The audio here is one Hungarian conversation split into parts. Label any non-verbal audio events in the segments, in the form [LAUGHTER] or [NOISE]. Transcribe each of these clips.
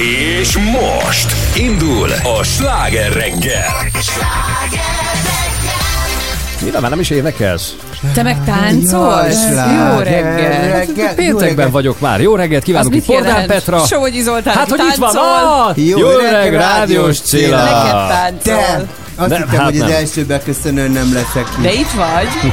És most indul a sláger reggel. Mire már nem is énekelsz? Te meg táncolsz? Jó reggel. reggel. Péntekben vagyok már. Jó reggelt kívánok itt Bordán Petra. Sovogyi Zoltán, Hát, hogy itt van. táncol. Ah, Jó jó reggel, rádiós Cilla. Neked táncol. Te! Azt Nem, hittem, hát hogy az nem. első beköszönőn nem leszek ki. De itt vagy.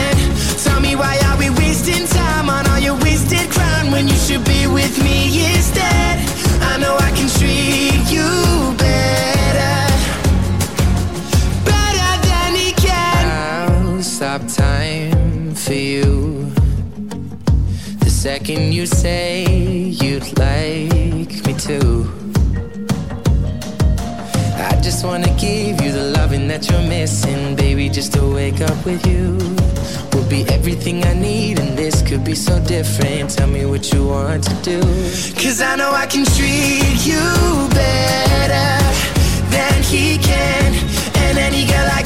When you should be with me instead? I know I can treat you better, better than he can. I'll stop time for you. The second you say you'd like just wanna give you the loving that you're missing, baby. Just to wake up with you will be everything I need, and this could be so different. Tell me what you want to do. Cause I know I can treat you better than he can, and any girl like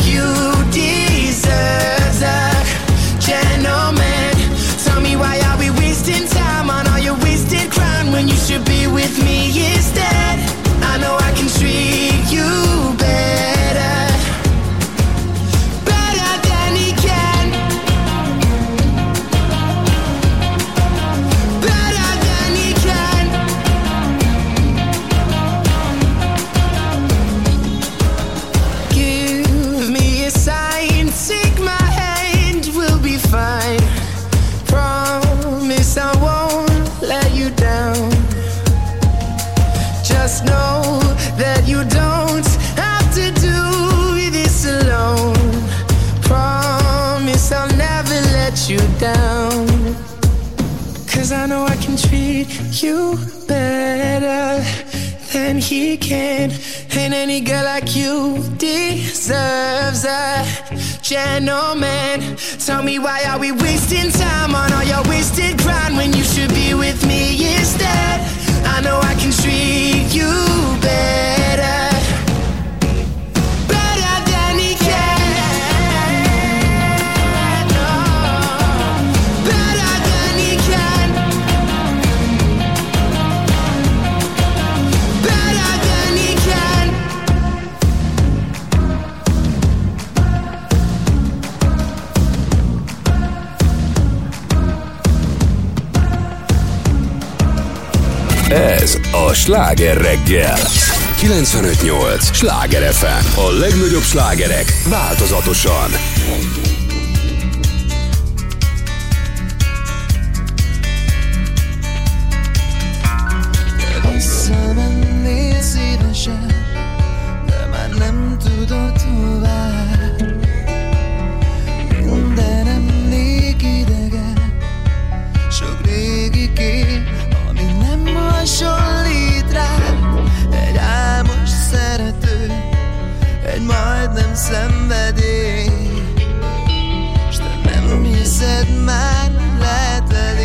you better than he can. And any girl like you deserves a gentleman. Tell me why are we wasting time on all your wasted grind when you should be with me instead? I know I can treat you. Better Ez a sláger reggel. 95.8 sláger FM. A legnagyobb slágerek változatosan. Visszamennél szívesen, de már nem tudod tovább. Hasonlít rád. Egy álmos szerető, egy majdnem szenvedély. S te nem hiszed már lehet elég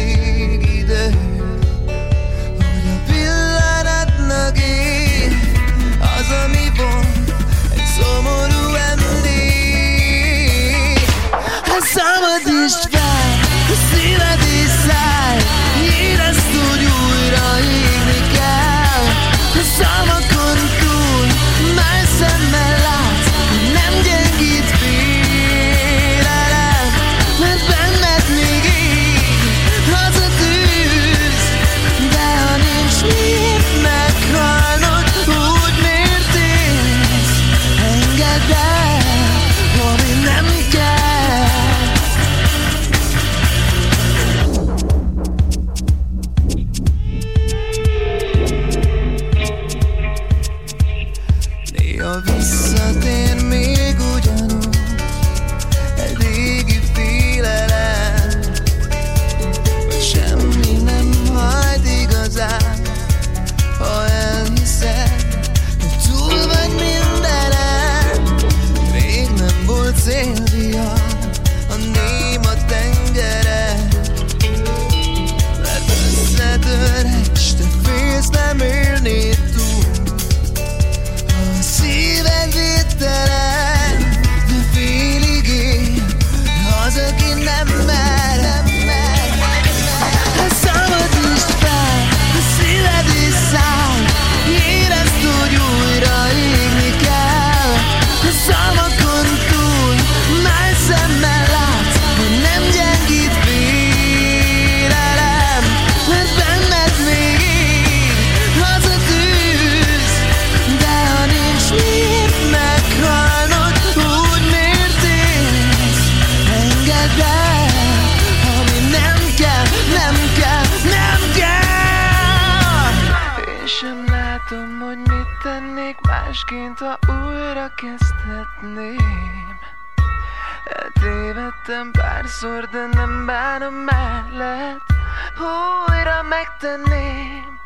megtenném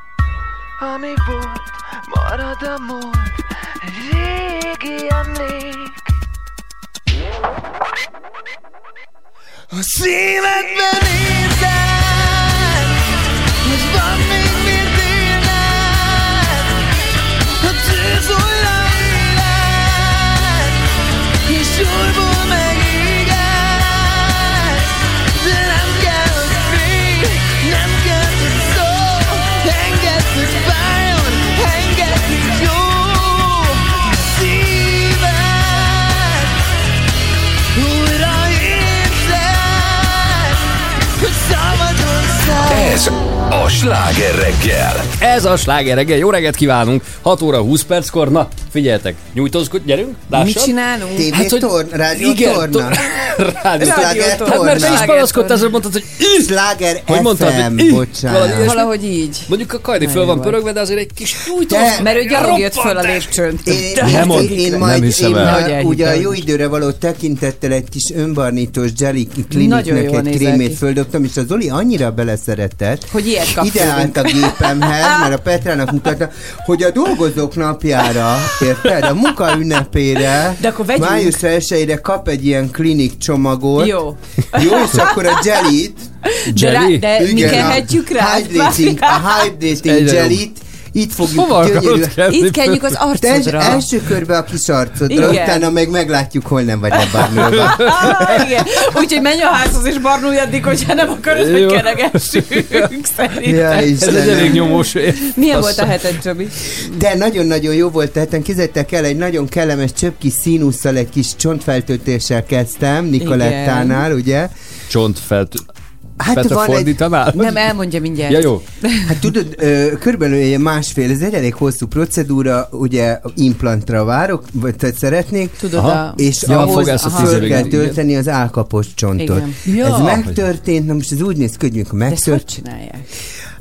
Ami volt, marad a múlt régi emlék. A szívedben érzed sláger reggel. Ez a sláger reggel. Jó reggelt kívánunk. 6 óra 20 perckor. Na, figyeljetek. Nyújtózkodj, gyerünk. Lássad. Mit csinálunk? TV Hát, hogy- torn, rádió Igen, torna. to- [LAUGHS] rádió. Sláger Hát mert te is torna. panaszkodtál, hogy mondtad, hogy! Sláger Hogy mondtad, hogy bocsánat. Valahogy így. Mondjuk a Kajdi föl van pörögve, de azért egy kis nyújtó. De- Mert ő gyalog jött föl a lépcsőn. Nem mond- én nem majd, hiszem én el. Ugye a jó időre való tekintettel egy kis önbarnítós jelly kliniknek egy krémét földobtam, és az Zoli annyira beleszeretett, Hogy ilyet ide állt a gépemhez, mert a Petrának mutatta, hogy a dolgozók napjára, [LAUGHS] érted? A munka ünnepére, De akkor vegyünk. május 1 kap egy ilyen klinik csomagot. Jó. Jó, és akkor a jellit, De, rá, de mi igen, kehetjük a rá? hydrating, a hydrating jellit, itt fogjuk Hova? Itt kenjük az arcodra. első körbe a kis arcodra, Igen. utána meg meglátjuk, hol nem vagy lebarnulva. [LAUGHS] Ah, igen. Úgyhogy menj a házhoz és barnulj addig, hogyha nem akarod, hogy keregessünk szerintem. Ja, Ez egy elég nyomós év. Milyen Azt- volt a heted, Csabi? De nagyon-nagyon jó volt, tehát képzeljétek el, egy nagyon kellemes csöpp kis színusszal, egy kis csontfeltöltéssel kezdtem, Nikolettánál, ugye? Csontfelt... Hát Petra van egy, fordítanál? Nem, elmondja mindjárt. Ja, jó. hát tudod, körülbelül egy másfél, ez egy elég hosszú procedúra, ugye implantra várok, vagy tehát szeretnék, Tudod, Aha. a... és Ja, ahhoz a föl kell tölteni az állkapos csontot. Igen. Ja, ez megtörtént, na most ez úgy néz hogy mikor De ezt hogy megtört, csinálják?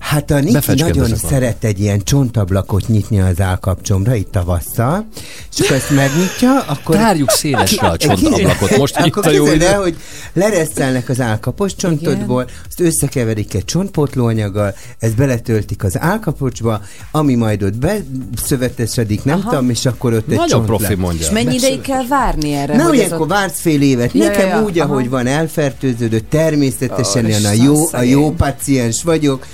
Hát a Niki nagyon szeret egy ilyen csontablakot nyitni az állkapcsomra itt tavasszal, és akkor ezt megnyitja, akkor... Tárjuk szélesre a csontablakot. Most [LAUGHS] itt akkor a jó idő. hogy leresztelnek az állkapos csontodból, azt összekeverik egy csontpótlóanyaggal, ezt beletöltik az állkapocsba, ami majd ott beszövetesedik, nem Aha. tudom, és akkor ott egy Nagyon profi mondja. És mennyi ideig kell várni erre? Nem, ilyenkor ott... vársz fél évet. Ja, Nekem ja, ja, úgy, aha. ahogy van, elfertőződött, természetesen ilyen a jó, a jó paciens vagyok.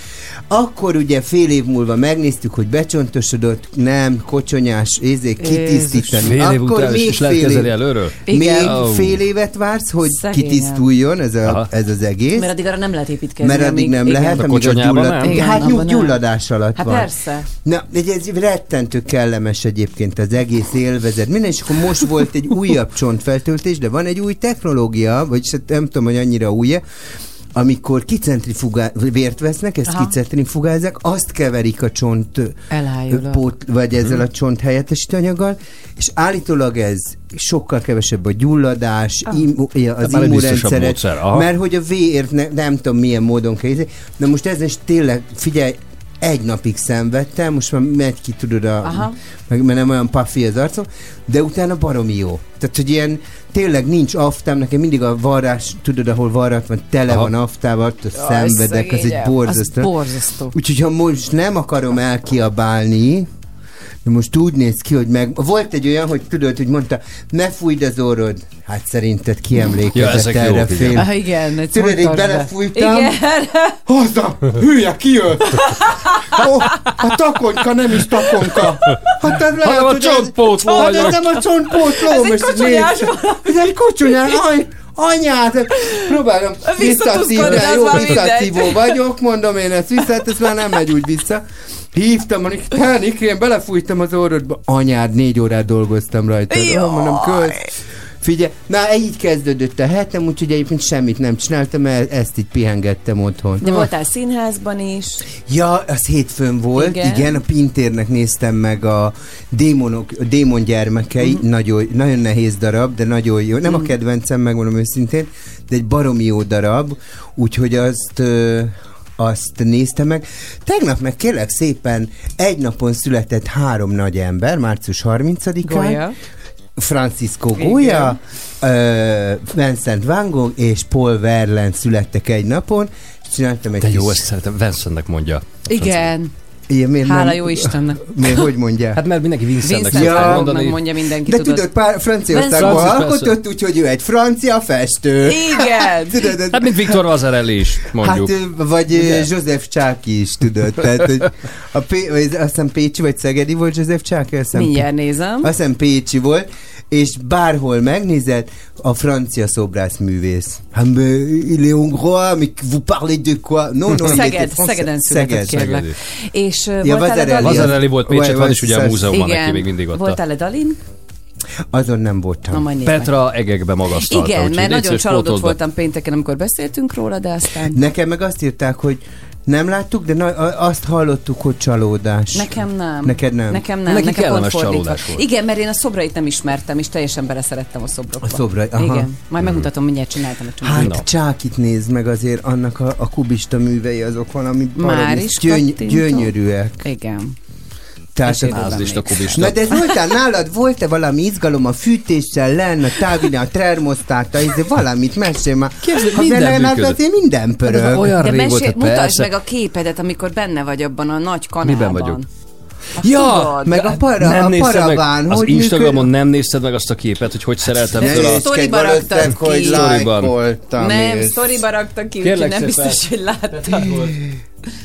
Akkor ugye fél év múlva megnéztük, hogy becsontosodott, nem, kocsonyás, ézék, kitisztítani. Fél év Akkor után is, még is lehet fél, év, előről? Még Ó. fél évet vársz, hogy Szegényem. kitisztuljon ez, a, Aha. ez az egész. Mert addig arra nem lehet építkezni. Mert addig nem igen. lehet, A amíg a gyullad... nem? Igen, Hát nyug, nem. gyulladás alatt Hát van. persze. Na, egy ez rettentő kellemes egyébként az egész élvezet. Minden, és akkor most volt egy újabb csontfeltöltés, de van egy új technológia, vagyis hát nem tudom, hogy annyira új amikor kicentrifugá... vért vesznek, ezt Aha. kicentrifugázzák, azt keverik a csont pót, vagy ezzel a csont helyettesítő anyaggal, és állítólag ez sokkal kevesebb a gyulladás, Ah. im, az biztosabb immunrendszeret, mert hogy a vért ne, nem tudom milyen módon kell. Na most ez is tényleg, figyelj, egy napig szenvedtem, most már megy ki, tudod, a, Aha. meg, mert nem olyan puffi az arcom, de utána baromi jó. Tehát, hogy ilyen, tényleg nincs aftám, nekem mindig a varrás, tudod, ahol varrat van, tele Aha. van aftával, ott szenvedek, az egy borzasztó. Az borzasztó. Úgyhogy ha most nem akarom elkiabálni, most úgy néz ki, hogy meg... Volt egy olyan, hogy tudod, hogy mondta, ne fújd az orrod. Hát szerinted ki Ja, erre a film? Ah, igen, Tudod, így belefújtam. Igen. Haza! Hülye, kijött! Oh, a takonyka nem is takonka. Hát ez lehet, a hogy ez- csontpótló Hát ez nem a csontpótló. Ez egy kocsonyás. Ez egy kocsonyás. Aj, anyád! Próbálom Visszatuszkodni, visszaszívni, az jó visszaszívó vagyok, mondom én ezt vissza, hát ez már nem megy úgy vissza. Hívtam, mondjuk, Henrik, én belefújtam az orrodba. Anyád, négy órát dolgoztam rajta. Oh, mondom, köz. Figyelj, na így kezdődött a hetem, úgyhogy egyébként semmit nem csináltam, mert ezt így pihengettem otthon. De voltál színházban is. Ja, az hétfőn volt, igen, Igen. a Pintérnek néztem meg a démonok, a démon gyermekei, uh-huh. nagyon, nagyon nehéz darab, de nagyon jó. Nem uh-huh. a kedvencem, megmondom őszintén, de egy baromi jó darab, úgyhogy azt azt néztem meg. Tegnap meg kérlek szépen egy napon született három nagy ember, március 30-án. Golya. Francisco Goya, uh, Vincent Van Gogh és Paul Verlaine születtek egy napon, és csináltam egy De jó, kis- ezt szeretem. Vincentnek mondja. Igen. Ilyen, miért Hála nem- jó Istennek. [LAUGHS] Miért, hogy mondják? Hát mert mindenki Vincentnek Vincent Ja. mondani. mondja mindenki, De tudod. tudod, pár Franciaországban alkotott, úgyhogy ő egy francia festő. Igen. [LAUGHS] Tudod, Hát mint Viktor Vazarelli is, mondjuk. Hát, vagy Ugye? József Csáki is, tudod. Tehát, hogy a P- vagy azt hiszem Pécsi vagy Szegedi volt József Csáki, Mindjárt nézem. azt hiszem Pécsi volt, és bárhol megnézed, a francia szobrászművész. Hát, mais il est hongrois, mais vous parlez de quoi? Non, il Szeged. Szegeden született, Szeged. kérlek. És uh, Ja, voltál a Vazarelli. Volt Pécset, van is ugye a múzeumban neki még mindig ott. a- Voltál a Dalin? Azon nem voltam. Na, nézd meg. Petra egekbe magasztalta. Igen, mert nagyon csalódott voltam pénteken, amikor beszéltünk róla, de aztán Nekem meg azt írták, hogy nem láttuk, de na- a- azt hallottuk, hogy csalódás. nekem nem. Neked nem? Nekem nem. Neki nekem kellemes csalódás volt. Igen, mert én a szobrait nem ismertem, és teljesen beleszerettem a szobrokba. A szobrai, aha. Igen, majd megmutatom, mindjárt csináltam csomó. Hát Na. Csákit nézd meg azért, annak a, a kubista művei azok valami Már is gyöny, gyönyörűek. Igen. Tehát a- kubista. Na de voltál nálad, volt-e valami izgalom a fűtéssel lenn, a távina, a termosztáta, izé, valamit mesélj már. Képzeld, Ha minden működött. azért minden pörög. Olyan De mesél, mutasd persze. meg a képedet, amikor benne vagy abban a nagy kanálban. Miben vagyok? Hát Ja, tudod, Meg a, para, nem a nézted paraván, meg, az hogy Instagramon működik? nem nézted meg azt a képet, hogy hogy szereltem föl a... Sztoriba raktad ki. hogy. Nem, sztoriba raktak ki, Kérlek nem biztos, hogy láttad.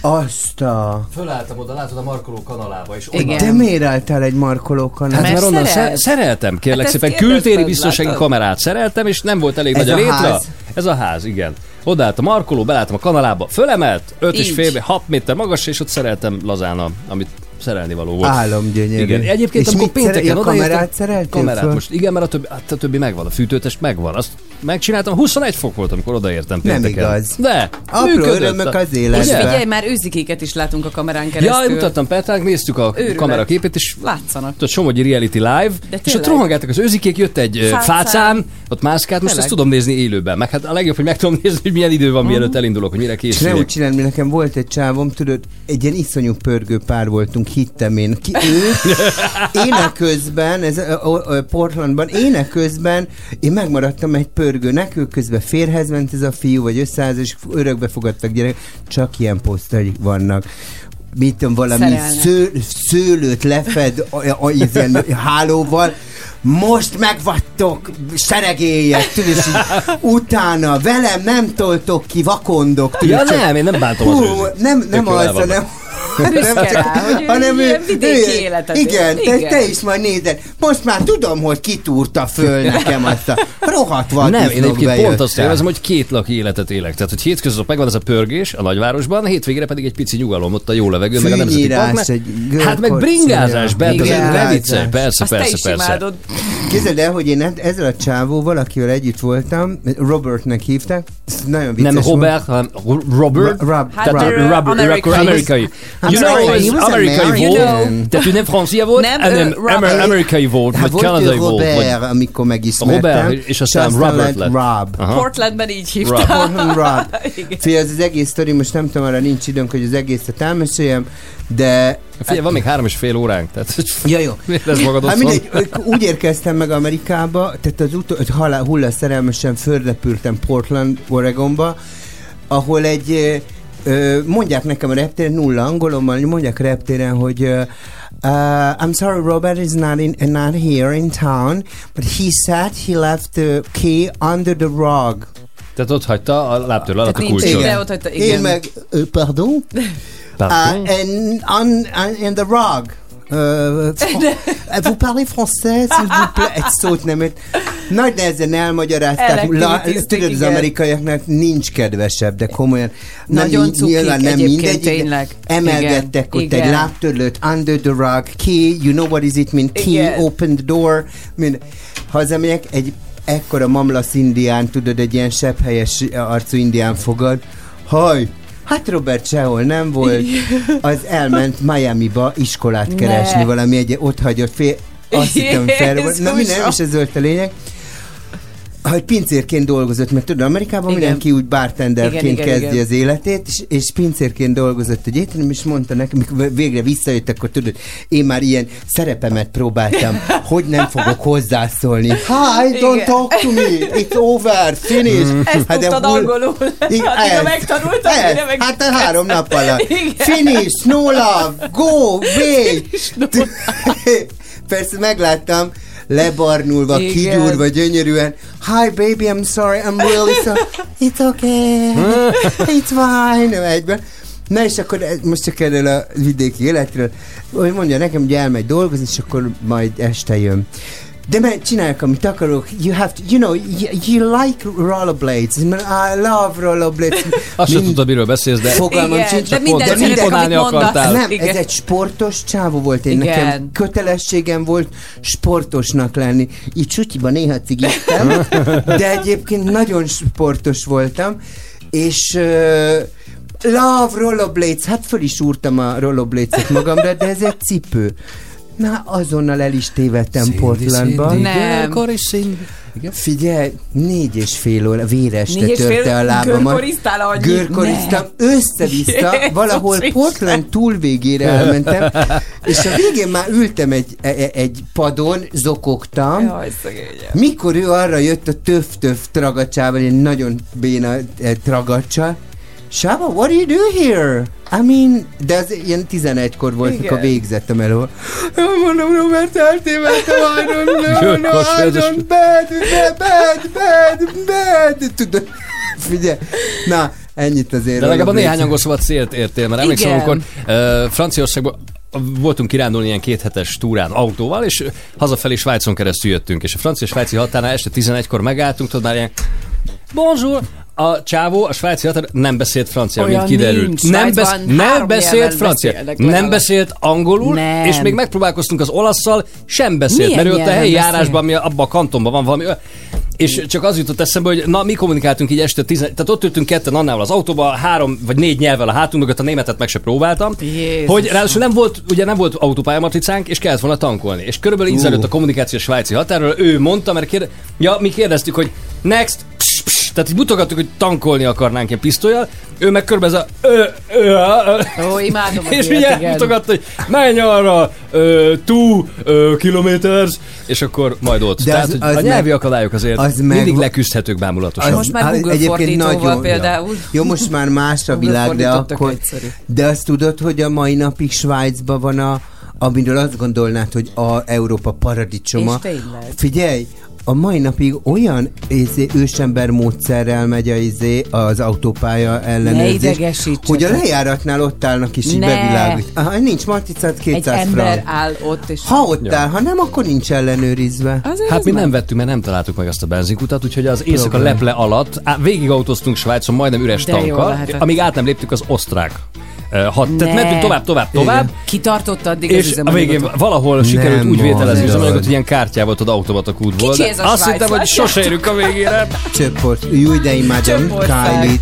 Azt a... Fölálltam oda, látod a markoló kanalába, és Igen. De miért álltál egy markoló Hát kanál? Mert mert onnan szerelt? szer- szereltem, kérlek Hát szépen. Kültéri biztonsági látod? kamerát szereltem, és nem volt elég Ez nagy a a létre. ház? Ez a ház, igen. Odaállt a markoló, belálltam a kanalába, fölemelt, 5 és fél, 6 méter magas, és ott szereltem lazán, amit szerelni való volt. Álomgyönyörű. Igen, egyébként és amikor mit szere- pénteken a odaértem... kamerát szereltél Kamerát föl? most, igen, mert a többi, hát a többi megvan, a fűtőtest megvan. Azt megcsináltam, 21 fok volt, amikor odaértem Nem pénteken. igaz. De, Apró működött. örömök az És életben. figyelj, már őzikéket is látunk a kamerán keresztül. Ja, mutattam Petrának, néztük a Őrület. kameraképét, és Látszanak. tudod, Somogyi Reality Live, és ott rohangáltak az őzikék, jött egy ö, Fácán. fácán, ott mászkált, most ezt tudom nézni élőben, meg hát a legjobb, hogy meg tudom nézni, hogy milyen idő van, mielőtt elindulok, hogy mire És ne úgy készülök. csinálni, nekem volt egy csávom, tudod, egy ilyen iszonyú pörgő pár voltunk, hittem én. Ki, ő, [LAUGHS] ének közben, ez a, a, a Portlandban, ének közben én megmaradtam egy pörgőnek, ő közben férhez ment ez a fiú, vagy összeház, és örökbe fogadtak gyerek, csak ilyen posztai vannak. Mit tudom, valami sző, szőlőt lefed a, a, a, ilyen hálóval, most megvattok, seregélyek, tudod, utána velem nem toltok ki vakondok, tudod, Ja csak- nem, én nem bántom az Hú, őzőt. nem, nem jól az, el hanem... Büszke rá, hogy ő ilyen vidéki életet él. Igen, te, Igen. te is majd nézed. Most már tudom, hogy kitúrta föl nekem azt a rohadt Nem, én egyébként pont azt élvezem, hogy két laki életet élek. Tehát, hogy hétköznap megvan ez a pörgés a nagyvárosban, hétvégére pedig egy pici nyugalom ott a jó levegő, meg a nemzeti park. egy Hát meg bringázás, bent, viccelj, persze, persze, persze. imádod. Képzeld el, hogy én e- ezzel a csávóval, akivel együtt voltam, Robertnek hívták, Ez nagyon vicces Nem. Robert, hanem Robert. Ro- Rob, Hát Tehát ő Robert, amerikai. You know, ez was amerikai volt, tehát ő nem francia volt, Nem, hanem Robert. amer- amerikai volt, Hát vagy kanadai volt. vagy- Robert, amikor megismertem. Robert, és aztán Robert lett. Rob. Aha. Portlandben így hívta. Rob. Portland Rob. [LAUGHS] Fél, ez az egész sztori, most nem tudom, arra nincs időnk, hogy az egészet elmeséljem, de... Figyelj, van még három és fél óránk, tehát Ja, jó. [LAUGHS] érezd magad Hát mindegy, úgy érkeztem meg Amerikába, tehát az utó, hogy halál, hulla szerelmesen fölrepültem Portland, Oregonba, ahol egy mondják nekem a reptéren, nulla angolommal, mondják a reptéren, hogy uh, uh, I'm sorry, Robert is not, in, not here in town, but he said he left the key under the rug. Tehát ott hagyta a lábtör alatt a Tehát kulcsot. ide, ott hagyta, Én igen. meg, uh, pardon? Pardon? Uh, and on, on, in the rug. Uh, fr- vous parlez français, s'il vous [LAUGHS] plaît? Egy szót nem ért. Nagy nehezen elmagyarázták. La, tudod, az amerikaiaknak nincs kedvesebb, de komolyan. Nagyon cukik egyébként, mindegy, de tényleg. Emelgettek Igen, ott igen. egy lábtörlőt, under the rug, key, you know what is it mean, key, Igen. open the door. Mind. Hazamegyek, egy ekkora mamlasz indián, tudod, egy ilyen sepphelyes arcú indián fogad. Haj, Hát Robert sehol nem volt, az elment Miami-ba iskolát keresni, Ne. valami egy ott hagyott fél, azt hittem fel, na minden, nem? is ez volt a lényeg. Hogy pincérként dolgozott, mert tudod, Amerikában Igen. mindenki úgy bartenderként Igen, igen, kezdi igen. az életét, és, és pincérként dolgozott egy étterem, és mondta nekem, mikor végre visszajött, akkor tudod, én már ilyen szerepemet próbáltam, [LAUGHS] hogy nem fogok hozzászólni. Hi, don't Igen. talk to me, it's over, finish. Ezt Hát de tudtad hol- angolul. Igen, [LAUGHS] Addigra ez. megtanultad, Ez. meg... Hát a három nap alatt. Igen. Finish, no love, go, [LAUGHS] wait. Persze megláttam, lebarnulva, Igen. kigyúrva, gyönyörűen. Hi baby, I'm sorry, I'm really sorry. It's okay. [LAUGHS] It's fine. Egyben. Na és akkor most csak erről a vidéki életről, hogy mondja nekem, hogy elmegy dolgozni, és akkor majd este jön. De mert csinálják, amit akarok. You have to, you know, you, you like rollerblades. I love rollerblades. [LAUGHS] Azt sem tudta, miről beszélsz, de Fogalmam Igen, sincs, de csak minden amit mondasz. akartál. nem, Igen. ez egy sportos csávó volt. Én Igen. nekem kötelességem volt sportosnak lenni. Így csutyiban néha cigiztem, [LAUGHS] de egyébként nagyon sportos voltam, és uh, love rollerblades, hát föl is úrtam a rollerblades-et magamra, de ez egy cipő. Na, azonnal el is tévedtem Portlandba. Nem. Figyelj, négy és fél óra véreste Négy és fél törte a lábamat. görkoriztál annyit? Görkoriztam, össze-vissza, valahol Portland túlvégére elmentem, és a végén már ültem egy, e- egy padon, zokogtam, Jaj, mikor ő arra jött a töv-töv tragacsával, egy nagyon béna eh, tragacsa, Saba, what do you do here? I mean, de az ilyen 11-kor volt, Igen. mikor végzettem el. Jó, mondom, Robert, eltévedtem, I don't [LAUGHS] know, no, I don't, bad, bad, bad, bad, tudod, figyelj, na, ennyit azért. De legalább néhány angol szóval célt értél, mert emlékszem, amikor uh, Franciaországban voltunk kirándulni ilyen kéthetes túrán autóval, és hazafelé Svájcon keresztül jöttünk, és a francia-svájci határnál este 11-kor megálltunk, tudod már ilyen Bonjour! A csávó a svájci határ nem beszélt francia, Olyan mint kiderült. nincs. Nem, besz- nem beszélt francia, nem beszélt angolul, Nem. és még megpróbálkoztunk az olasszal, sem beszélt, Milyen mert ő ott a helyi beszél? járásban, ami abban a kantonban van valami és csak az jutott eszembe, hogy na, mi kommunikáltunk így este, tizen, tehát ott ültünk ketten Annával az autóba, három vagy négy nyelvvel a hátunk mögött, a németet meg se próbáltam. Jézusom. Hogy ráadásul nem volt, ugye nem volt autópályamatricánk, és kellett volna tankolni. És körülbelül így zajlott a kommunikáció a svájci határról. Ő mondta, mert kérde, ja, mi kérdeztük, hogy next, tehát így mutogattuk, hogy tankolni akarnánk ilyen pisztolyjal. Ő meg körülbelül ez a ö, ö, ö, Ó, imádom az [LAUGHS] és ugye mutogatta, hogy menj arra, ö, two ö, kilométers, és akkor majd ott. De Tehát, az- hogy az a nyelvi meg- akadályok azért az meg- mindig leküzdhetők bámulatosan. Most már Hát Google egyébként fordítóval például. Jó, most már más a világ, de akkor... egyszerű. De azt tudod, hogy a mai napig Svájcban van a amiről azt gondolnád, hogy a Európa paradicsoma. Figyelj, a mai napig olyan izé, ősember módszerrel megy a izé, az autópálya ellenőrzés, hogy a lejáratnál ott állnak és így Ne. bevilágít. Aha, nincs matricát, 200 Egy ember frank. áll ott, és... Ha ott Ja. áll, ha nem, akkor nincs ellenőrizve. Azért Hát mi már- nem vettük, mert nem találtuk meg azt a benzinkutat, úgyhogy az éjszaka leple alatt á, végig autóztunk Svájcon majdnem üres De tankkal, amíg át nem léptük az osztrák Hat, tehát Ne. mentünk tovább, tovább, tovább, Kitartott addig az és a üzemanyagot. végén valahol sikerült Nem úgy vételezni az üzemanyagot, hogy ilyen kártyával tudod automata kút volt. Kicsi de ez a Azt hittem, hogy sose érünk a végére. Csöpport. Jó, de imádom. Kylie.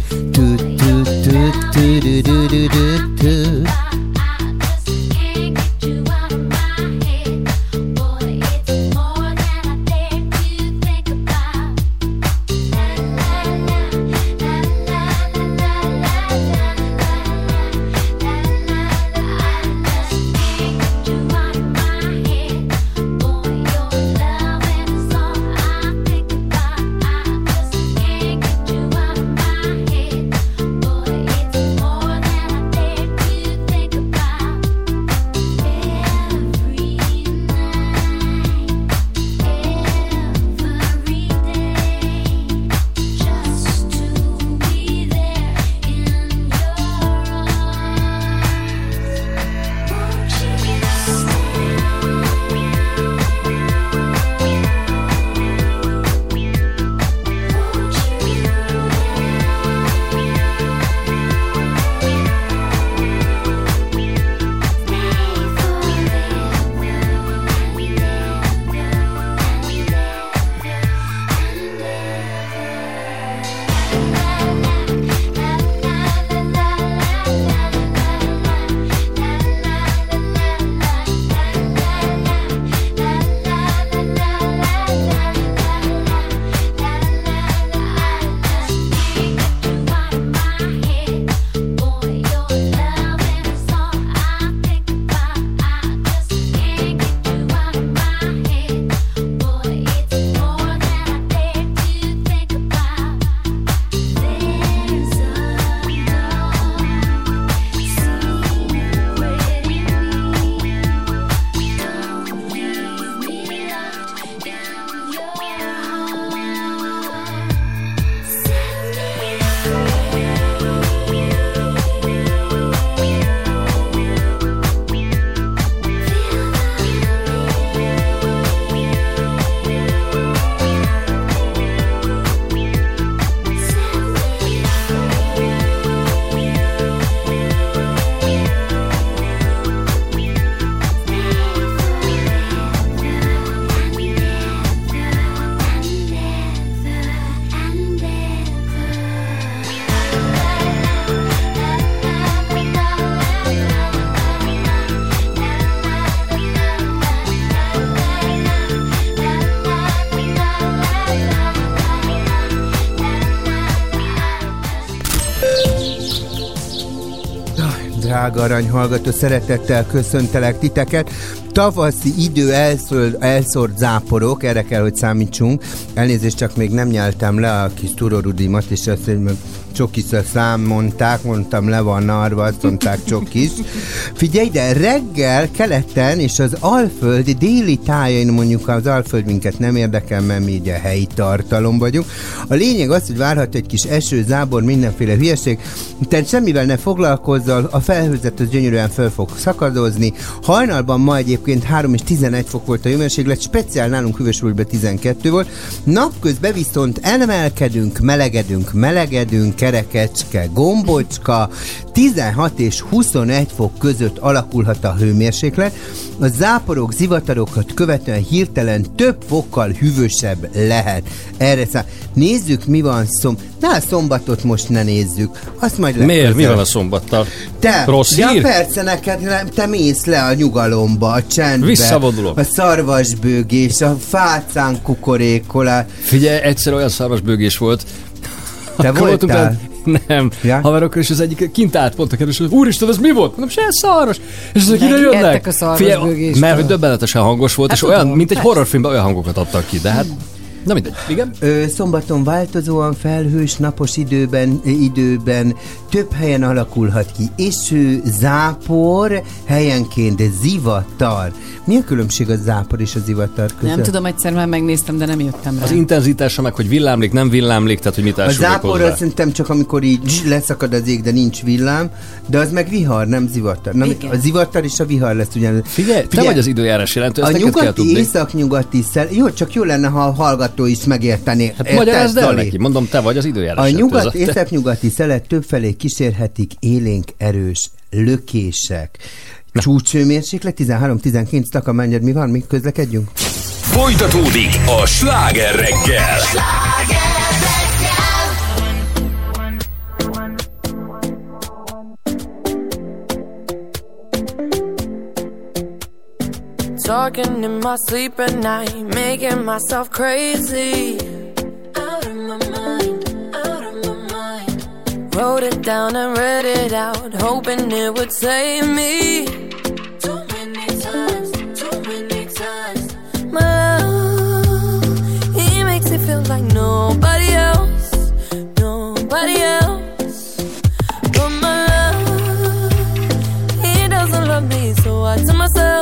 Drága aranyhallgató, szeretettel köszöntelek titeket. Tavaszi idő elszor, elszórt záporok, erre kell, hogy számítsunk. Elnézést, csak még nem nyeltem le a kis turorudimat, és azt, hogy csokis a szám mondták, mondtam le van narva, azt mondták csokis. Figyelj, de reggel keleten és az Alföld déli tájain, mondjuk az Alföld minket nem érdekel, mert mi ugye helyi tartalom vagyunk. A lényeg az, hogy várhat egy kis eső, zábor, mindenféle hülyeség, tehát semmivel ne foglalkozzal, a felhőzet az gyönyörűen föl fog szakadozni. Hajnalban ma egyébként 3 és 11 fok volt a hőmérséklet, speciál nálunk Hűvösvölgyben 12 volt. Napközben viszont emelkedünk, melegedünk, melegedünk, kerekecske, gombocska, 16 és 21 fok között alakulhat a hőmérséklet. A záporok, zivatarokat követően hirtelen több fokkal hűvösebb lehet. Erre szá... Nézzük, mi van szom... Na, a szombatot most ne nézzük. Azt majd Miért? Mi van a szombattal? Te, Rossz ja, hír? persze, neked nem, te mész le a nyugalomba, a csendbe. Visszavonulok. A szarvasbőgés, a fácán kukorékolás. Figyelj, egyszer olyan szarvasbőgés volt. Te Akkor voltunk voltál? le- Nem, Ja? haverokkal, és az egyik kint állt pont a kedves, hogy úristen, ez mi volt? Mondom, se szarvas. És azok ide jönnek. a szarvasbőgéstől. mert hogy döbbenetesen hangos volt, Hát és olyan, tudom, mint egy persze. horrorfilmben olyan hangokat adtak ki, de hát Na mindegy, igen. Ö, szombaton változóan felhős, napos időben, időben több helyen alakulhat ki eső, zápor, helyenként zivatar. Mi a különbség a zápor és a zivatar között? Nem tudom, egyszer már megnéztem, de nem jöttem rá. Az intenzitása meg, hogy villámlik, nem villámlik, tehát hogy mit A zápor hozzá. azt szerintem csak amikor így leszakad az ég, de nincs villám, de az meg vihar, nem zivatar. Na, Igen. a zivatar és a vihar lesz ugyan. Figyelj, te vagy az időjárás jelentő, ezt a neked kell nyugati, északnyugati szel... Jó, csak jó lenne, ha a hallgató is megértené. Hát magyarázd el neki, mondom, te vagy az időjárás A nyugat északnyugati szelet többfelé kísérhetik élénk erős lökések. Csúcsőmérséklet 13-19 takamányod, mi van, mi közlekedjünk? Folytatódik a sláger reggel. Talking in my sleep at night, making myself crazy. Out of my mind, out of my mind. Wrote it down and read it out, hoping it would save me. Too many times, too many times. My love, he makes me feel like nobody else, nobody else. But my love, he doesn't love me, so I tell myself.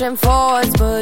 pushing forwards, but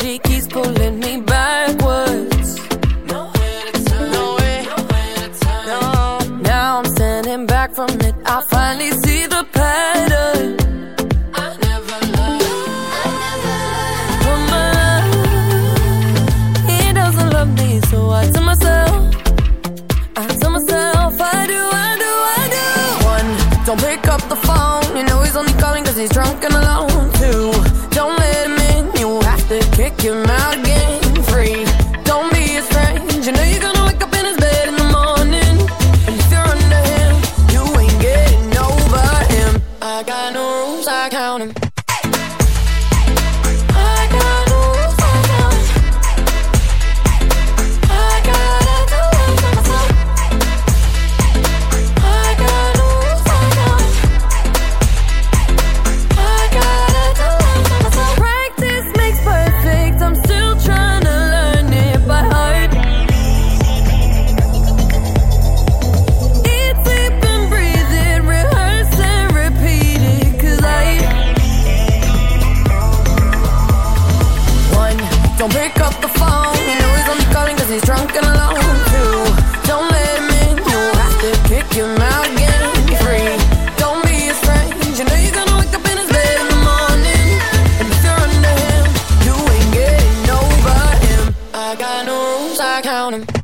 rules, I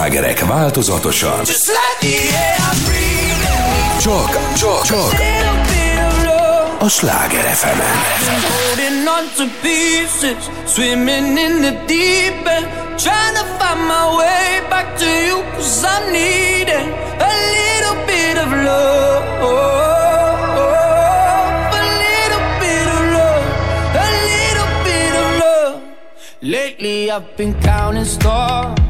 slágerek változatosan. Csak, csak, csak a Sláger fm Holding on to pieces, swimming in the deep end, trying to find my way back to you, cause I need it. A little bit of love, a little bit of love, a little bit of love. Lately I've been counting stars,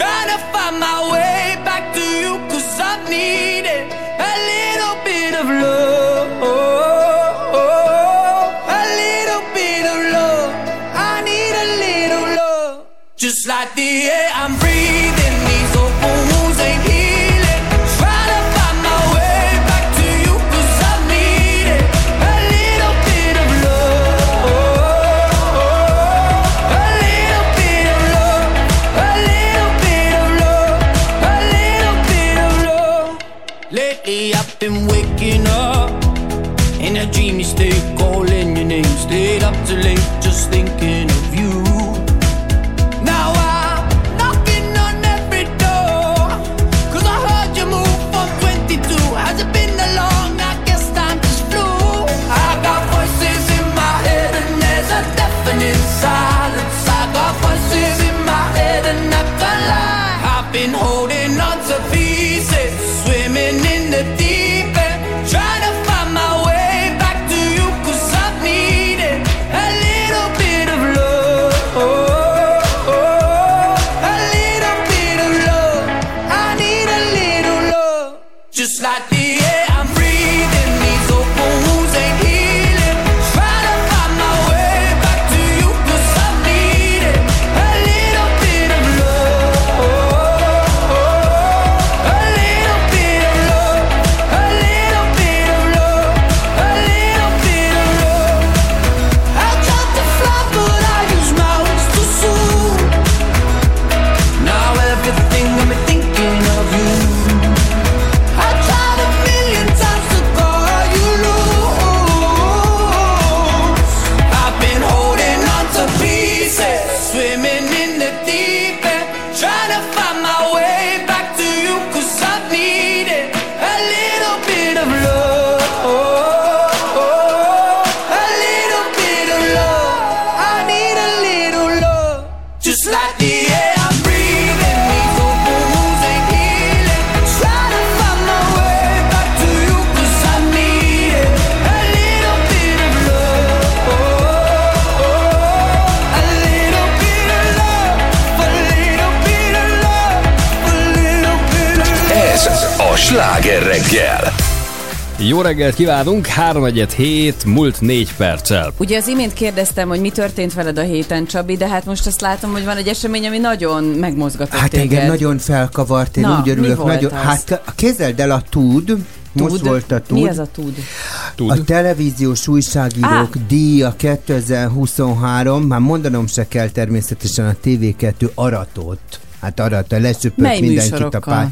Trying to find my way back to you Cause I need it A little bit of love a little bit of love. I need a little love. Just like the air I'm breathing, Jó reggelt kívánunk, 3 hét múlt 4 perccel. Ugye az imént kérdeztem, hogy mi történt veled a héten, Csabi, de hát most azt látom, hogy van egy esemény, ami nagyon megmozgatott Hát téged. engem nagyon felkavart, én Na, úgy örülök. mi volt nagyon, az? Hát kezdeld el a Tud, most Tud? volt a Tud. Mi az a tud? Tud? A televíziós újságírók Á. díja 2023, már mondanom se kell természetesen a TV2 aratott. Hát aratta, lesöpött Mely mindenkit a pály.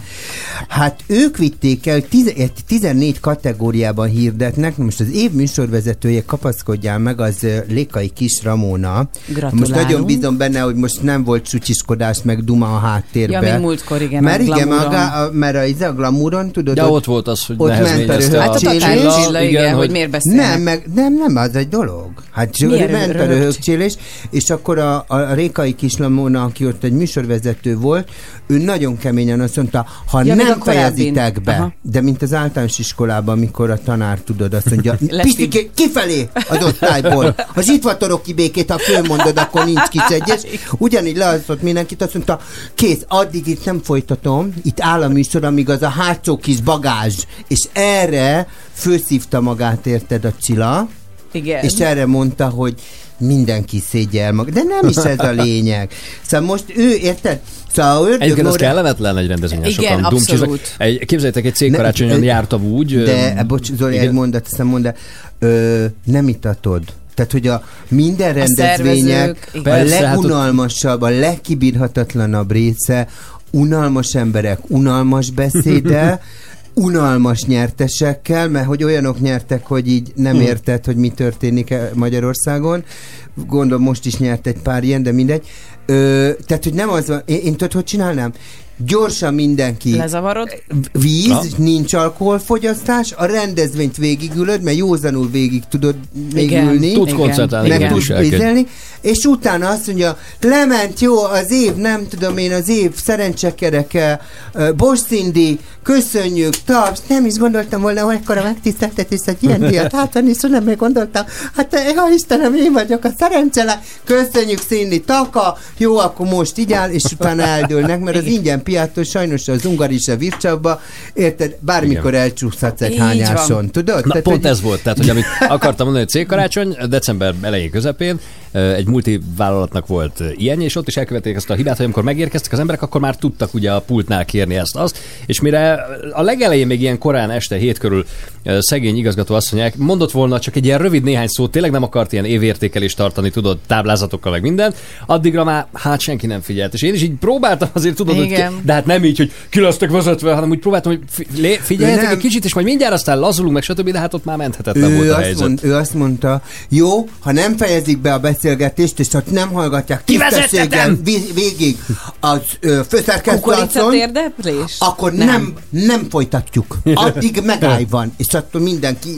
Hát ők vitték el, tiz, egy 14 kategóriában hirdetnek, most az év műsorvezetője kapaszkodjál meg, az Lékai Kis Ramóna. Gratulálunk. Most nagyon bízom benne, hogy most nem volt sucsiskodás, meg duma a háttérben. Ja, múltkor, igen, Mert a igen, a, a, mert a, izé, a glamouron, tudod, De ott- ott volt az, hogy ott ment a Hát a igen, igen, hogy hogy miért beszélnek. nem, meg, nem, nem, az egy dolog. Hát ment a röhög- röhögcsélés, és akkor a, a Rékai Kislamóna, aki ott egy műsorvezető volt, ő nagyon keményen azt mondta, ha Ja, nem fejezitek be, Aha. de mint az általános iskolában, amikor a tanár tudod, azt mondja, [LAUGHS] Lesz Pistiké, kifelé az osztályból. Ha zsitvatorok ki békét, ha fölmondod, akkor nincs kisegyes. Ugyanígy leazott mindenkit, azt mondta, kész, addig itt nem folytatom, itt áll a műsor, amíg az a hátsó kis bagázs, és erre főszívta magát, érted a Csilla, Igen. és erre mondta, hogy mindenki szégyel maga. De nem is ez a lényeg. Szóval most ő, érted? Szóval ördög Egyébként az Nóra- kellemetlen egy rendezvényen Igen, sokan abszolút. Egy, képzeljétek, egy cégkarácsonyon jártam úgy. De, ö, e, bocs, Zoli, igen. egy mondat, azt mondd ö, nem itatod. Tehát, hogy a minden rendezvények a, a hát legunalmasabb, a legkibírhatatlanabb része, unalmas emberek, unalmas beszéde, [LAUGHS] unalmas nyertesekkel, mert hogy olyanok nyertek, hogy így nem Hm. érted, hogy mi történik Magyarországon. Gondolom most is nyert egy pár ilyen, de mindegy. Ö, tehát, hogy nem az van, én, én tudod, hogy csinálnám? Gyorsan mindenki Lezavarod? víz, Na. nincs alkoholfogyasztás, a rendezvényt végigülöd, mert józanul végig tudod még Igen. ülni. Tudsz Igen. koncentrálni, meg tudsz vizelni, és utána azt mondja, lement jó az év, nem tudom én, az év szerencsekereke, uh, Bosch Cindy, köszönjük, taps, nem is gondoltam volna, hogy ekkora megtiszteltetés egy ilyen [LAUGHS] díjat átvenni, és nem még gondoltam, hát eh, ja Istenem, én vagyok a szerencsele, köszönjük Cindy, taka, jó, akkor most így áll, és utána eldőlnek, mert az ingyen piától sajnos az ungari se vircsabba, érted, bármikor elcsúszhatsz egy Így van. hányáson, tudod? Na, pont hogy- ez volt, tehát hogy amit akartam mondani, hogy cégkarácsony, december elején közepén egy multivállalatnak volt ilyen, és ott is elkövették ezt a hibát, hogy amikor megérkeztek az emberek, akkor már tudtak ugye a pultnál kérni ezt, azt, és mire a legelején még ilyen korán este hét körül szegény igazgató azt mondják, mondott volna csak egy ilyen rövid néhány szót, tényleg nem akart ilyen évértékelést tartani, tudod, táblázatokkal meg minden, addigra már hát senki nem figyelt. És én is így próbáltam azért, tudod, hogy ki, de hát nem így, hogy ki lesztek vezetve, hanem úgy próbáltam, hogy figyeljetek egy kicsit, és majd mindjárt aztán lazulunk, meg stb., de hát ott már menthetetlen volt ő a azt, helyzet. mond, ő azt mondta, jó, ha nem fejezik be a beszélgetést, és ott nem hallgatják tisztességgel vé- végig az főszerkesztő akkor nem. nem, nem folytatjuk. [LAUGHS] Addig megállj van, és attól mindenki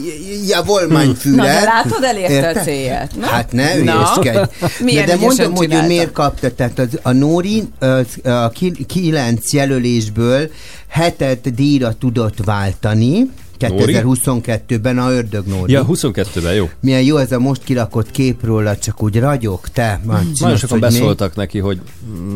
ja, volmány füle. Na, de látod, elérte a Érted? célját. Na? Hát ne Na. ügyeskedj. [LAUGHS] Milyen de, mondom, hogy ő miért kapta. Tehát az, a Nóri az, a ki- kilenc jelölésből hetet díjra tudott váltani. Nóri? 2022-ben a Ördög Nóri. Ja, 22-ben, jó. Milyen jó ez a most kirakott kép róla, csak úgy ragyog, te. Nagyon sokan beszóltak neki, hogy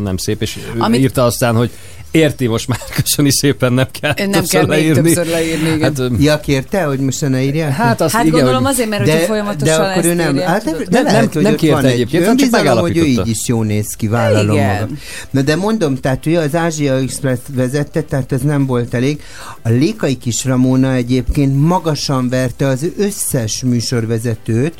nem szép, és ő Amit- írta aztán, hogy érti most már, köszöni szépen, nem kell Nem többször kell még leírni. többször leírni, igen. Hát, Ja, kérte, hogy most ne írják? hát azt Hát igen, gondolom hogy... azért, mert de, folyamatosan de akkor ő nem, írják, hát de Nem- lehet, nem- hogy nem kérte egyébként, hanem csak önbizalom, hogy ő így is jól néz ki, vállalom Igen. magam. Na de mondom, tehát ő az Ázsia Express vezette, tehát ez nem volt elég. A Lékai kis Ramona egyébként magasan verte az összes műsorvezetőt,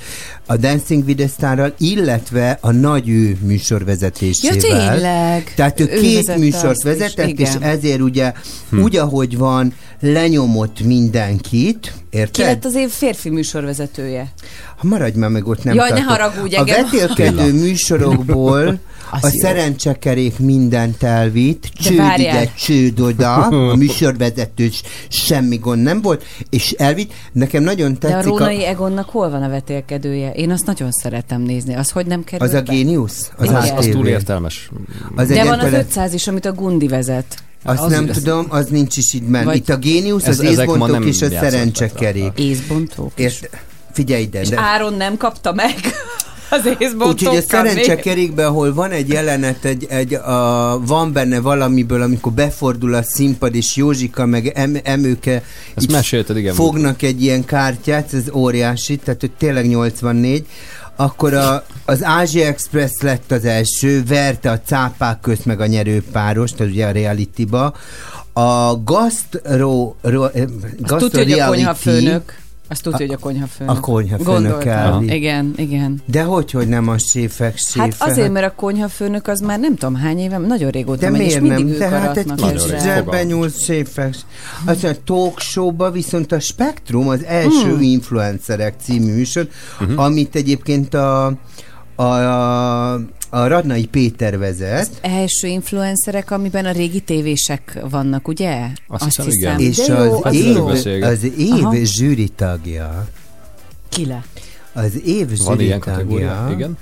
a Dancing with the Starral, illetve a nagy ő műsorvezetésével. Ja, tényleg. Tehát ő, Ő két műsort azt is, vezetett, és ezért ugye Hm. úgy, ahogy van, lenyomott mindenkit, érted? Ki lett az év férfi műsorvezetője? Ha maradj már meg ott, nem Jaj, ne tartok. haragudj, A vetélkedő műsorokból [LAUGHS] a jó. szerencsekerék mindent elvitt, csőd ide, csőd oda, [LAUGHS] a műsorvezető s- semmi gond nem volt, és elvitt. Nekem nagyon De a tetszik Rónai Egonnak hol van a vetélkedője? Én azt nagyon szeretem nézni. Az hogy nem kerül az a be? géniusz? Az. Az, az túl értelmes. Az De van az ember- 500 is, amit a Gundi vezet. Azt Az- nem tudom, az nincs is itt benne. Itt a géniusz, Ez- az ma észbontók és a szerencsekerék. Észbontók. Ért, figyelj ide, És de... Áron nem kapta meg az észbontókkal. Úgyhogy a szerencsekerékben, ahol van egy jelenet, egy, egy, a, van benne valamiből, amikor befordul a színpad, és Józsika meg em, Emőke Ezt mesélted, igen. fognak egy ilyen kártyát, ez óriási, tehát hogy tényleg 84, akkor a, az Ázsia Express lett az első, verte a cápák közt meg a nyerőpáros, tehát ugye a reality-ba. A gastro, ro, eh, Azt gastro tudja, hogy a konyhafőnök. Azt tudja, hogy a konyhafőnök. A konyhafőnök elvitt. Igen, igen. De hogy, hogy nem a séfek séfe? Hát azért, mert a konyhafőnök az már nem tudom hány éve, nagyon régóta De megy, és miért mindig nem? ők Tehát egy aratnak kis Nagyon ezzel. rég. zsebben nyúlt séfek. Azt mondja, talk viszont a Spektrum az első Hmm. influencerek című műsor, amit egyébként a, a, a, a Radnai Péter vezet, Első influencerek, amiben a régi tévések vannak, ugye? Azt hiszem, igen. és De jó, az az év, az év Aha. zsűri tagja, Ki le? az év Van zsűri tagja, Igen.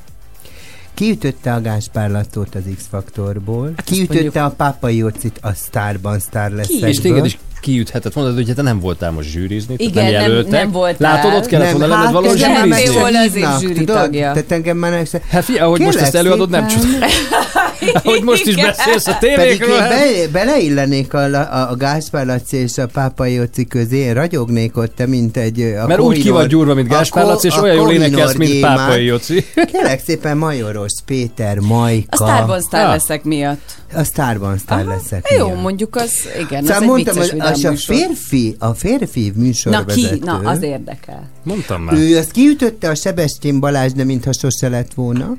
kiütötte a Gáspár Latót az X-faktorból, Hát azt mondjuk- kiütötte a Pápa Jócit a Sztárban Sztár lesz? És téged is kiüthetett. Mondod, hogy te nem voltál most zsűrizni, Igen, nem nem- jelöltek. nem voltál. Látod, ott kellett volna lenned való ez zsűrizni. volna se az év zsűri tudod? tagja. Tehát engem már se... Hát figyelj, ahogy most Kérlek ezt előadod, nem csoda. [LAUGHS] Ahogy most is beszélsz a Pedig tévékről. hát- be, beleillenék a, a, a Gáspár Laci és a Pápa Jóci közé, én ragyognék ott, te, mint egy... A Mert úgy ki vagy gyúrva, mint Gáspár Laci, és olyan jól énekelsz, mint. Pápai Jóci. [LAUGHS] Kérlek szépen Majoros Péter, Majka. A Starban sztár Ah. leszek miatt. A Starban sztár leszek. Jó, mondjuk az, igen, Szóval az egy mondtam, vicces az a férfi, a férfi Na műsorvezető. ki? Na, az érdekel. Mondtam már. Ő azt kiütötte a Sebestyén Balázs, de mintha sose lett volna.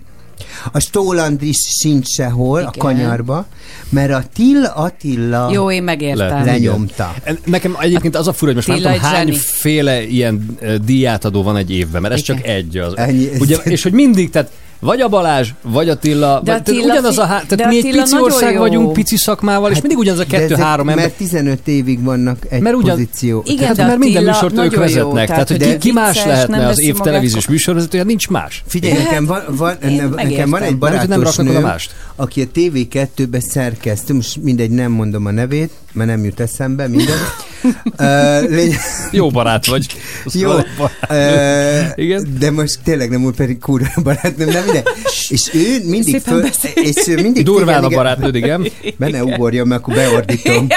A Stóland is sincs sehol, Igen. a kanyarba, mert a Till Attila Jó, én megértem. Lenyomta. Nekem egyébként az a fura, hogy most Tilla nem tudom, egy hány zseni. féle ilyen díjátadó van egy évben, mert ez Igen. csak egy az. Ennyi. Ugye, és hogy mindig, tehát vagy a Balázs, vagy Attila, De vagy, Attila tehát ugyanaz a há... de tehát mi egy pici ország jó. vagyunk, pici szakmával, és mindig ugyanaz a Hát kettő-három ember. Mert 15 évig vannak egy Mert ugyan- pozíció. Igen, Tehát, de mert minden műsort ők nagyon jó, vezetnek. Tehát, hogy ki, ki más lehetne nem az év televíziós műsorvezetője, nincs más. Figyelj, nekem van, nekem van egy Mert hogy nem barátos raknak oda nő, mást. aki a TV2-be szerkesztő, most mindegy, nem mondom a nevét, mert nem jut eszembe, minden. uh, [LAUGHS] lény- Jó barát vagy. Jó, barát. uh, Igen. de most tényleg nem úgy pedig kurva barátnőm, nem ide. És ő mindig, Szépen föl, és ő mindig Durván a igen, barátnőd, igen. Be ne ugorjam, mert akkor beordítom. [LAUGHS]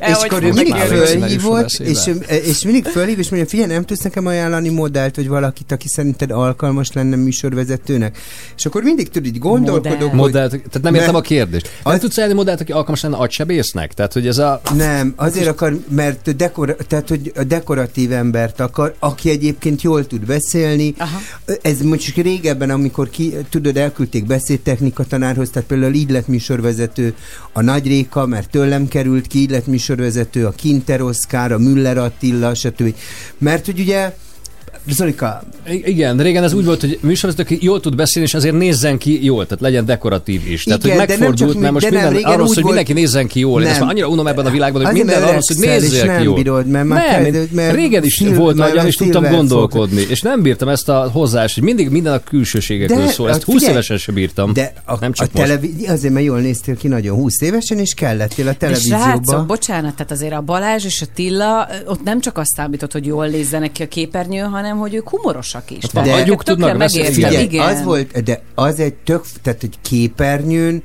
És akkor ő mindig fölhívott, és, és mindig fölhív, és mondja, figyelj, nem tudsz nekem ajánlani modellt, vagy valakit, aki szerinted alkalmas lenne műsorvezetőnek. És akkor mindig tudod, így gondolkodok, Modell. hogy Modellt, tehát nem értem a kérdést. Nem tudsz elni modellt, aki alkalmas lenne agysebésznek? Tehát, hogy ez a... nem, azért akar, mert dekor, tehát, hogy a dekoratív embert akar, aki egyébként jól tud beszélni. Aha. Ez mondjuk régebben, amikor ki, tudod, elküldték beszédtechnika tanárhoz, tehát például így lett műsorvezető a Nagy Réka, mert tőlem került ki, így lett műsorvezető a Kinter Oszkár, a Müller Attila, stb. Mert hogy ugye Zolika, Igen, régen ez úgy volt, hogy műsorvezető, aki jól tud beszélni, és azért nézzen ki jól, tehát legyen dekoratív is. Tehát, Igen, hogy de nem megfordult, mert most minden arról hogy volt- mindenki nézzen ki jól. Nem. már annyira unom ebben a világban, hogy Azért, minden arról hogy nézzél ki jól. bírod, mert már nem, kell- mert régen is szil- volt nagyon, és tudtam gondolkodni, és nem bírtam ezt a hozzáást, hogy mindig minden a külsőségekről szól. Ezt a- 20 figyelj, évesen sem bírtam. De a, nem a csak most. televízió, azért, mert jól néztél ki nagyon 20 évesen, és kellettél a televízióba. bocsánat, tehát azért a Balázs és a Tilla, ott nem csak azt számított, hogy jól nézzenek ki a képernyőn, hanem hogy ők humorosak is. van Tehát de- tökre tudnak megértem, Figyelj, igen. az volt, de az egy tök, tehát egy képernyőn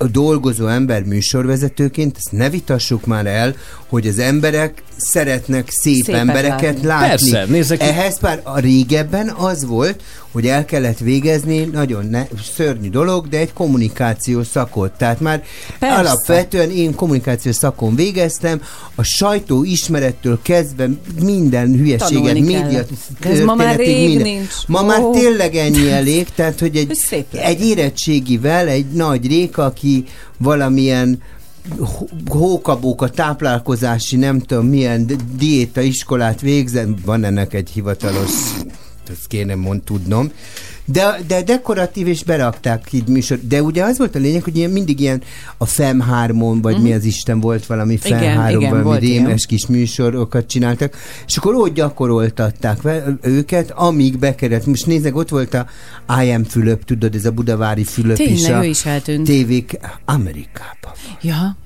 a dolgozó ember műsorvezetőként, ezt ne vitassuk már el, hogy az emberek szeretnek szép Szépet embereket látni. látni. Persze, nézzek Ehhez pár a régebben az volt, hogy el kellett végezni, nagyon ne, szörnyű dolog, de egy kommunikációs szakot. Tehát már Persze. alapvetően én kommunikációs szakon végeztem, a sajtó ismerettől kezdve minden hülyeséget, média ez ma már rég minden. nincs. Ma már Ó. tényleg ennyi elég, tehát hogy egy, egy érettségivel egy nagy rék, aki valamilyen hó- hókabóka táplálkozási, nem tudom milyen di- diéta iskolát végzett, van ennek egy hivatalos ezt kéne mond tudnom. De, de dekoratív, és berakták így műsor. De ugye az volt a lényeg, hogy ilyen, mindig ilyen a FEM 3 vagy mi az Isten volt valami FEM Mhm. Igen, 3 igen, valami rémes kis műsorokat csináltak, és akkor ott gyakoroltatták őket, amíg bekerült. Most nézzek, ott volt a I am Fülöp, tudod, ez a budavári Fülöp is. Tényleg, a ő is eltűnt. Tévék Amerikában. Ja.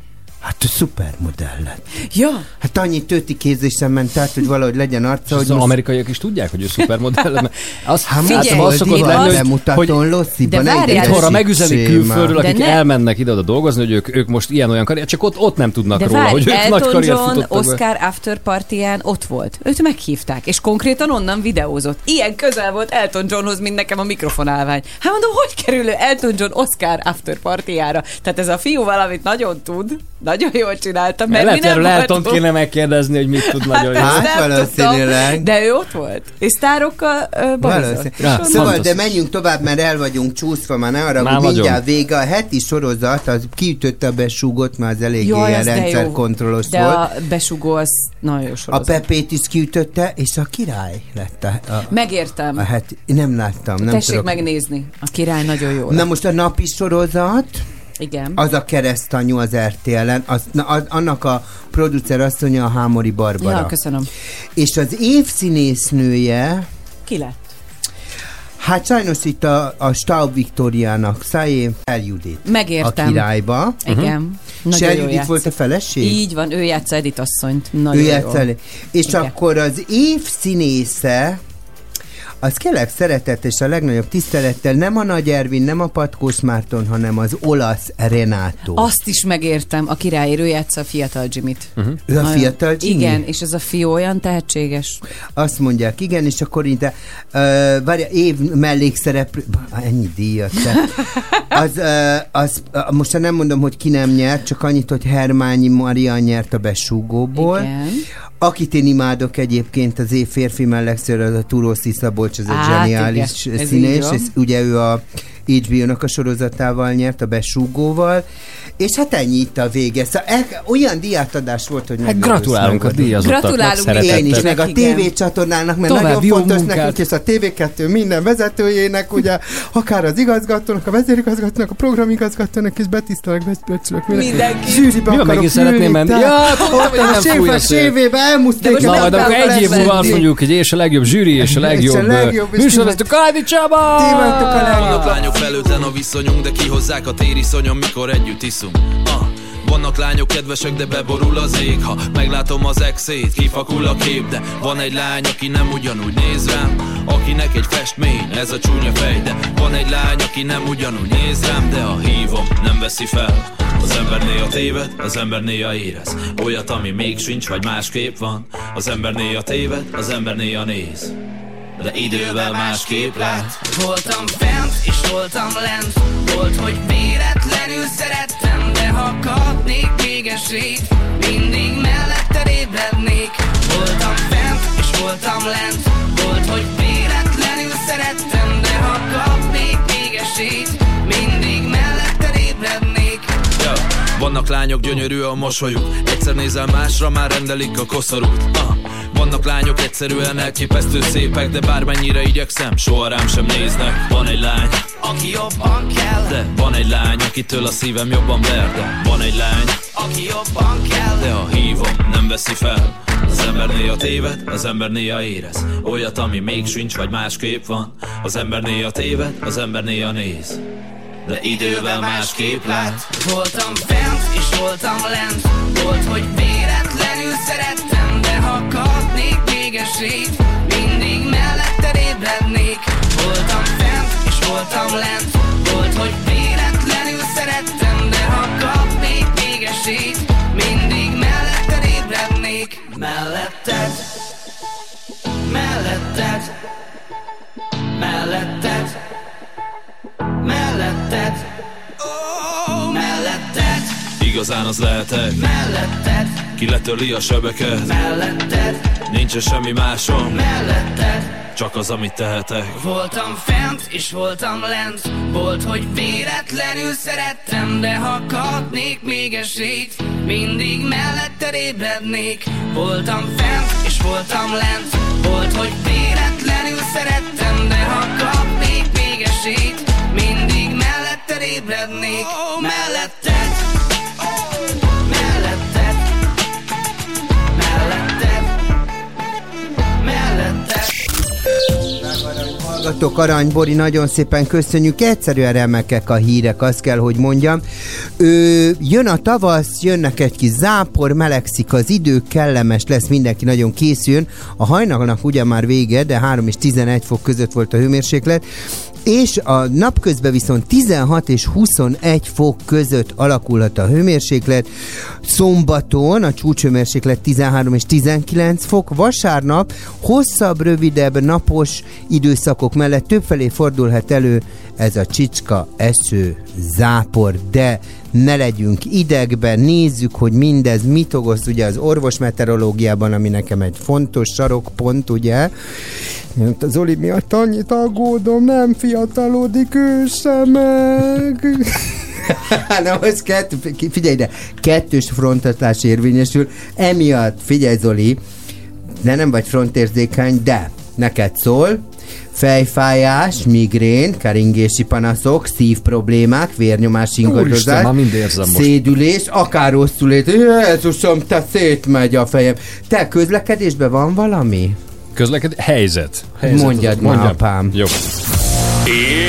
Hát a szupermodell lett. Ja. Hát annyi tőti kézésen ment át, hogy valahogy legyen arca, hogy az most... amerikaiak is tudják, hogy ő szupermodell. mert Azt, Hát Figyelj, az szokott lenni, hogy, hogy De ne várjál, itthonra megüzenik külföldről, akik ne- elmennek ide-oda dolgozni, hogy ők, ők most ilyen-olyan karrier, csak ott, ott nem tudnak De róla, várj, hogy ők nagy Elton karriert John futottak be. Oscar after partyján ott volt. Őt meghívták, és konkrétan onnan videózott. Ilyen közel volt Elton Johnhoz, mint nekem a mikrofonálvány. Hát mondom, hogy kerül ő Elton John Oscar after partyjára? Tehát ez a fiú valamit nagyon tud, nagyon jól csinálta, mert Lehet mi nem voltunk. kéne megkérdezni, hogy mit tud nagyon jól. Hát nem valószínűleg. de ő ott volt. És sztárokkal uh. Szóval, de menjünk tovább, mert el vagyunk csúszva, már ne arra, Már hogy mindjárt vége. A heti sorozat, az kiütötte a besúgott, már az eléggé Jaj, ilyen de rendszerkontrollos De volt. a besugó az nagyon jó A sorozat. Pepét is kiütötte, és a király lett a, a, Megértem. a heti. Nem láttam, nem Tessék tudok. megnézni. A király nagyon jó. Na most a napi sorozat, Igen. az a keresztanyú az RTL-en, az, na, az, annak a producer asszonya a Hámori Barbara. Ja, köszönöm. És az évszínésznője, Ki lett? hát sajnos itt a, a Staub Viktoriának Szájé Eljudit. Megértem. A királyba. Igen. Se jó Eljudit volt a feleség? Így van, ő játsza Edith asszonyt. Nagyon ő játsza. És Igen. akkor az év színésze, az kérlek szeretett és a legnagyobb tisztelettel nem a Nagy Ervin, nem a Patkós Márton, hanem az olasz Renátó. Azt is megértem, a király, ő játsza a fiatal Jimmy-t. Mhm. ő a fiatal Jimmy? Igen, és ez a fiú olyan tehetséges. Azt mondják, igen, és akkor itt, uh, várja, év mellékszereplő, ennyi díjat, te. Az, uh, az, uh, most nem mondom, hogy ki nem nyert, csak annyit, hogy Hermányi Maria nyert a besúgóból. Igen. Akit én imádok egyébként az év férfi mellekször, az a Turószi Szabolcs, az egy Hát, zseniális igen, ez és ugye ő a HBO-nak a sorozatával nyert, a besúgóval, és hát ennyi itt a vége. Szóval el, olyan diátadás volt, hogy Hát gratulálunk a díjazottaknak Gratulálunk. Én is, meg a. TV csatornának, mert További nagyon fontos munkát. nekünk, és a TV2 minden vezetőjének, ugye, akár az igazgatónak, a vezérigazgatónak, a programigazgatónak, és betisztelek, becsülök Mindenki. Zsűribe Mi van, akarok megint szeretném menni? Ja, tudtam, hogy ott nem a fúj a séfes szél. évébe elmuszték, Na, majd akkor egy év múlva azt mondjuk, hogy és a legjobb zsűri, és a legjobb, a legjobb, és műsor, ti ezt a Kádi Csaba! Ti a legjobb. Lányok felőtlen a viszonyunk, de kihozzák a tériszonyom, mikor együtt iszunk. Ah. Vannak lányok kedvesek, de beborul az ég. Ha meglátom az exét, kifakul a kép De van egy lány, aki nem ugyanúgy néz rám. Akinek egy festmény, ez a csúnya fej De van egy lány, aki nem ugyanúgy néz rám. De a hívom nem veszi fel. Az ember néha téved, az ember néha érez. Olyat, ami még sincs, vagy másképp van. Az ember néha téved, az ember néha néz de idővel másképp lát. Voltam fent és voltam lent. Volt, hogy véletlenül szerettem De ha kapnék még esélyt Mindig melletted ébrednék Voltam fent és voltam lent. Volt, hogy véletlenül szerettem De ha kapnék még esélyt Mindig melletted ébrednék Ja, vannak lányok, gyönyörű a mosolyuk. Egyszer nézel másra, már rendelik a koszorút. Ah. Vannak lányok egyszerűen elképesztő szépek De bármennyire igyekszem, soha rám sem néznek. Van egy lány, Aki jobban kell de van egy lány, akitől a szívem jobban ver De van egy lány, Aki jobban kell de a hívom nem veszi fel. Az ember néha téved, az ember néha érez. Olyat, ami még sincs, vagy másképp van. Az ember néha téved, az ember néha néz. De idővel másképp lát. Voltam fent és voltam lent. Volt, hogy véletlenül szerettem De ha kapnék még esélyt Mindig melletted ébrednék. Voltam fent és voltam lent. Volt, hogy véletlenül szerettem De ha kapnék még esélyt Mindig melletted ébrednék. Melletted. Melletted. Melletted. Melletted. Oh, melletted. Igazán az lehetek, Melletted ki letörli a sebeket. Melletted. Nincs semmi másom, Melletted. Csak az, amit tehetek. Voltam fent, és voltam lent. Volt, hogy véletlenül szerettem De ha kapnék még esélyt Mindig melletted ébrednék. Voltam fent, és voltam lent. Volt, hogy véletlenül szerettem De ha kapnék még esélyt Mindig melletted ébrednék. Melletted Hallgatók, Arany nagyon szépen köszönjük. Egyszerűen remekek a hírek, azt kell, hogy mondjam. Ö, jön a tavasz, jönnek egy kis zápor, melegszik az idő, kellemes lesz, mindenki nagyon készüljön. A hajnalnak ugye már vége, de 3 és 11 fok között volt a hőmérséklet. És a napközben viszont 16 és 21 fok között alakulhat a hőmérséklet. Szombaton a csúcshőmérséklet 13 és 19 fok. Vasárnap hosszabb, rövidebb, napos időszakok mellett többfelé fordulhat elő ez a csicska, eső, zápor, de ne legyünk idegben, nézzük, hogy mindez mit okoz ugye az orvosmeteorológiában, ami nekem egy fontos sarokpont, ugye. Mert az Zoli miatt annyit aggódom, nem fiatalodik ő sem meg. Na, az kettő, figyelj ide, kettős frontatás érvényesül, emiatt, figyelj Zoli, de nem vagy frontérzékeny, de neked szól, fejfájás, migrén, keringési panaszok, szívproblémák, vérnyomás ingadozás, érzem most. szédülés, akár rosszul lét, Jézusom, te szétmegy a fejem. Te közlekedésben van valami? Közleked... Helyzet. Helyzet Mondjad mondjam. apám. Jó.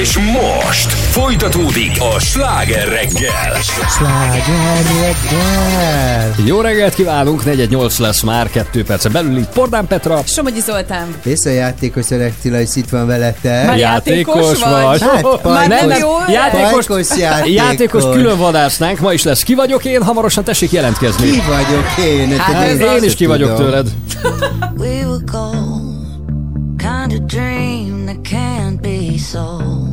És most folytatódik a sláger reggel. Sláger reggel! Jó reggelt kívánunk, 418 lesz már, kettő perce belül itt Pordán Petra. Somogyi Zoltán. És a játékos Öreg is itt van veletek. Már játékos vagy? Hát, Már nem pajkos- jó játékos, Pajkos játékos. játékos külön vadásznánk, ma is lesz. Ki vagyok én? Hamarosan tessék jelentkezni. Ki vagyok én? Hát ez én Én is ki vagyok tudom. tőled. [LAUGHS] We were gold, kind of dream that can't be sold.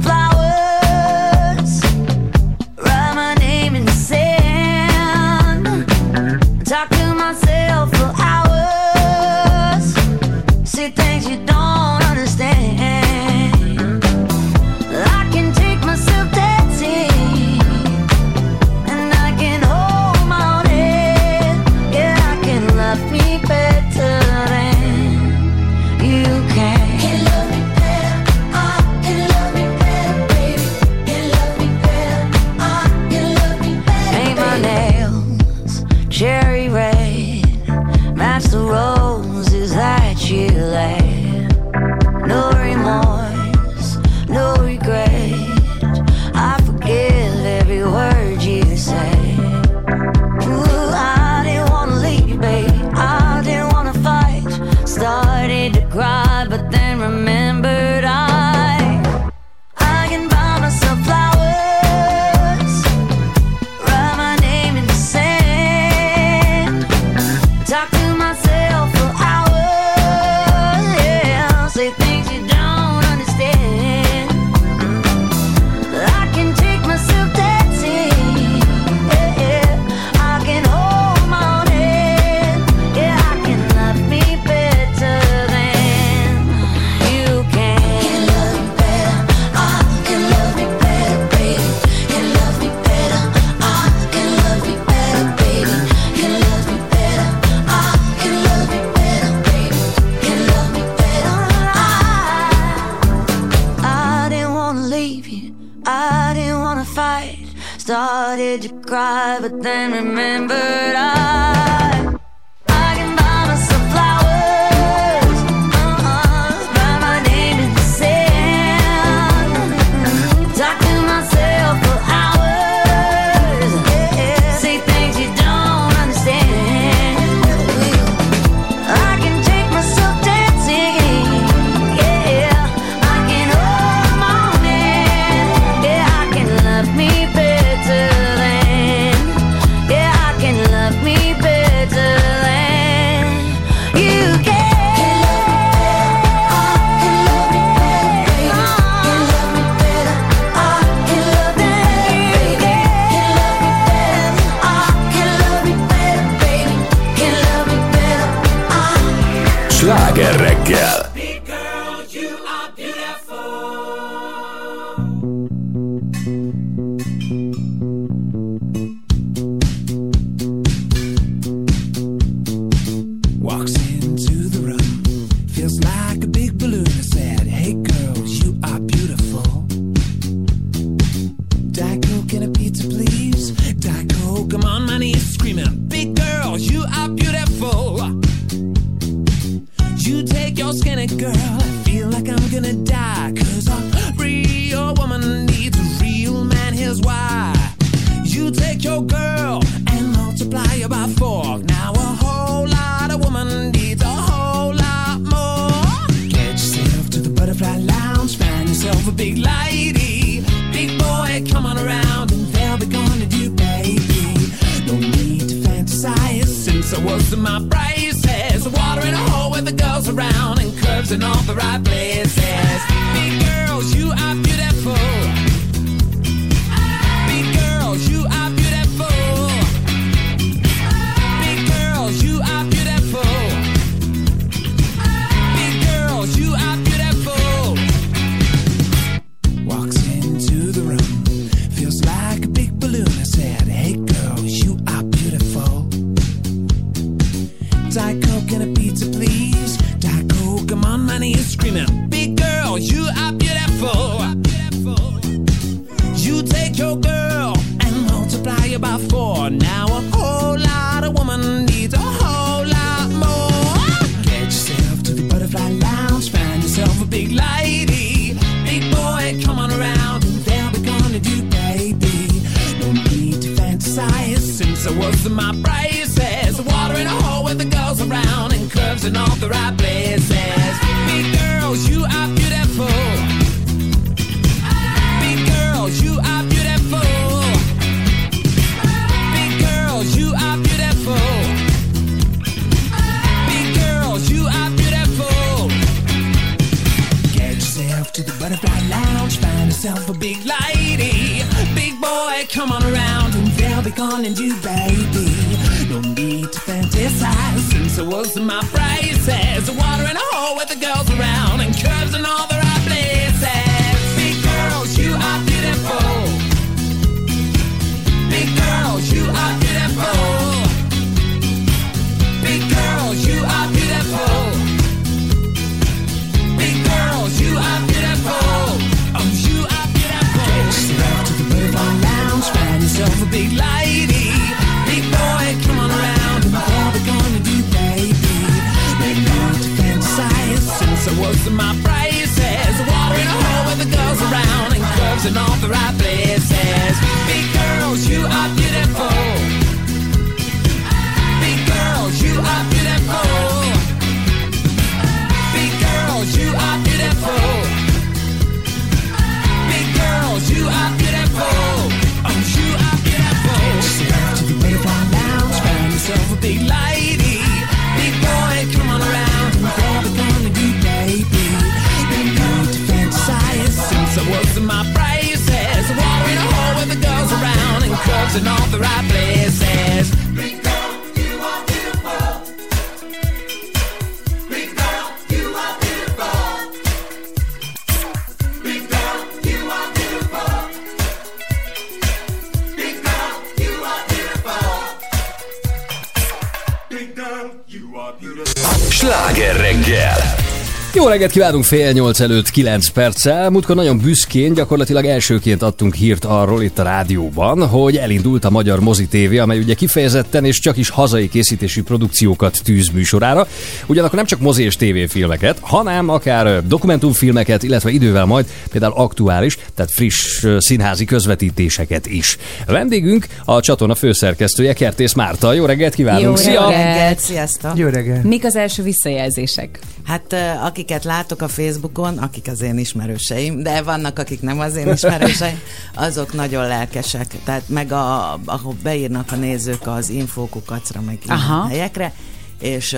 Jó reggelt kívánunk fél nyolc előtt, kilenc perccel. Múltkor nagyon büszkén, gyakorlatilag elsőként adtunk hírt arról itt a rádióban, hogy elindult a Magyar Mozi TV, amely ugye kifejezetten és csak is hazai készítésű produkciókat tűz műsorára. Ugyanakkor nem csak mozi és tévéfilmeket, hanem akár dokumentumfilmeket, illetve idővel majd például aktuális, tehát friss színházi közvetítéseket is. Vendégünk a csatorna főszerkesztője Kertész Márta. Jó reggelt kívánunk! Jó Szia! reggelt! Sziasztok! Jó reggelt! Mik az első visszajelzések? Hát aki akiket látok a Facebookon, akik az én ismerőseim, de vannak, akik nem az én ismerőseim, [LAUGHS] azok nagyon lelkesek. Tehát meg a, ahol beírnak a nézők az infókukacra, meg Aha. helyekre, és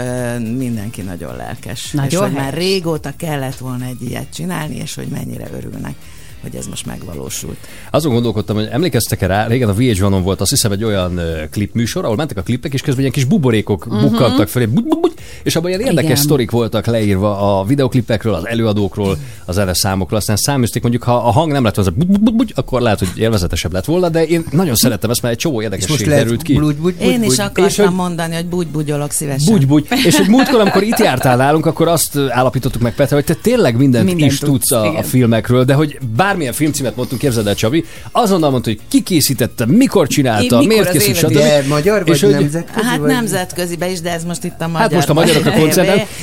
mindenki nagyon lelkes. Nagyon és hogy már régóta kellett volna egy ilyet csinálni, és hogy mennyire örülnek hogy ez most megvalósult. Azon gondolkodtam, hogy emlékeztek-e rá, régen a VH1-on volt azt hiszem egy olyan uh, klipműsor, ahol mentek a klipek, és közben ilyen kis buborékok uh-huh. bukkantak bugy, bugy, bugy, és abban ilyen érdekes Igen. sztorik voltak leírva a videoklipekről, az előadókról, az zene számokról, aztán száműzték, mondjuk ha a hang nem lett az a bugy, bugy, bugy, bugy, akkor lehet, hogy élvezetesebb lett volna, de én nagyon szerettem ezt, mert egy csomó érdekesség derült ki. bugy, bugy, bugy, Én is bugy. akartam És hogy- mondani, hogy bugy-bugyolok szívesen. Bugy, bugy. És egy múltkor, amikor itt jártál nálunk, akkor azt állapítottuk meg, Petra, hogy te tényleg mindent, Mindent is tudsz, tudsz a, a filmekről, de hogy bármilyen filmcímet mondtunk, képzeld el, Csabi, azonnal mondta, hogy ki készítette, mikor csinálta, Mikor miért az készült, stb. Magyar vagy És hogy- nemzetközi? Hát vagy? nemzetközibe is, de ez most itt a magyar. Hát most a [LAUGHS]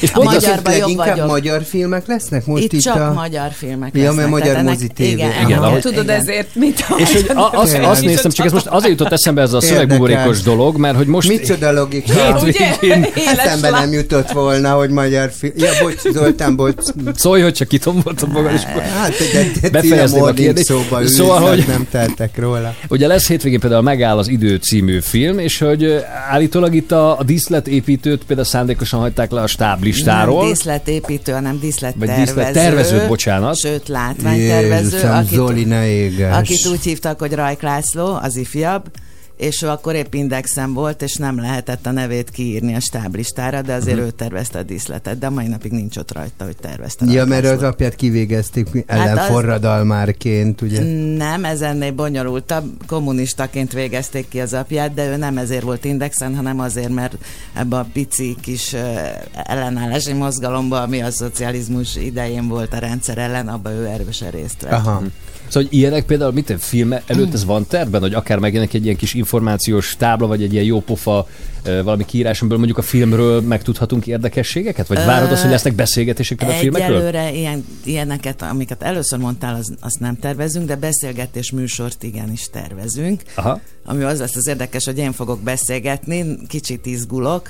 és a pont azt, Magyarban magyarban jobb leginkább vagyok. magyar filmek lesznek most Itt, itt, csak a... magyar filmek Ja, mert lesznek, magyar mozi tévé. Igen, Igen, ahogy- Tudod ezért, mit És hogy a, azt, azt néztem, csak ez most azért jutott eszembe ez a szövegbuborékos dolog, mert hogy most Micsoda logika. hétvégén Eszembe nem jutott volna, hogy magyar film. Ja, bocs, Zoltán, bocs. szólj, hogy csak kitomboltad magad, és Hát, de, de Befejezném a kérdést. szóba ülsz, Szóval, hogy- nem teltek róla. Ugye lesz hétvégén például Megáll az idő című film, és hogy állítólag itt a, a díszletépítőt például szándékosan hagyták le a stáblistáról. Nem díszletépítő, hanem Vagy díszlettervező. díszlet- tervező, bocsánat. Sőt, látványtervező. Jézusom, akit- Zoli, ne éges. akit úgy hívtak, hogy Rajk László, az ifjabb, és ő akkor épp indexen volt, és nem lehetett a nevét kiírni a stáblistára, de azért Mhm. ő tervezte a díszletet, de mai napig nincs ott rajta, hogy tervezte. Ja, mert az apját kivégezték Hát ellenforradalmárként, ugye? Nem, ez ennél bonyolultabb. Kommunistaként végezték ki az apját, de ő nem ezért volt indexen, hanem azért, mert ebbe a pici kis ellenállási mozgalomba, ami a szocializmus idején volt a rendszer ellen, abba ő erősen részt vett. Aha. Szóval hogy ilyenek például, mit film előtt ez van tervben, hogy akár megjelenik egy ilyen kis információs tábla, vagy egy ilyen jó pofa ö, valami kiírás, amiből mondjuk a filmről megtudhatunk érdekességeket? Vagy várod azt, hogy lesznek beszélgetések a filmekről? Egyelőre ilyen, ilyeneket, amiket először mondtál, az, azt nem tervezünk, de beszélgetés műsort igenis tervezünk. Aha. Ami az lesz az érdekes, hogy én fogok beszélgetni, kicsit izgulok.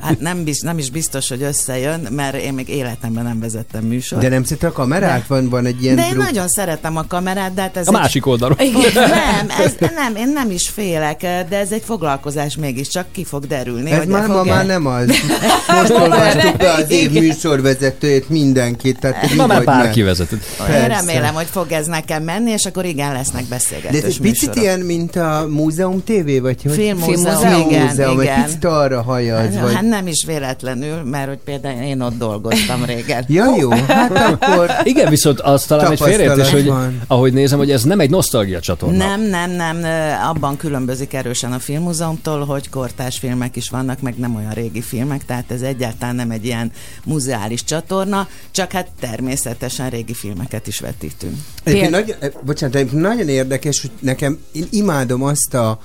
Hát nem, biz, nem is biztos, hogy összejön, mert én még életemben nem vezettem műsort. De nem szét a kamerát? Van, van egy ilyen De én druk- nagyon szeretem a kamerát, de hát ez A másik oldalról. Egy... [LAUGHS] Nem, ez, nem, én nem is félek, de ez egy foglalkozás mégiscsak ki fog derülni. Ez már ma már nem az. [LAUGHS] Most olvastuk be az év műsorvezetőjét mindenkit, tehát te Ma már bárki vezetett. Remélem, hogy fog ez nekem menni, és akkor igen, lesznek De beszélgetős ez egy picit ilyen, mint a múzeum TV, vagy hogy? Filmmúzeum, Filmmúzeum, igen, egy igen. picit arra hajaz, vagy... Hát nem is véletlenül, mert hogy például én ott dolgoztam régen. Ja, jó, hát akkor... [LAUGHS] Igen, viszont az talán egy félreértés, hogy ahogy nézem, hogy ez nem egy nosztalgia csatorna. Nem, nem, nem, abban különbözik erősen a filmmúzeumtól, hogy kortárs filmek is vannak, meg nem olyan régi filmek, tehát ez egyáltalán nem egy ilyen muzeális csatorna, csak hát természetesen régi filmeket is vetítünk. Egyébként nagyon, eh, bocsánat, egyébként nagyon érdekes, hogy nekem, én imádom azt a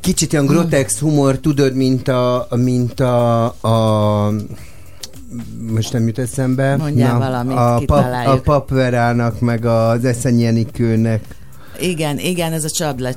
kicsit olyan grotex humor, tudod, mint a, mint a, a most nem jut eszembe. Mondjál valamit, a, pap, a papverának, meg az Eszenyi Enikőnek. Igen, igen, ez a Csable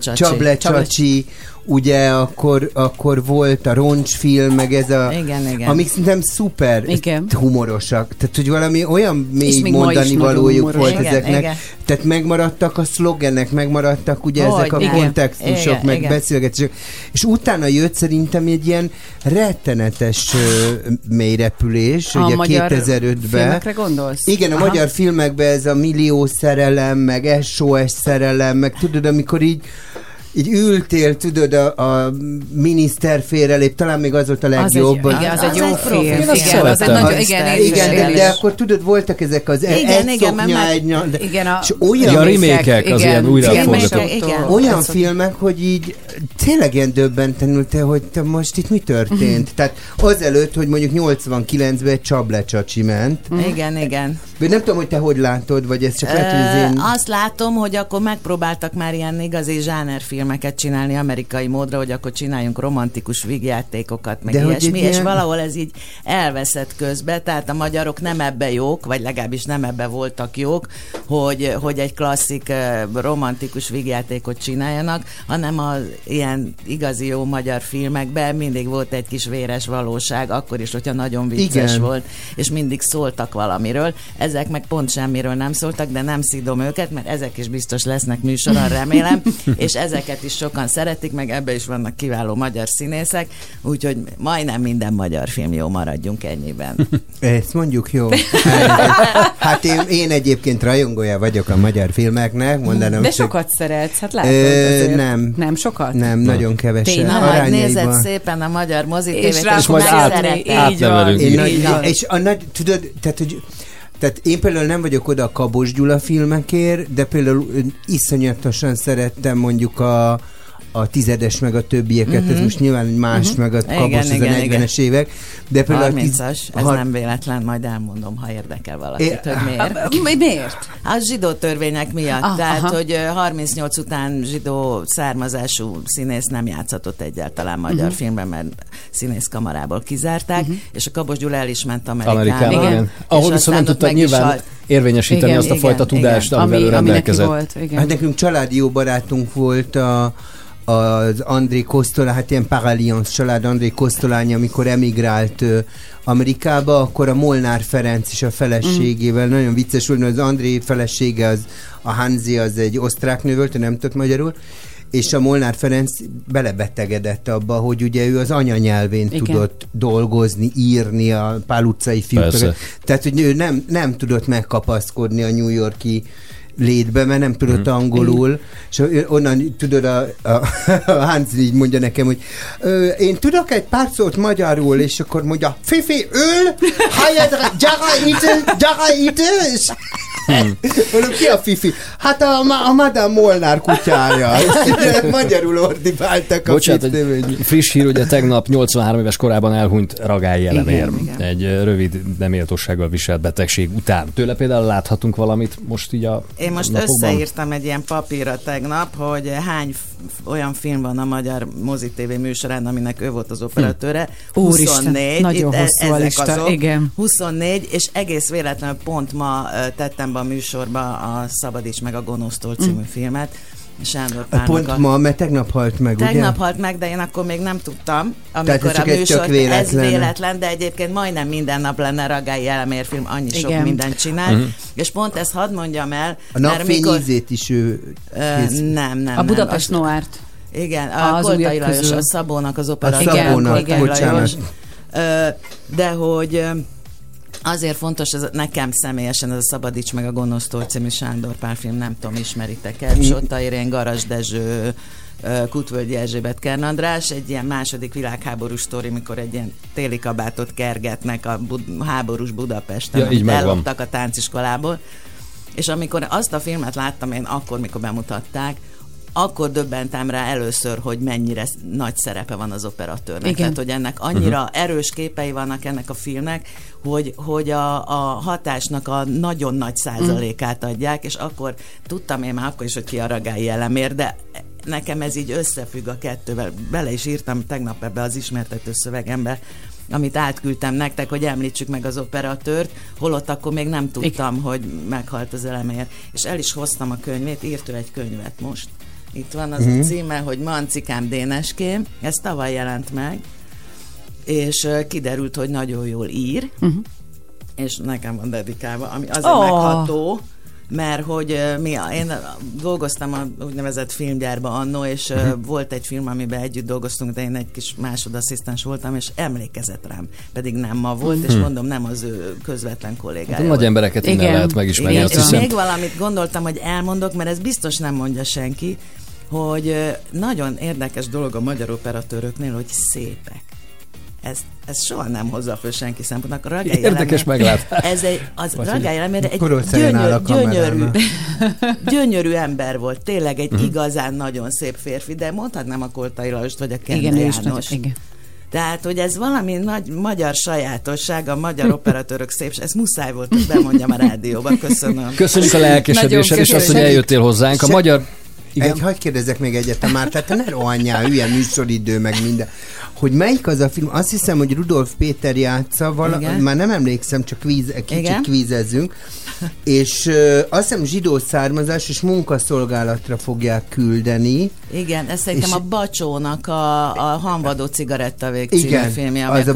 Csacsi. Ugye akkor, akkor volt a roncsfilm, meg ez a... Igen, igen. Amik szerintem szuper Igen. humorosak. Tehát, hogy valami olyan még mondani valójuk volt Igen, ezeknek. igen. Tehát megmaradtak a szlogenek, megmaradtak ugye Hogy, ezek a igen. kontextusok, Igen, meg igen. beszélgetések. És utána jött szerintem egy ilyen rettenetes ö, mélyrepülés, A ugye magyar 2005-ben. filmekre gondolsz? Igen, a Aha. magyar filmekben ez a millió szerelem, meg SOS szerelem, meg tudod, amikor így így ültél, tudod, a, a miniszter félrelép, talán még az volt a Az egy, legjobb. igen, az egy jó film. film. Igen, az egy nagyon, Az- igen, igen, igen, de, de akkor tudod, voltak ezek az Igen, egy igen, szoknya, meg- egy nyal, de, Igen, a, és olyan, a remake-ek, az igen, ilyen újra filmek- forgatott. Igen. olyan filmek, hogy így tényleg ilyen döbbentenül te, hogy te most itt mi történt. [LAUGHS] Tehát azelőtt, hogy mondjuk 89-ben egy csablecsacsi ment. Igen, igen. Vagy nem tudom, hogy te hogy látod, vagy ez csak lehet, hogy az én... Ö, Azt látom, hogy akkor megpróbáltak már ilyen igazi zsánerfilmeket csinálni amerikai módra, hogy akkor csináljunk romantikus vígjátékokat, meg De ilyesmi, és ilyen- valahol ez így elveszett közbe, tehát a magyarok nem ebbe jók, vagy legalábbis nem ebbe voltak jók, hogy, hogy egy klasszik ö, romantikus vígjátékot csináljanak, hanem az ilyen igazi jó magyar filmekben mindig volt egy kis véres valóság, akkor is, hogyha nagyon vicces Igen. volt, és mindig szóltak valamiről. Ez ezek meg pont semmiről nem szóltak, de nem szidom őket, mert ezek is biztos lesznek műsoron, remélem, [LAUGHS] és ezeket is sokan szeretik, meg ebbe is vannak kiváló magyar színészek, úgyhogy majdnem minden magyar film jó, maradjunk ennyiben. [LAUGHS] Ezt mondjuk jó. [LAUGHS] Hát én, én egyébként rajongója vagyok a magyar filmeknek, mondanom De csak- sokat szeretsz, hát látod Ö, nem. Nem sokat? Nem, nagyon kevesen. Tényleg? Na, nézed szépen a magyar mozitévét, És És majd át- átnevelünk. Így van, Én így nagy, van. és a nagy, tudod, tehát, hogy tehát én például nem vagyok oda a Kabos Gyula filmekért, de például iszonyatosan szerettem mondjuk a a tizedes meg a többieket, ez most nyilván más, meg a Mhm. Igen, ez a igen, 40-es évek, de például a tiz- 30-as, ez ha- nem véletlen, majd elmondom, ha érdekel valakit, É, hogy miért. Mi- Miért? A zsidó törvények miatt, Ah, tehát, aha. hogy ö, 38 után zsidó származású színész nem játszhatott egyáltalán magyar Mhm. uh-huh. filmben, mert színészkamarából kizárták, uh-huh. és a Kabos Gyula el is ment Amerikába. Amerikában, Igen. igen. Ahol viszont nem tudta nyilván halt. érvényesíteni Igen, azt a igen, fajta igen. tudást, amivel Ami, neki rendelkezett. volt, igen. Hát nekünk családi jó barátunk volt a, az André Kosztolá, hát ilyen Paralliance család André Kosztolány, amikor emigrált ö, Amerikába, akkor a Molnár Ferenc is a feleségével, Mm. nagyon vicces volt, mert az André felesége, az, a Hanzi, az egy osztrák nő volt, nem tudott magyarul, és a Molnár Ferenc belebetegedett abba, hogy ugye ő az anyanyelvén Igen. tudott dolgozni, írni a Pál utcai Persze. fiúk. Tehát, hogy ő nem, nem tudott megkapaszkodni a New Yorki létbe, mert nem tudott Mhm. angolul, és onnan tudod, a, a, a Hans így mondja nekem, hogy én tudok egy pár szót magyarul, és akkor mondja, Fifi, ül, helyedre, gyere ide, gyere ide, és [LAUGHS] mondom, ki a Fifi? Hát a, a Madame Molnár kutyája. [LAUGHS] Magyarul ordibáltak a Bocsánat, egy friss hír, ugye tegnap 83 éves korában elhunyt Ragály igen. Egy rövid neméltossággal viselt betegség után. Tőle például láthatunk valamit most így a Én most napokban? összeírtam egy ilyen papírra tegnap, hogy hány olyan film van a magyar mozi TV műsorán, aminek ő volt az operatőre. Úristen, 24. nagyon Itt e- hosszú a ezek lista, azok. igen. 24, és egész véletlenül pont ma tettem be a műsorba a Szabadíts meg a Gonosztól című filmet. Sándor Pálnak Pont a- ma, mert tegnap halt meg, Tegnap ugye? halt meg, de én akkor még nem tudtam, ez amikor csak a egy műsor, véletlen. ez véletlen, de egyébként majdnem minden nap lenne Ragály Elemér film, annyi sok Igen. mindent csinál, Mhm. és pont ezt hadd mondjam el, A napfény mikor... ízét is ő Ö, kész- nem, nem, A nem. Budapest Az- Noárt. Igen, a Az Koltai Lajos, közül. a Szabónak az A operatőr. Szabónak, Koltai bocsánat. Lajos. Ö, De hogy ö, azért fontos, ez nekem személyesen ez a Szabadíts meg a Gonosztól című Sándor Pál film, nem tudom, ismeritek-e, Sotta Irén, Garas Dezső, Kutvölgyi Erzsébet Kern András, egy ilyen második világháborús sztori, mikor egy ilyen téli kabátot kergetnek a bud- háborús Budapesten, Ja, amit elloptak a tánciskolából. És amikor azt a filmet láttam én akkor, mikor bemutatták, akkor döbbentem rá először, hogy mennyire nagy szerepe van az operatőrnek. Igen. Tehát, hogy ennek annyira erős képei vannak ennek a filmnek, hogy, hogy a, a hatásnak a nagyon nagy százalékát adják, és akkor tudtam én már akkor is, hogy ki a ragályi elemér, de nekem ez így összefügg a kettővel. Bele is írtam tegnap ebbe az ismertető szövegembe, amit átküldtem nektek, hogy említsük meg az operatőrt, holott akkor még nem tudtam, hogy meghalt az elemér. És el is hoztam a könyvét, írt ő egy könyvet most. Itt van az Mhm. a címe, hogy Mancikám Déneském, ez tavaly jelent meg, és kiderült, hogy nagyon jól ír, Uh-huh. és nekem van dedikálva, ami azért oh. megható, mert hogy mi, én dolgoztam a úgynevezett filmgyárba annó, és Mhm. volt egy film, amiben együtt dolgoztunk, de én egy kis másodasszisztens voltam, és emlékezett rám, pedig nem ma volt, és Mhm. mondom, nem az ő közvetlen kollégája. Hát nagy embereket innen Igen. lehet megismerni, Igen, azt és hiszem. még valamit gondoltam, hogy elmondok, mert ez biztos nem mondja senki, hogy nagyon érdekes dolog a magyar operatőröknél, hogy szépek. Ez, ez soha nem hozza föl senki szempontnak. A Ragály Érdekes meglátás. Ez egy, az Vagy Ragály Elemér egy gyönyör, gyönyörű, [LAUGHS] gyönyörű ember volt. Tényleg egy Mhm. igazán nagyon szép férfi, de mondhatnám a Koltai Lajost, vagy a Kende Igen, János. nagy, igen. Tehát, hogy ez valami nagy magyar sajátosság, a magyar [LAUGHS] operatőrök szép, ez muszáj volt, hogy bemondjam a rádióba. Köszönöm. Köszönjük a lelkesedésed, Nagyon és azt, hogy eljöttél hozzánk. A magyar... Igen. Egy, hagyd kérdezek még egyet, már, tehát te ne rohanjál, hülye műsoridő, meg minden. Hogy melyik az a film? Azt hiszem, hogy Rudolf Péter játsza, vala, Igen. már nem emlékszem, csak kvíz, kicsit Igen. kvízezzünk, és ö, azt hiszem zsidó származás és munkaszolgálatra fogják küldeni. Igen, ez szerintem És- a Bacsónak a, a Hanvadó cigarettavég című Igen, filmje, ami az a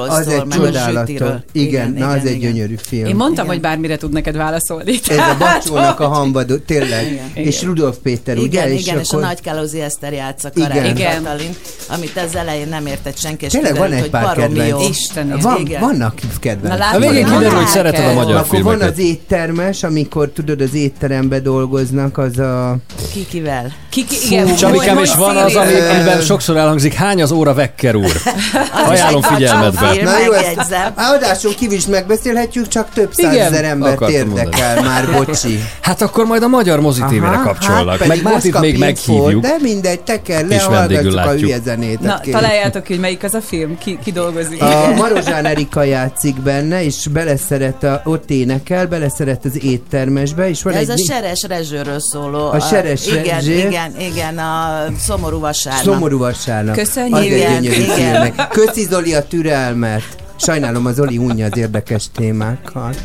az szól, egy meg a sütiről. Igen, na, az egy gyönyörű film. Én mondtam, Igen. hogy bármire tud neked válaszolni. Ez a Bacsónak a hambadó, tényleg. Igen. És Rudolf Péter, ugye? Igen, igen, és a akkor- Nagy Kálózi Eszter játsza Igen. Karály Igen. Katalin, amit az elején nem értett senki, és Tényleg van egy pár kedvenc. Istenem. Van, Igen. vannak kedvenc. Na, A végén kiderül, hogy van szereted a magyar Akkor van az éttermes, amikor tudod, az étterembe dolgoznak, az a... Kikivel? Ki, ki, igen, Csabikám, és van az, amiben sokszor elhangzik, hány az óra Vekker úr? [LAUGHS] Ajánlom figyelmetbe. Na jó, ezt áldáson kívül is megbeszélhetjük, csak több Igen, százezer embert érdekel már, bocsi. Hát akkor majd a magyar mozitévére kapcsolnak. hát meg Mártit még meghívjuk. De mindegy, te kell, És vendégül lehallgatjuk a hülye zenét. Na, kérlek. találjátok ki, hogy melyik az a film? Ki, ki dolgozik? A Marozsán Erika játszik benne, és beleszeret, a, ott énekel, beleszeret az éttermesbe, és van Ez egy... a Seres Rezsőről szóló. A Seres igen, Rezső. igen, igen, a Szomorú vasárnap. Szomorú vasárnap. Köszönjük. Igen, igen. Köszi Zoli a türelmet. Sajnálom, az Zoli unja az érdekes témákat.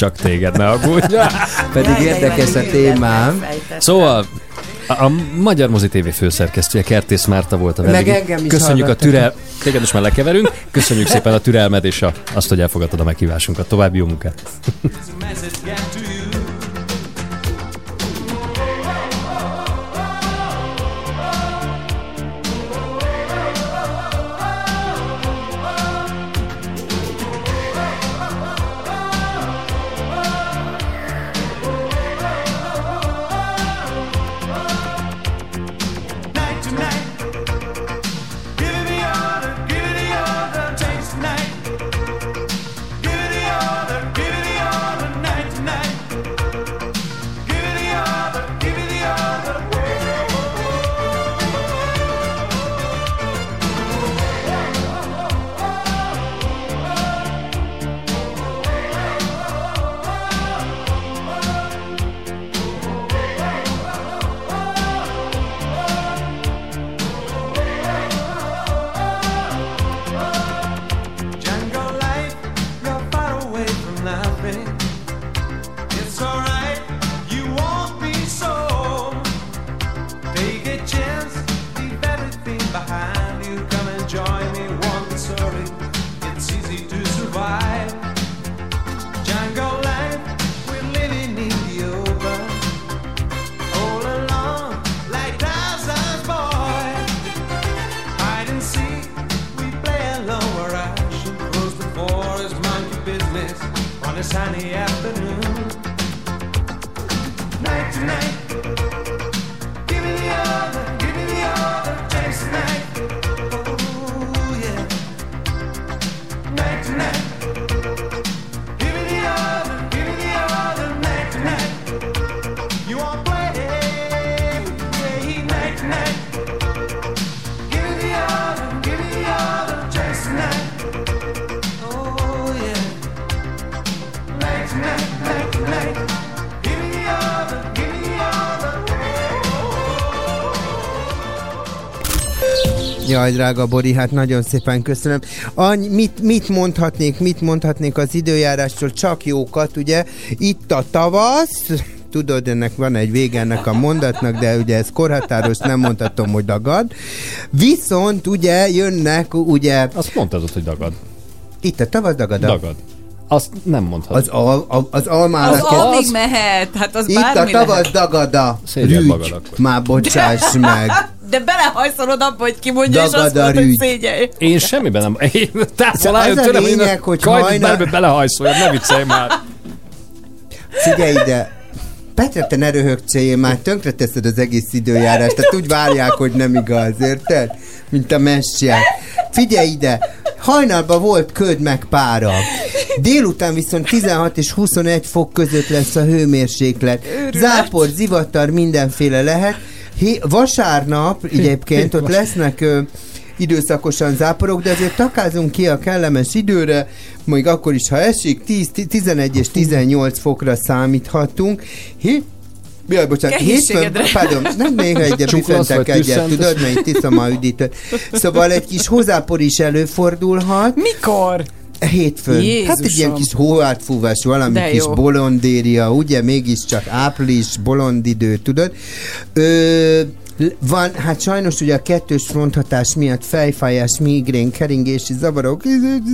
Csak téged ne aggódj. [LAUGHS] Pedig Jaj, de érdekes a témám. Szóval a, a Magyar Mozi TV főszerkesztője Kertész Márta volt a Meg vendég. engem is Köszönjük a türel... Téged is már lekeverünk. Köszönjük szépen a türelmed és a, azt, hogy elfogadtad a meghívásunkat. További jó munkát. Jaj, drága Bori, hát nagyon szépen köszönöm. Annyi, mit, mit mondhatnék, mit mondhatnék az időjárásról? Csak jókat, ugye? Itt a tavasz, tudod, ennek van egy vége ennek a mondatnak, de ugye ez korhatáros, nem mondhatom, hogy dagad. Viszont ugye jönnek, ugye... Azt mondtad, hogy dagad. Itt a tavasz dagad. Dagad. Azt nem mondhatod. Az, al, a, az almának... Az addig mehet, hát az Itt a tavasz lehet. dagada. Rügy. Már bocsáss meg. [LAUGHS] De belehajszolod abba, hogy kimondja, és azt a mondod, hogy szégyelj. Én semmiben nem... [LAUGHS] Én távol Szóval álljon az a tőlem, én lényeg, hogy kajt hajnal- belebe belehajszoljam, ne viccelj már. Figyelj ide! Petre, te ne röhögcsél, már tönkreteszed az egész időjárást, tehát úgy várják, hogy nem igaz, érted? Mint a messiák. Figyelj ide! Hajnalban volt köd meg pára. Délután viszont 16 és 21 fok között lesz a hőmérséklet. Zápor, zivatar, mindenféle lehet. Hé, vasárnap egyébként ott lesznek ö, időszakosan záporok, de azért takázunk ki a kellemes időre, még akkor is, ha esik, 10, 11 és 18 fokra számíthatunk. Hé, Jaj, bocsánat, hétfőn, pardon, nem még egyet bifentek egyet, tudod, mert itt tiszom a üdítőt. Szóval egy kis hozzápor is előfordulhat. Mikor? Hétfőn. Hát egy Jézusom. ilyen kis hóátfúvás, valami De kis jó. bolondéria, ugye mégiscsak április, bolondidő, tudod. Ö, van, hát sajnos ugye a kettős fronthatás miatt fejfájás, migrén, keringési zavarok,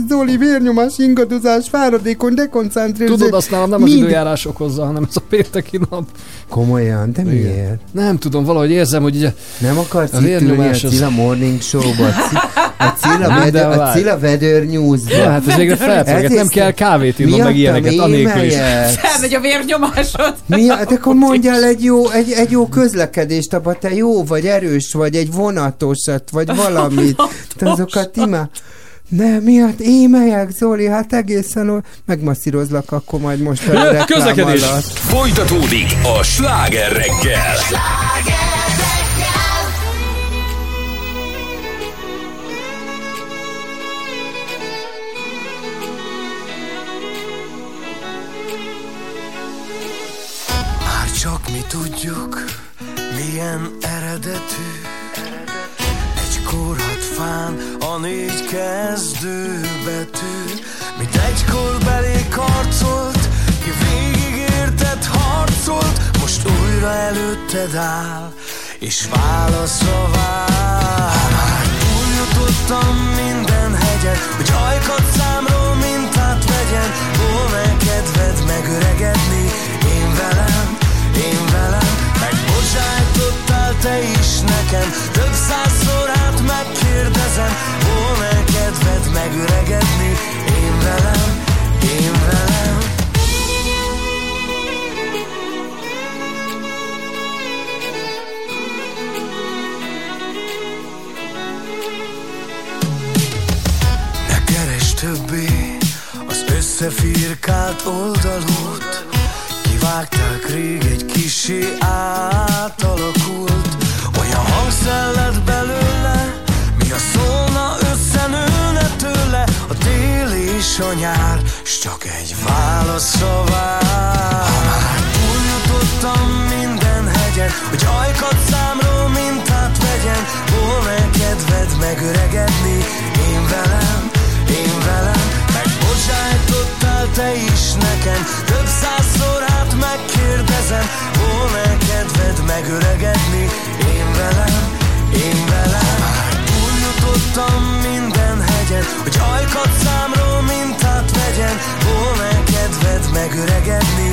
Zoli, vérnyomás, ingadozás, fáradékony, dekoncentrálás. Tudod, azt nálam nem az mind- időjárás okozza, hanem ez a pénteki nap. Komolyan, de miért? Nem tudom, valahogy érzem, hogy ugye Nem akarsz A itt ülni a vérnyomás az- Cilla Morning Show-ba, a Ci- a Cilla, a. [LAUGHS] Cilla Weather News-ba. Ja, hát ez végre felpörget, nem kell kávét innom, meg ilyeneket, anélkül is. Felmegy a vérnyomásod. Mi, hát akkor mondjál egy jó, egy, egy jó közlekedést, abba te jó vagy, erős vagy, egy vonatosat, vagy [LAUGHS] valamit. Te azokat imá... Ne, miatt émelyek, Zoli, hát egészen ol... Megmasszírozlak akkor majd most a reklám [LAUGHS] Közlekedés. alatt. Folytatódik a sláger reggel. Már csak mi tudjuk, milyen eredetű? Egy korhat fán a négy kezdő betű. Mit egykor belék harcolt, ki végig érted harcolt Most újra előtted áll, és válaszra vár. Túljutottam minden hegyen, hogy ajkat számról mintát vegyen Volna kedved megöregedni, én velem, én velem Megbocsájtottál te is nekem. Több százszor át megkérdezem Volna kedved megöregedni? Én velem, én velem. Ne keres többé az összefirkált oldalút. Kivágták rég egy kisé átalakult Hangszell lett belőle Mi a szólna összenőne tőle A tél és a nyár S csak egy válaszra vár. Ha túljutottam minden hegyen Hogy ajkat számról mintát vegyen Volna kedved megöregedni Én velem, én velem. Megbocsájtottál te is nekem Több százszor át megkérdezem Volna kedved megöregedni Én velem, én velem túljutottam minden hegyen Hogy ajkat számról mintát vegyen. Volna kedved megöregedni?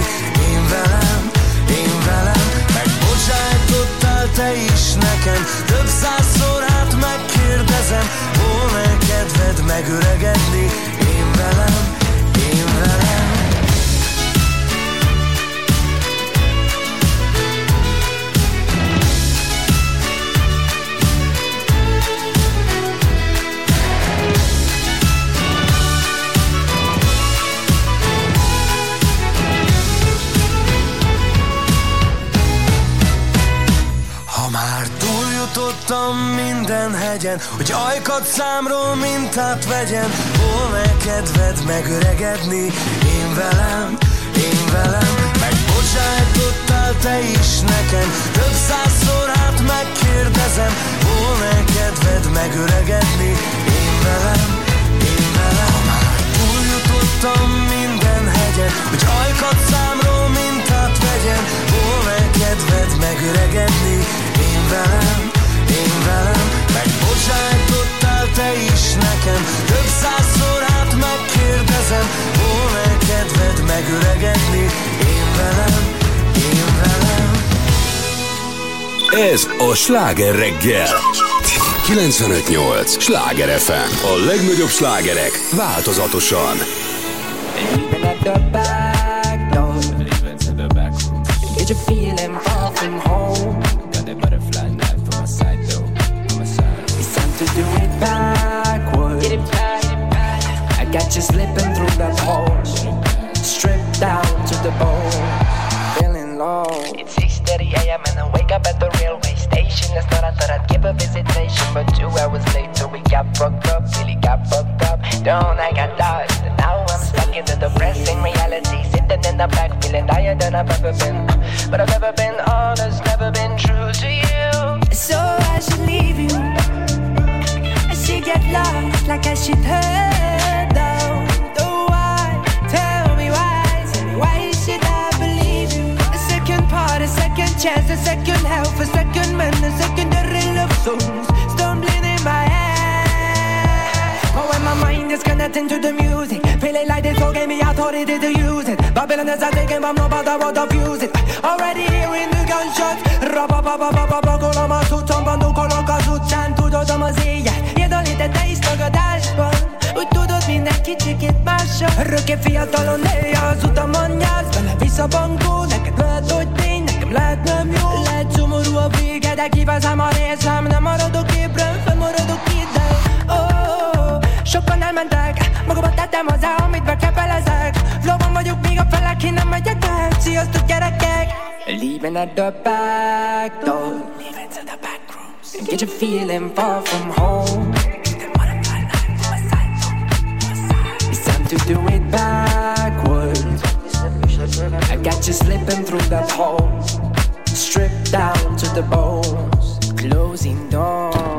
Én velem, én velem. Megbocsájtottál te is nekem. Több százszor át megkérdezem Volna kedved megöregedni? Én velem, én velem hegyen Hogy ajkat számról mintát vegyen. Volna kedved megöregedni? Én velem, én velem. Megbocsájtottál te is nekem. Több százszor át megkérdezem. Volna kedved megöregedni? Én velem, én velem. Ha már minden hegyen Hogy ajkat számról mintát vegyen. Volna kedved megöregedni? Én velem, én velem Megbocsájtottál te is nekem Több százszor át megkérdezem Volna kedved megöregedni Én velem, én velem Ez a sláger reggel. 95.8 Sláger FM. A legnagyobb slágerek változatosan. Even I wake up at the railway station. Last night I thought I'd give a visitation, but two hours later we got fucked up, really got fucked up. Don't I got lost, and now I'm stuck in the depressing reality, sitting in the back feeling higher than I've ever been. But I've never been honest, never been true to you. So I should leave you. I should get lost like I should hurt. Chance, a second help, a second man, a secondary love songs stumbling in my head. But when my mind is connecting to the music, feeling like this whole game, me authority to use it. Babylon is a taking, but no bother what of use it. Already hearing the gunshots. Rabababababa, kolama szutcan, bandó kolonka utcán, tudod a mazéját. Érdelítette is tagadásban, úgy tudod minden kicsikét mással. Örökké fiatalon élj az utamon nyász, vele vissza bankó, neked lehet, hogy lehet nem jó. Lehet szomorú a vége, de kivezem a részem, nem maradok ébren, fennmaradok ide. Oh, sokan elmentek, magamat tettem hozzá, amit bekepelezek. Flowban vagyok, még a felek, én nem megyek el. Sziasztok gyerekek! Leaving at the back door. Leaving to the back rooms. And get you feeling far from home. It's time to do it backwards. I got you slipping through that hole. Stripped down to the bones. Closing doors.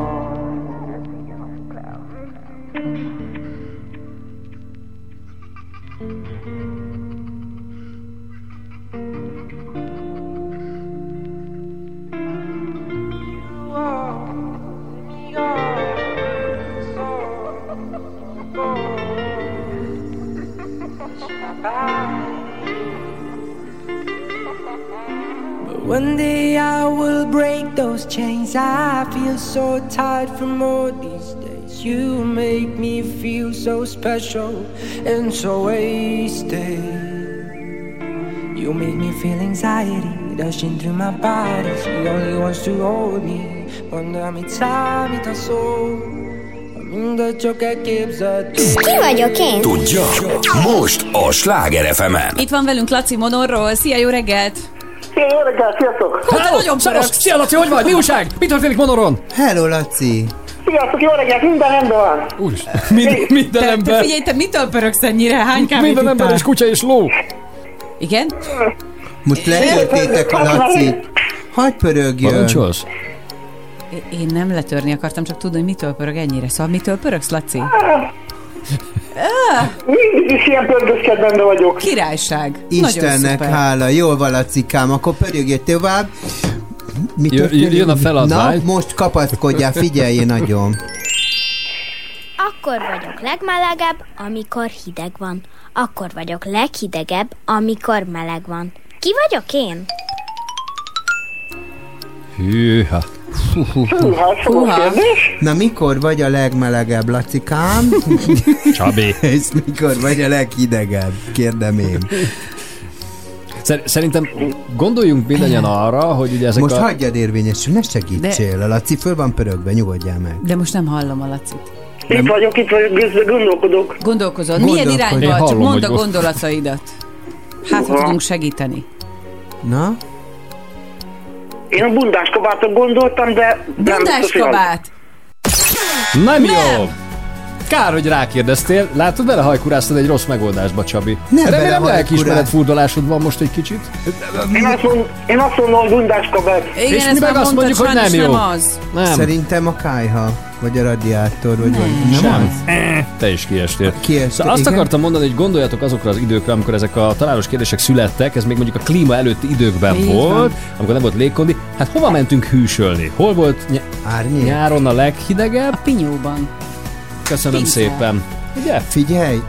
One day I will break those chains. I feel so tired from all these days. You make me feel so special and so wasted. You make me feel anxiety rushing through my body. She only wants to hold me. Quando mi mi da szó. Mindegy, csak. Ki vagyok én? Tudja? Most a Sláger fm Itt van velünk Laci Monorról. Szia, jó reggelt! Szia, jó reggelt, sziasztok! Hú, te nagyon Szevasz! Szia, Laci, hogy vagy? Mi újság? Mi történik Monoron? Hello, Laci! Sziasztok, jó reggelt, minden rendben van! Úristen, minden, minden Te, te ember. figyelj, te mitől pöröksz ennyire? Hány kávét Minden ember és kutya és ló. Igen? Most letöltétek a Lacit. Hagy pörögjön. Parancsolsz? Én nem letörni akartam, csak tudni, hogy mitől pörög ennyire. Szóval mitől pörögsz, Laci? Mindig is ilyen pörgőskedben vagyok. Királyság. Istennek hála. Jól van, Lacikám, akkor pörögjél tovább. Mi jön a feladvány. Na, most kapaszkodjál, figyelj nagyon. Akkor vagyok legmelegebb, amikor hideg van. Akkor vagyok leghidegebb, amikor meleg van. Ki vagyok én? Hűha. Húha. Na, mikor vagy a legmelegebb, Lacikám? [LAUGHS] Csabi. És mikor vagy a leghidegebb? Kérdem én. Szer- Szerintem gondoljunk mindannyian arra, hogy ugye ezek Most a... hagyjad érvényesül, ne segítsél. A Laci föl van pörögve, nyugodjál meg. De most nem hallom a Lacit. Itt vagyok, itt vagyok, gondolkodok. Gondolkozod. Gondolkodj. Milyen irányba? Csak mondd a gondolataidat. Hát, ha tudunk segíteni. Na? Én a bundás kabátot gondoltam, de... nem Bundás az. kabát! Nem jó! Kár, hogy rákérdeztél. Látod, belehajkuráztad egy rossz megoldásba, Csabi. Nem Remélem lelkiismeret furdalásod van most egy kicsit. Én azt, mond, én azt mondom, bundás kabát. Igen, És mi meg azt mondjuk, hogy nem jó. nem az. Nem, Szerintem a kájha, vagy a radiátor, vagy vagy nem, sem. az? Te is kiestél. Kiestél, Szóval azt igen. akartam mondani, hogy gondoljatok azokra az időkre, amikor ezek a találós kérdések születtek, ez még mondjuk a klíma előtti időkben Így volt, van. amikor nem volt légkondi. Hát hova mentünk hűsölni? Hol volt ny- Árnyék. nyáron a leghidegebb? Pinyóban. Köszönöm Pince. szépen. Ugye? Figyelj,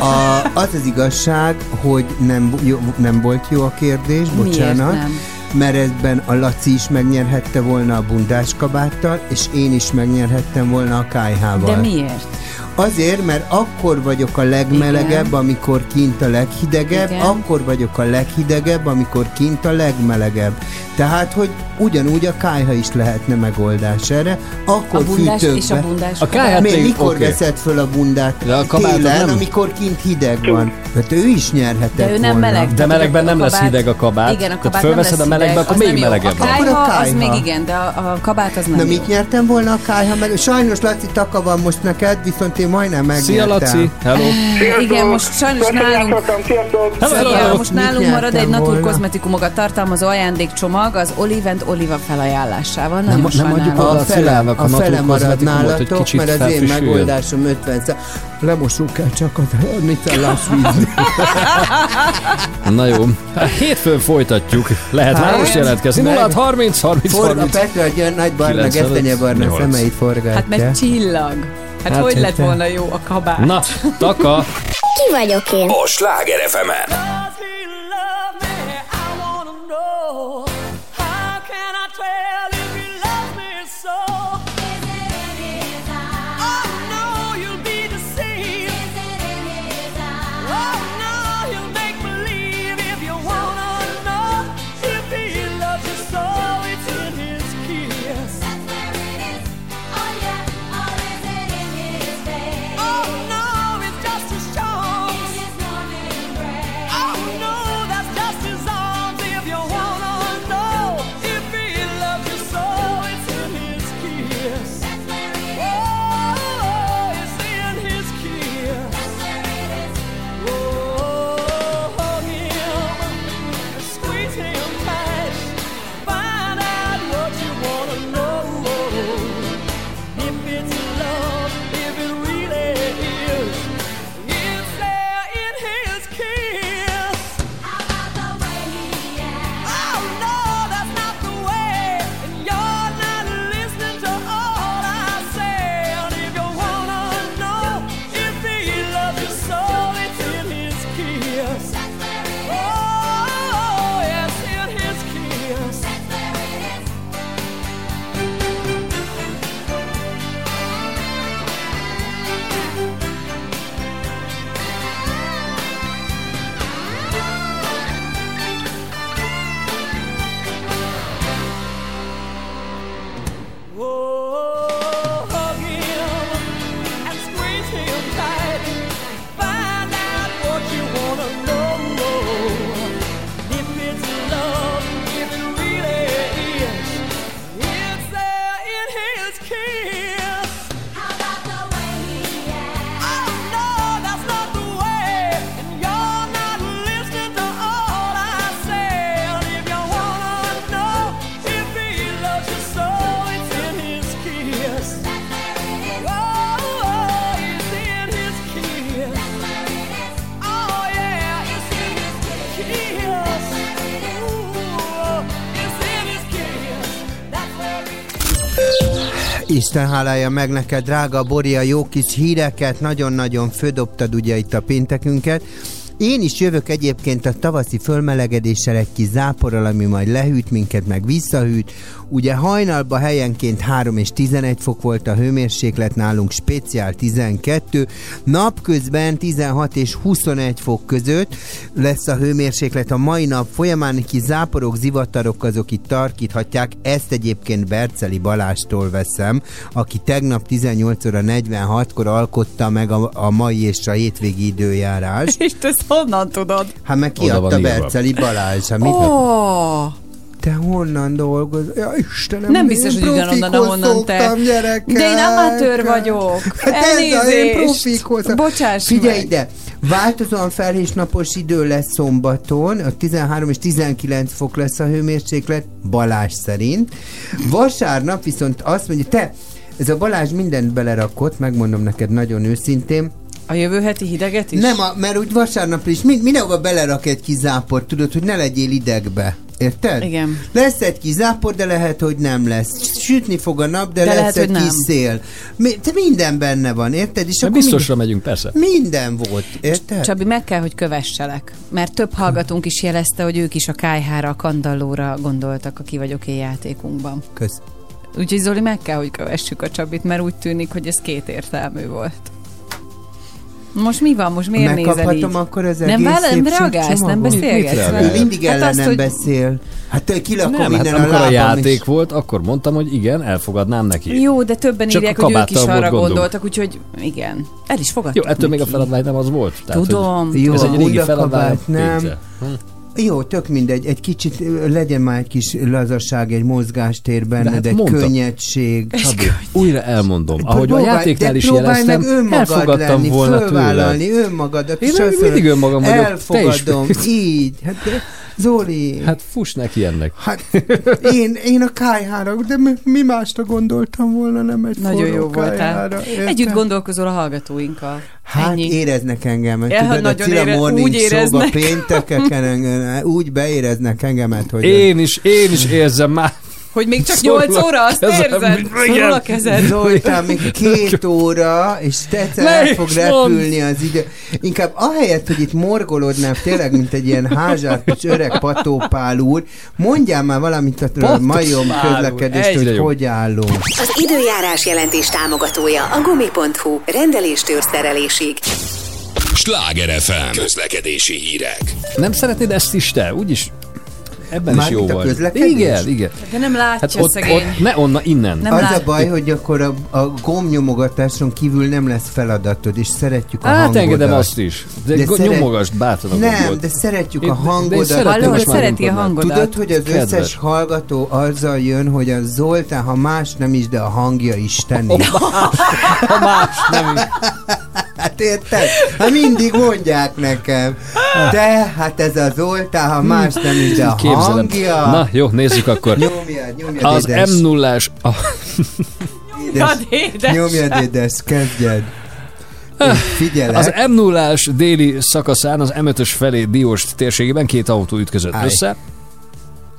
a, az az igazság, hogy nem, jó, nem volt jó a kérdés, bocsánat. Miért nem? Mert ebben a Laci is megnyerhette volna a bundás kabáttal, és én is megnyerhettem volna a kájhával. De miért? Azért, mert akkor vagyok a legmelegebb, Igen. amikor kint a leghidegebb, Igen. akkor vagyok a leghidegebb, amikor kint a legmelegebb. Tehát, hogy ugyanúgy a kájha is lehetne megoldás erre, akkor A bundás fűtőkbe. és a bundás A kájhát Még mikor oké. veszed föl a bundát? De a télen, nem. amikor kint hideg van. Mert ő is nyerhetett De ő nem volna. meleg. De Tehát melegben nem lesz hideg a kabát. Igen, a Tehát kabát fölveszed nem a melegbe, akkor még melegebb A kájha, az kájha. még igen, de a, a kabát az nem Na jó. mit nyertem volna a kájha meg? Sajnos Laci taka van most neked, viszont én majdnem megnyertem. Szia, Laci! Hello! Igen, most sajnos nálunk, Ja, most nálunk marad egy Natur kozmetikumokat tartalmazó ajándékcsomag az Olive and Oliva felajánlásával. Nagyon Nem- nem adjuk oda A fele, a a fele marad nálatok, kicsit mert az én megoldásom 50 szá- Lemosunk kell csak a micellás víz. [LAUGHS] Na jó. Hát hétfőn folytatjuk. Lehet már Hát, most jelentkezni. meg- 0 30 30 Forga 30. Petra, hogy olyan nagy barna, 95, gesztenye barna 8. szemeit forgatja. Hát meg csillag. Hát, Hát, hogy lett volna jó a kabát? Na, taka. Ki vagyok én? A Sláger fm Isten hálája meg neked, drága Bori, a jó kis híreket, nagyon-nagyon földobtad ugye itt a péntekünket. Én is jövök egyébként a tavaszi fölmelegedéssel egy kis záporral, ami majd lehűt minket, meg visszahűt. Ugye hajnalban helyenként 3 és 11 fok volt a hőmérséklet, nálunk speciál 12. Napközben 16 és 21 fok között lesz a hőmérséklet. A mai nap folyamán kis záporok, zivatarok azok itt tarkíthatják. Ezt egyébként Berceli Balástól veszem, aki tegnap 18 óra 46-kor alkotta meg a, a mai és a hétvégi időjárás. [LAUGHS] És honnan tudod? Hát meg kiadta. Berceli Balázs. Hát mit Ó, te honnan dolgozol? Ja, Istenem, nem biztos, hogy ugyanonnan, ahonnan te. gyerekek. De én amatőr vagyok. Hát ez a én Elnézést. profikhoz. Bocsáss Figyelj meg. ide, változóan felhős napos idő lesz szombaton, a 13 és 19 fok lesz a hőmérséklet, Balázs szerint. Vasárnap viszont azt mondja, te, ez a Balázs mindent belerakott, megmondom neked nagyon őszintén, A jövő heti hideget is? nem, a, mert úgy vasárnap is mind, mindenhova belerak egy kis záport, tudod, hogy ne legyél idegbe. Érted? Igen. Lesz egy kis zápor, de lehet, hogy nem lesz. Sütni fog a nap, de, De lesz lehet, egy kis nem. szél. Mi, te minden benne van, érted? És akkor biztosra megyünk, persze. minden, minden volt, érted? Csabi, meg kell, hogy kövesselek. Mert több hallgatónk is jelezte, hogy ők is a kájhára, a kandallóra gondoltak a Ki vagyok én játékunkban. Kösz. Úgyhogy Zoli, meg kell, hogy kövessük a Csabit, mert úgy tűnik, hogy ez kétértelmű volt. Most mi van? Most miért nézel így? Megkaphatom akkor az Nem egész velem reagálsz, nem beszélgetsz Ő mindig Hát ellenem azt, hogy- beszél. Hát te kilakom Nem, hát innen a amikor a lábam játék is. volt, akkor mondtam, hogy igen, elfogadnám neki. Jó, de többen Csak írják, a hogy ők is arra gondom. gondoltak, úgyhogy igen. El is fogadtuk Jó, ettől még a neki. feladvány nem az volt. Tehát, Tudom. hogy Jó, ez egy régi feladvány. nem. Hm. Jó, tök mindegy, egy kicsit legyen már egy kis lazaság, egy mozgástér De benned, hát egy mondtam. könnyedség. Szabi, újra elmondom. Ahogy a Próbálj- játéknál de is jeleztem, meg önmagad elfogadtam lenni, volna tőled. önmagadat. Én mindig önmagam vagyok, te is. Elfogadom, így. Hát de, Zoli. Hát fuss neki ennek. Hát én, én a kájhára, de mi, mi másra gondoltam volna, nem egy Nagyon forró jó voltál. Együtt gondolkozol a hallgatóinkkal. Hát Ennyi. éreznek engem, Ja, tudod, a Cilla ére- Morning úgy éreznek. péntekeken engem, úgy beéreznek engemet, hogy... Én is, én is érzem már. Hogy még csak Szorul 8 a óra, azt kezem. érzed? Szorul a kezed. Zoltán, még két óra, és te egyszer Ne el is fog repülni az idő. Inkább ahelyett, hogy itt morgolódnál tényleg, mint egy ilyen házsárkos öreg patópál úr, mondjál már valamit a Patópál majom közlekedést, hogy hogy állunk. Az időjárás jelentés támogatója a gumi.hu. Rendeléstől szerelésig. Sláger FM. Közlekedési hírek. Nem szeretnéd ezt is te? Úgyis ebben is Mármint jó közlekedés? Igen, igen. De nem látja Hát ott, szegény. ott, ne onna, innen. Nem az lát- a baj, hogy akkor a, a gombnyomogatáson kívül nem lesz feladatod, és szeretjük a Hát hangodat. engedem azt is. De, de nyomogasd bátran a Nem, gombot. de szeretjük Én- a de hangodat. szeretem Hallod, is már szereti a hangodat. Tudod, hogy az Kedves. összes hallgató azzal jön, hogy a Zoltán, ha más nem is, de a hangja isteni. Ha más nem is. Hát érted? Hát mindig mondják nekem. De hát ez a Zoltán, ha más nem is, de a Képzelem. hangja. Na, jó, nézzük akkor. Nyomjad, nyomjad, Az édes. m 0 ás a... Édes. édes. Nyomjad, édes, kezdjed. Figyelek. Az m 0 ás déli szakaszán az M5-ös felé Dióst térségében két autó ütközött Állj. össze.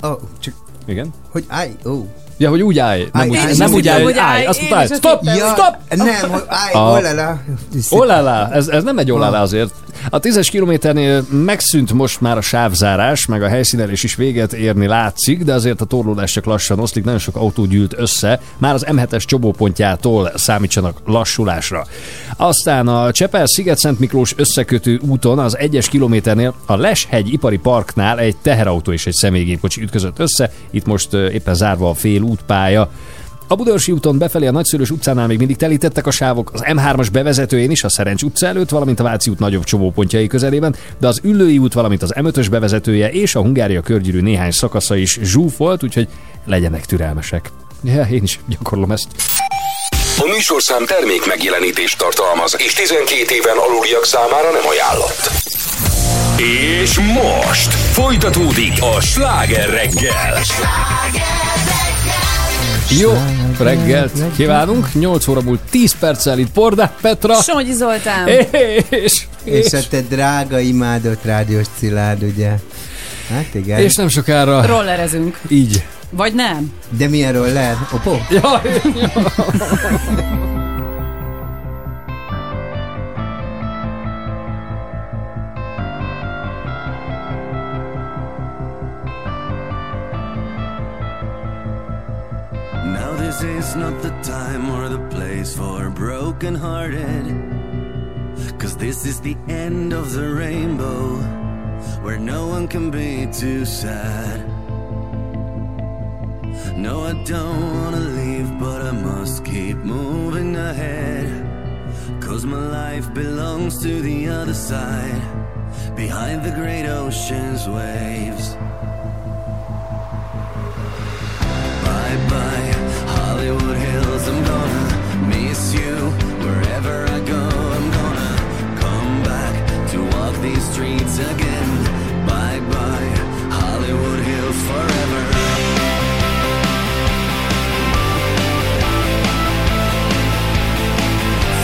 Ó, csak, Igen. hogy állj, ó. Ja, hogy úgy állj. Nem Állj, úgy, nem úgy állj, hogy állj. állj, Azt azt stop. Ja, stop. Nem, hogy állj, A- olala. Olala, ez, ez nem egy olala azért. A tízes kilométernél megszűnt most már a sávzárás, meg a helyszínelés is véget érni látszik, de azért a torlódás csak lassan oszlik, nagyon sok autó gyűlt össze, már az M7-es csobópontjától számítsanak lassulásra. Aztán a Csepel Sziget-Szent Miklós összekötő úton az egyes kilométernél a Leshegy ipari parknál egy teherautó és egy személygépkocsi ütközött össze, itt most éppen zárva a fél útpálya. A Budaörsi úton befelé a Nagyszülős utcánál még mindig telítettek a sávok, az M3-as bevezetőjén is, a Szerencs utca előtt, valamint a Váci út nagyobb csomópontjai közelében, de az Üllői út, valamint az M5-ös bevezetője és a Hungária körgyűrű néhány szakasza is zsúfolt, úgyhogy legyenek türelmesek. Ja, én is gyakorlom ezt. A műsorszám termék megjelenítést tartalmaz, és 12 éven aluliak számára nem ajánlott. És most folytatódik a sláger reggel. Jó reggelt kívánunk, 8 óra múlt 10 perccel itt Pordák Petra. Somogyi Zoltán. És, És a te drága, imádott rádiós Szilárd, ugye? Hát igen. és nem sokára Rollerezünk. így. Vagy nem? De milyen roller? Opó? Jaj, Now is not the time or the place for broken hearted. Cause this is the end of the rainbow, where no one can be too sad. No, I don't wanna leave, but I must keep moving ahead. Cause my life belongs to the other side, behind the great ocean's waves. Bye bye, Hollywood Hills. I'm gonna miss you wherever I go. I'm gonna come back to walk these streets again. Bye bye, Hollywood Hills forever.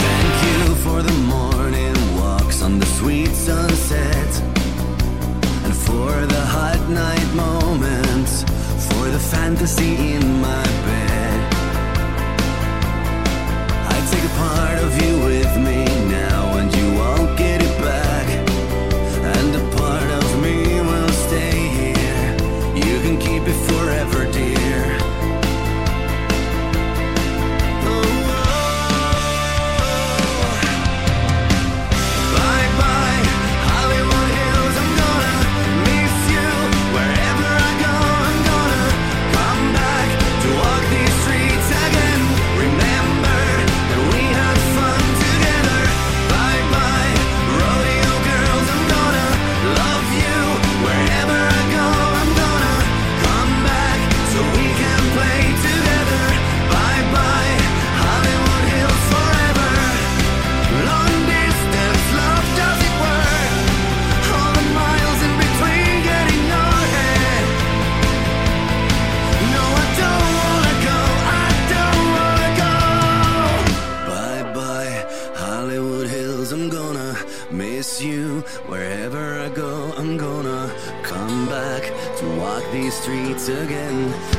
Thank you for the morning walks on the sweet sunset. And for the hot night moments, for the fantasy in my bed. Part of you streets again.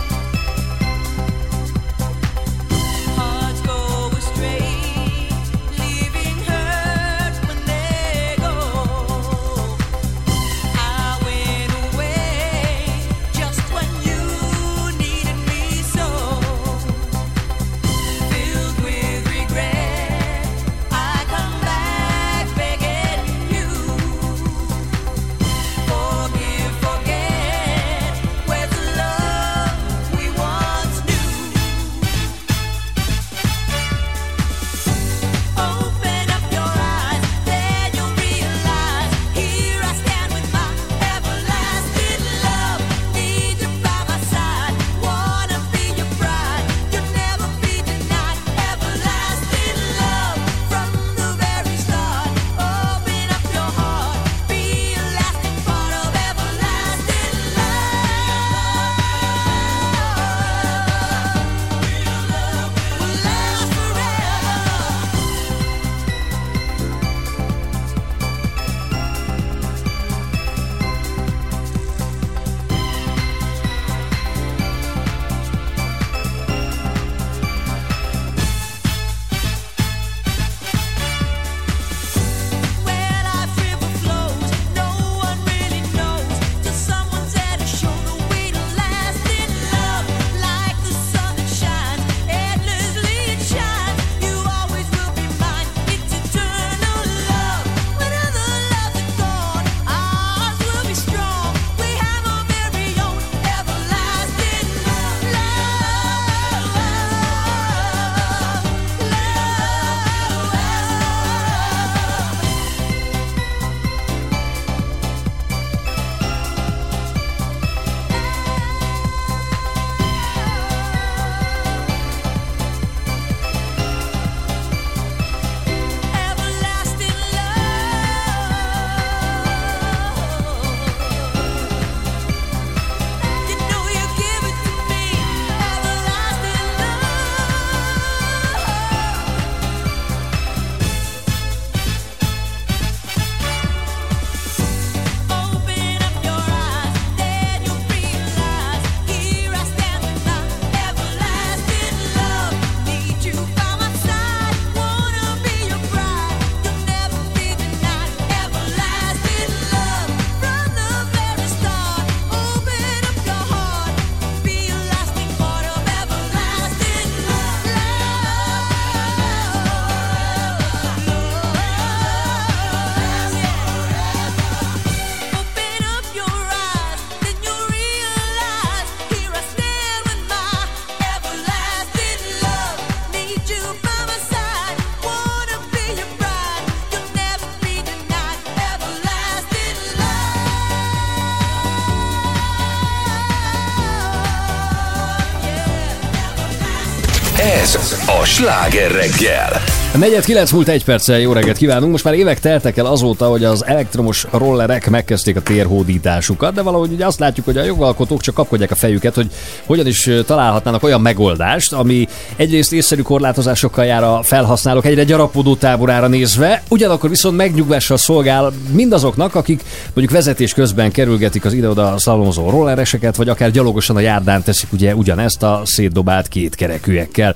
Sláger reggel. Negyed kilenc múlt egy perccel jó reggelt kívánunk. Most már évek teltek el azóta, hogy az elektromos rollerek megkezdték a térhódításukat, de valahogy ugye azt látjuk, hogy a jogalkotók csak kapkodják a fejüket, hogy hogyan is találhatnának olyan megoldást, ami egyrészt észszerű korlátozásokkal jár a felhasználók egyre gyarapodó táborára nézve, ugyanakkor viszont megnyugvással szolgál mindazoknak, akik mondjuk vezetés közben kerülgetik az ide-oda szalonzó rollereseket, vagy akár gyalogosan a járdán teszik ugye ugyanezt a szétdobált kétkerekűekkel.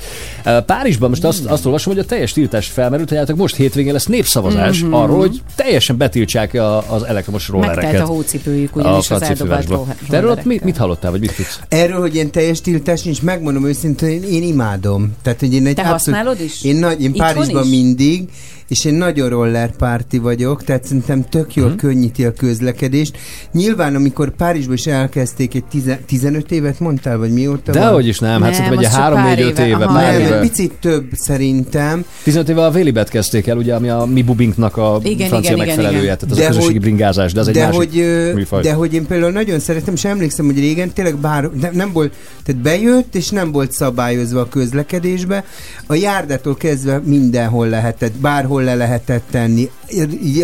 Párizsban most azt, azt olvasom, hogy a teljes tiltás felmerült, hogy hát most hétvégén lesz népszavazás Mhm. arról, hogy teljesen betiltsák a, az elektromos rollereket. Megtelt a hócipőjük, ugyanis az francia eldobált fővárosban. roller- Te erről ott mit, mit hallottál, vagy mit tudsz? Erről, hogy ilyen teljes tiltás nincs, megmondom őszintén, én, én imádom. Tehát, hogy én egy Te használod is? Én, nagy, én Itthon Párizsban is? mindig, és én nagyon roller party vagyok, tehát szerintem tök jól Mhm. könnyíti a közlekedést. Nyilván, amikor Párizsban is elkezdték egy tize- 15 évet mondtál, vagy mióta van? Dehogy is nem, hát szerintem egy 3-4-5 éve. pár Nem, éve. egy picit több szerintem. 15 éve a Vélibet kezdték el, ugye, ami a mi bubinknak a Igen, francia igen, megfelelője, igen. tehát az De a közösségi hogy- bringázás, de az egy de másik hogy, műfaj. de hogy én például nagyon szeretem, és emlékszem, hogy régen tényleg bár, nem, nem volt, tehát bejött, és nem volt szabályozva a közlekedésbe. A járdától kezdve mindenhol lehetett, bárhol le lehetett tenni.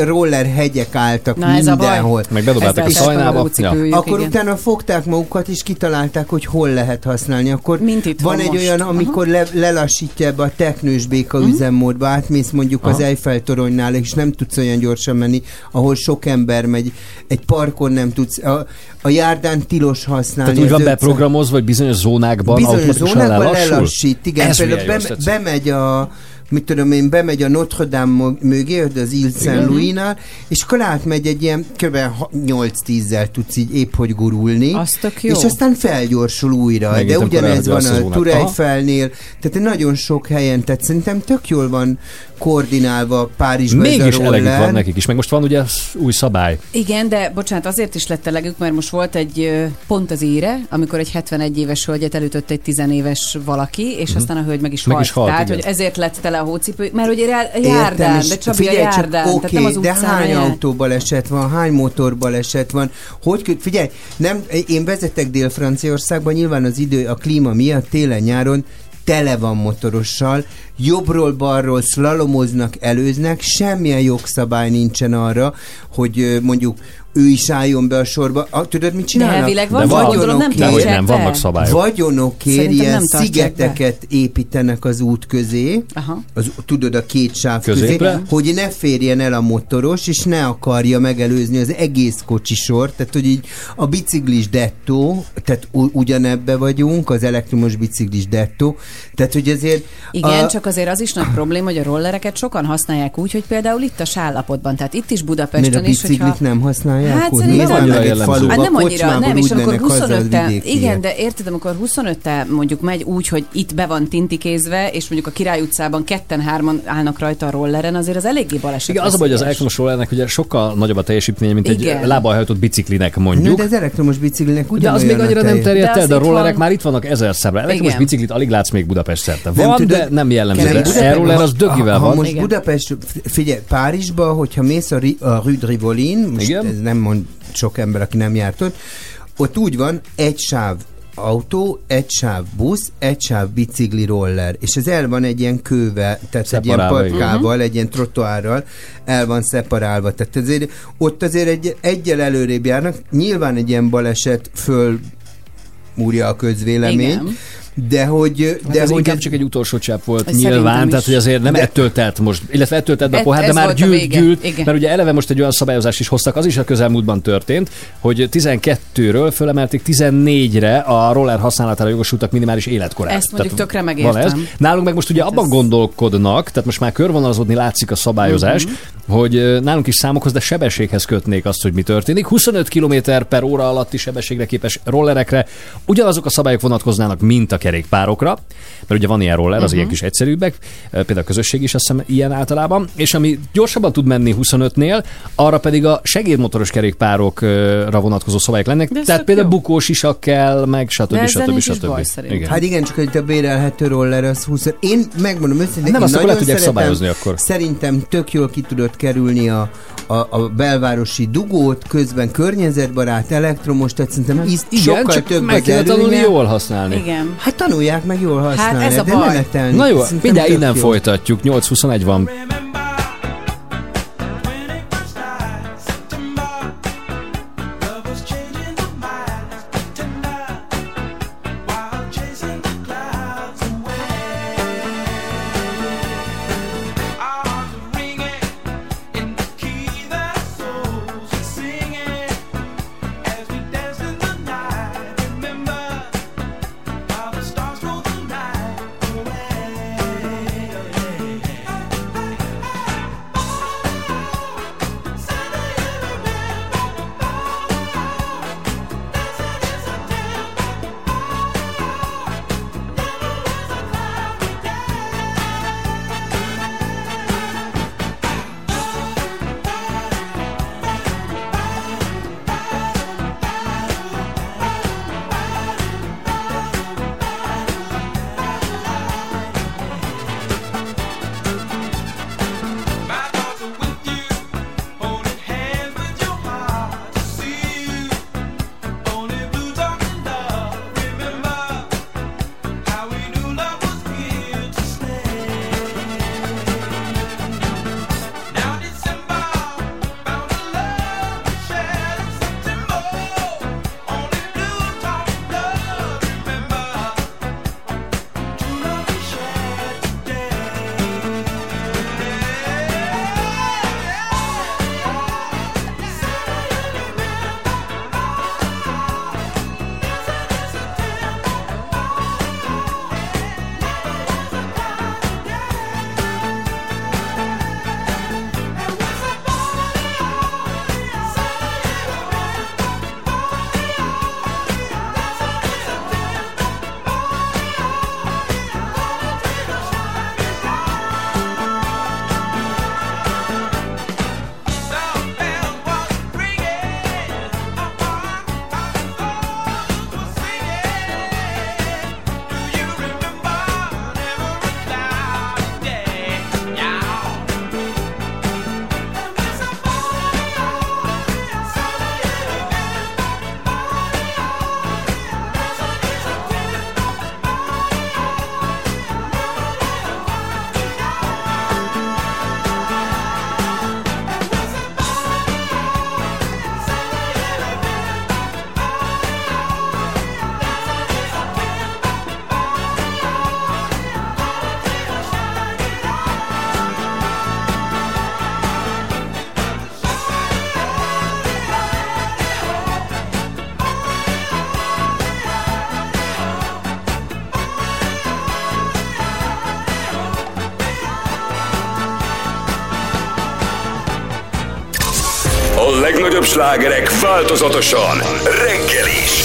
Roller hegyek álltak Na, mindenhol. Meg bedobáltak a szajnába. csapolócipőjük, Akkor igen. utána fogták magukat, és kitalálták, hogy hol lehet használni. Akkor Mint itt van van egy most. olyan, amikor le, lelassítja ebbe a teknős béka Mhm. üzemmódba, átmész mondjuk az Aha. Eiffel toronynál, és nem tudsz olyan gyorsan menni, ahol sok ember megy. Egy parkon nem tudsz. A, a járdán tilos használni. Tehát úgy az van 500 beprogramozva, hogy bizonyos zónákban Bizonyos automatikusan zónákban lelassul? lelassít, igen. Ez például tetszik. bemegy a mit tudom én, bemegy a Notre Dame mögé, az Ile Saint Louis-nál, és akkor átmegy egy ilyen kb. 8-10-zel tudsz így épp hogy gurulni. Az tök jó. És aztán felgyorsul újra. Megint de ugyanez van a. Eiffelnél, tehát nagyon sok helyen, tehát szerintem tök jól van koordinálva Párizsban Mégis elegük roller. van nekik is, meg most van ugye új szabály. Igen, de bocsánat, azért is lett elegük, mert most volt egy pont az íre, amikor egy 71 éves hölgyet elütött egy 10 éves valaki, és aztán a hölgy meg is. Meg halt. is halt, Tehát, igen. hogy ezért lett tele a hócipő, mert Értem, járdán, és de Csabi a figyelj csak, járdán, tehát oké, nem az de hány jár. autóbaleset van, hány motorbaleset van, hogy figyelj, nem, én vezetek Dél-Franciaországban, nyilván az idő, a klíma miatt télen-nyáron tele van motorossal, jobbról-balról szlalomoznak, előznek, semmilyen jogszabály nincsen arra, hogy mondjuk ő is álljon be a sorba. A, tudod, mit csinálnak? elvileg van, De van, gondolom, nem tartják nem, be. vannak szabályok. Vagyonokért Szerintem ilyen szigeteket építenek az út közé, Aha. az, tudod, a két sáv közé, hogy ne férjen el a motoros, és ne akarja megelőzni az egész kocsisort, tehát hogy így a biciklis dettó, tehát u- ugyanebbe vagyunk, az elektromos biciklis dettó, tehát hogy azért... Igen, a, csak azért az is nagy probléma, hogy a rollereket sokan használják úgy, hogy például itt a sállapotban, tehát itt is Miért a Budapesten is, biciklit hogyha... nem használják? Hát úgy szerintem- Nem annyira egy jellemző. Hát nem annyira, nem, és amikor mennek haza a 25 vidékiek. igen, de érted, amikor 25 mondjuk megy úgy, hogy itt be van tintikézve, és mondjuk a Király utcában ketten-hárman állnak rajta a rolleren, azért az eléggé baleset. Igen, az a baj, hogy az elektromos rollernek ugye sokkal nagyobb a teljesítménye, mint egy Igen. lábbal hajtott biciklinek Na, mondjuk. de az elektromos biciklinek De ugyanolyan az még annyira nem terjedt De el, de a rollerek van. már itt vannak ezer szemre. Elektromos Igen. biciklit alig látsz még Budapest szerte. Van, tudod- de nem jellemző. De e-roller az dögivel van. Ha most. Budapest, figyelj, Párizsba, hogyha mész a, Rue de Rivoli, most nem mond sok ember, aki nem járt ott, ott úgy van, egy sáv autó, egy sáv busz, egy sáv bicikli roller, és ez el van egy ilyen kővel, tehát egy ilyen Szeparálva, igen. patkával, egy ilyen trottoárral el van szeparálva, tehát azért, ott azért egy, egyel előrébb járnak, nyilván egy ilyen baleset föl múrja a közvélemény, Igen. De hogy, De de ez hogy inkább csak egy utolsó csepp volt Ez nyilván, tehát hogy azért nem De- ettől telt most, illetve ettől telt be a Ez- pohár, de ez már gyűlt, gyűlt, Igen. mert ugye eleve most egy olyan szabályozást is hoztak, az is a közelmúltban történt, hogy 12-ről fölemelték 14-re a roller használatára jogosultak minimális életkorát. Ezt mondjuk Tehát tökre megértem. ez. Nálunk meg most ugye abban ez- gondolkodnak, tehát most már körvonalazódni látszik a szabályozás, Mhm. hogy nálunk is számokhoz, de sebességhez kötnék azt, hogy mi történik. 25 km per óra alatti sebességre képes rollerekre ugyanazok a szabályok vonatkoznának, mint a kerékpárokra, mert ugye van ilyen roller, az Mhm. ilyen kis egyszerűbbek, például a közösség is azt hiszem ilyen általában, és ami gyorsabban tud menni 25-nél, arra pedig a segédmotoros kerékpárokra vonatkozó szabályok lennek, De tehát például jó. bukós isak kell, meg stb. Stb. is stb. Igen. Hát igen, csak hogy a bérelhető roller az 20 Én megmondom őszintén, Nem, azt akkor le nagyon tudják szeretem, szabályozni akkor. Szerintem tök jól ki tudod kerülni a, a, a belvárosi dugót, közben környezetbarát, elektromos, tehát szerintem íz, Igen, sokkal csak több meg kell tanulni jól használni. Igen. Hát tanulják meg jól használni, ez a de baj. menetelni. Na jó, mindjárt innen jó. folytatjuk. 8.21 van. Slágerek változatosan reggel is.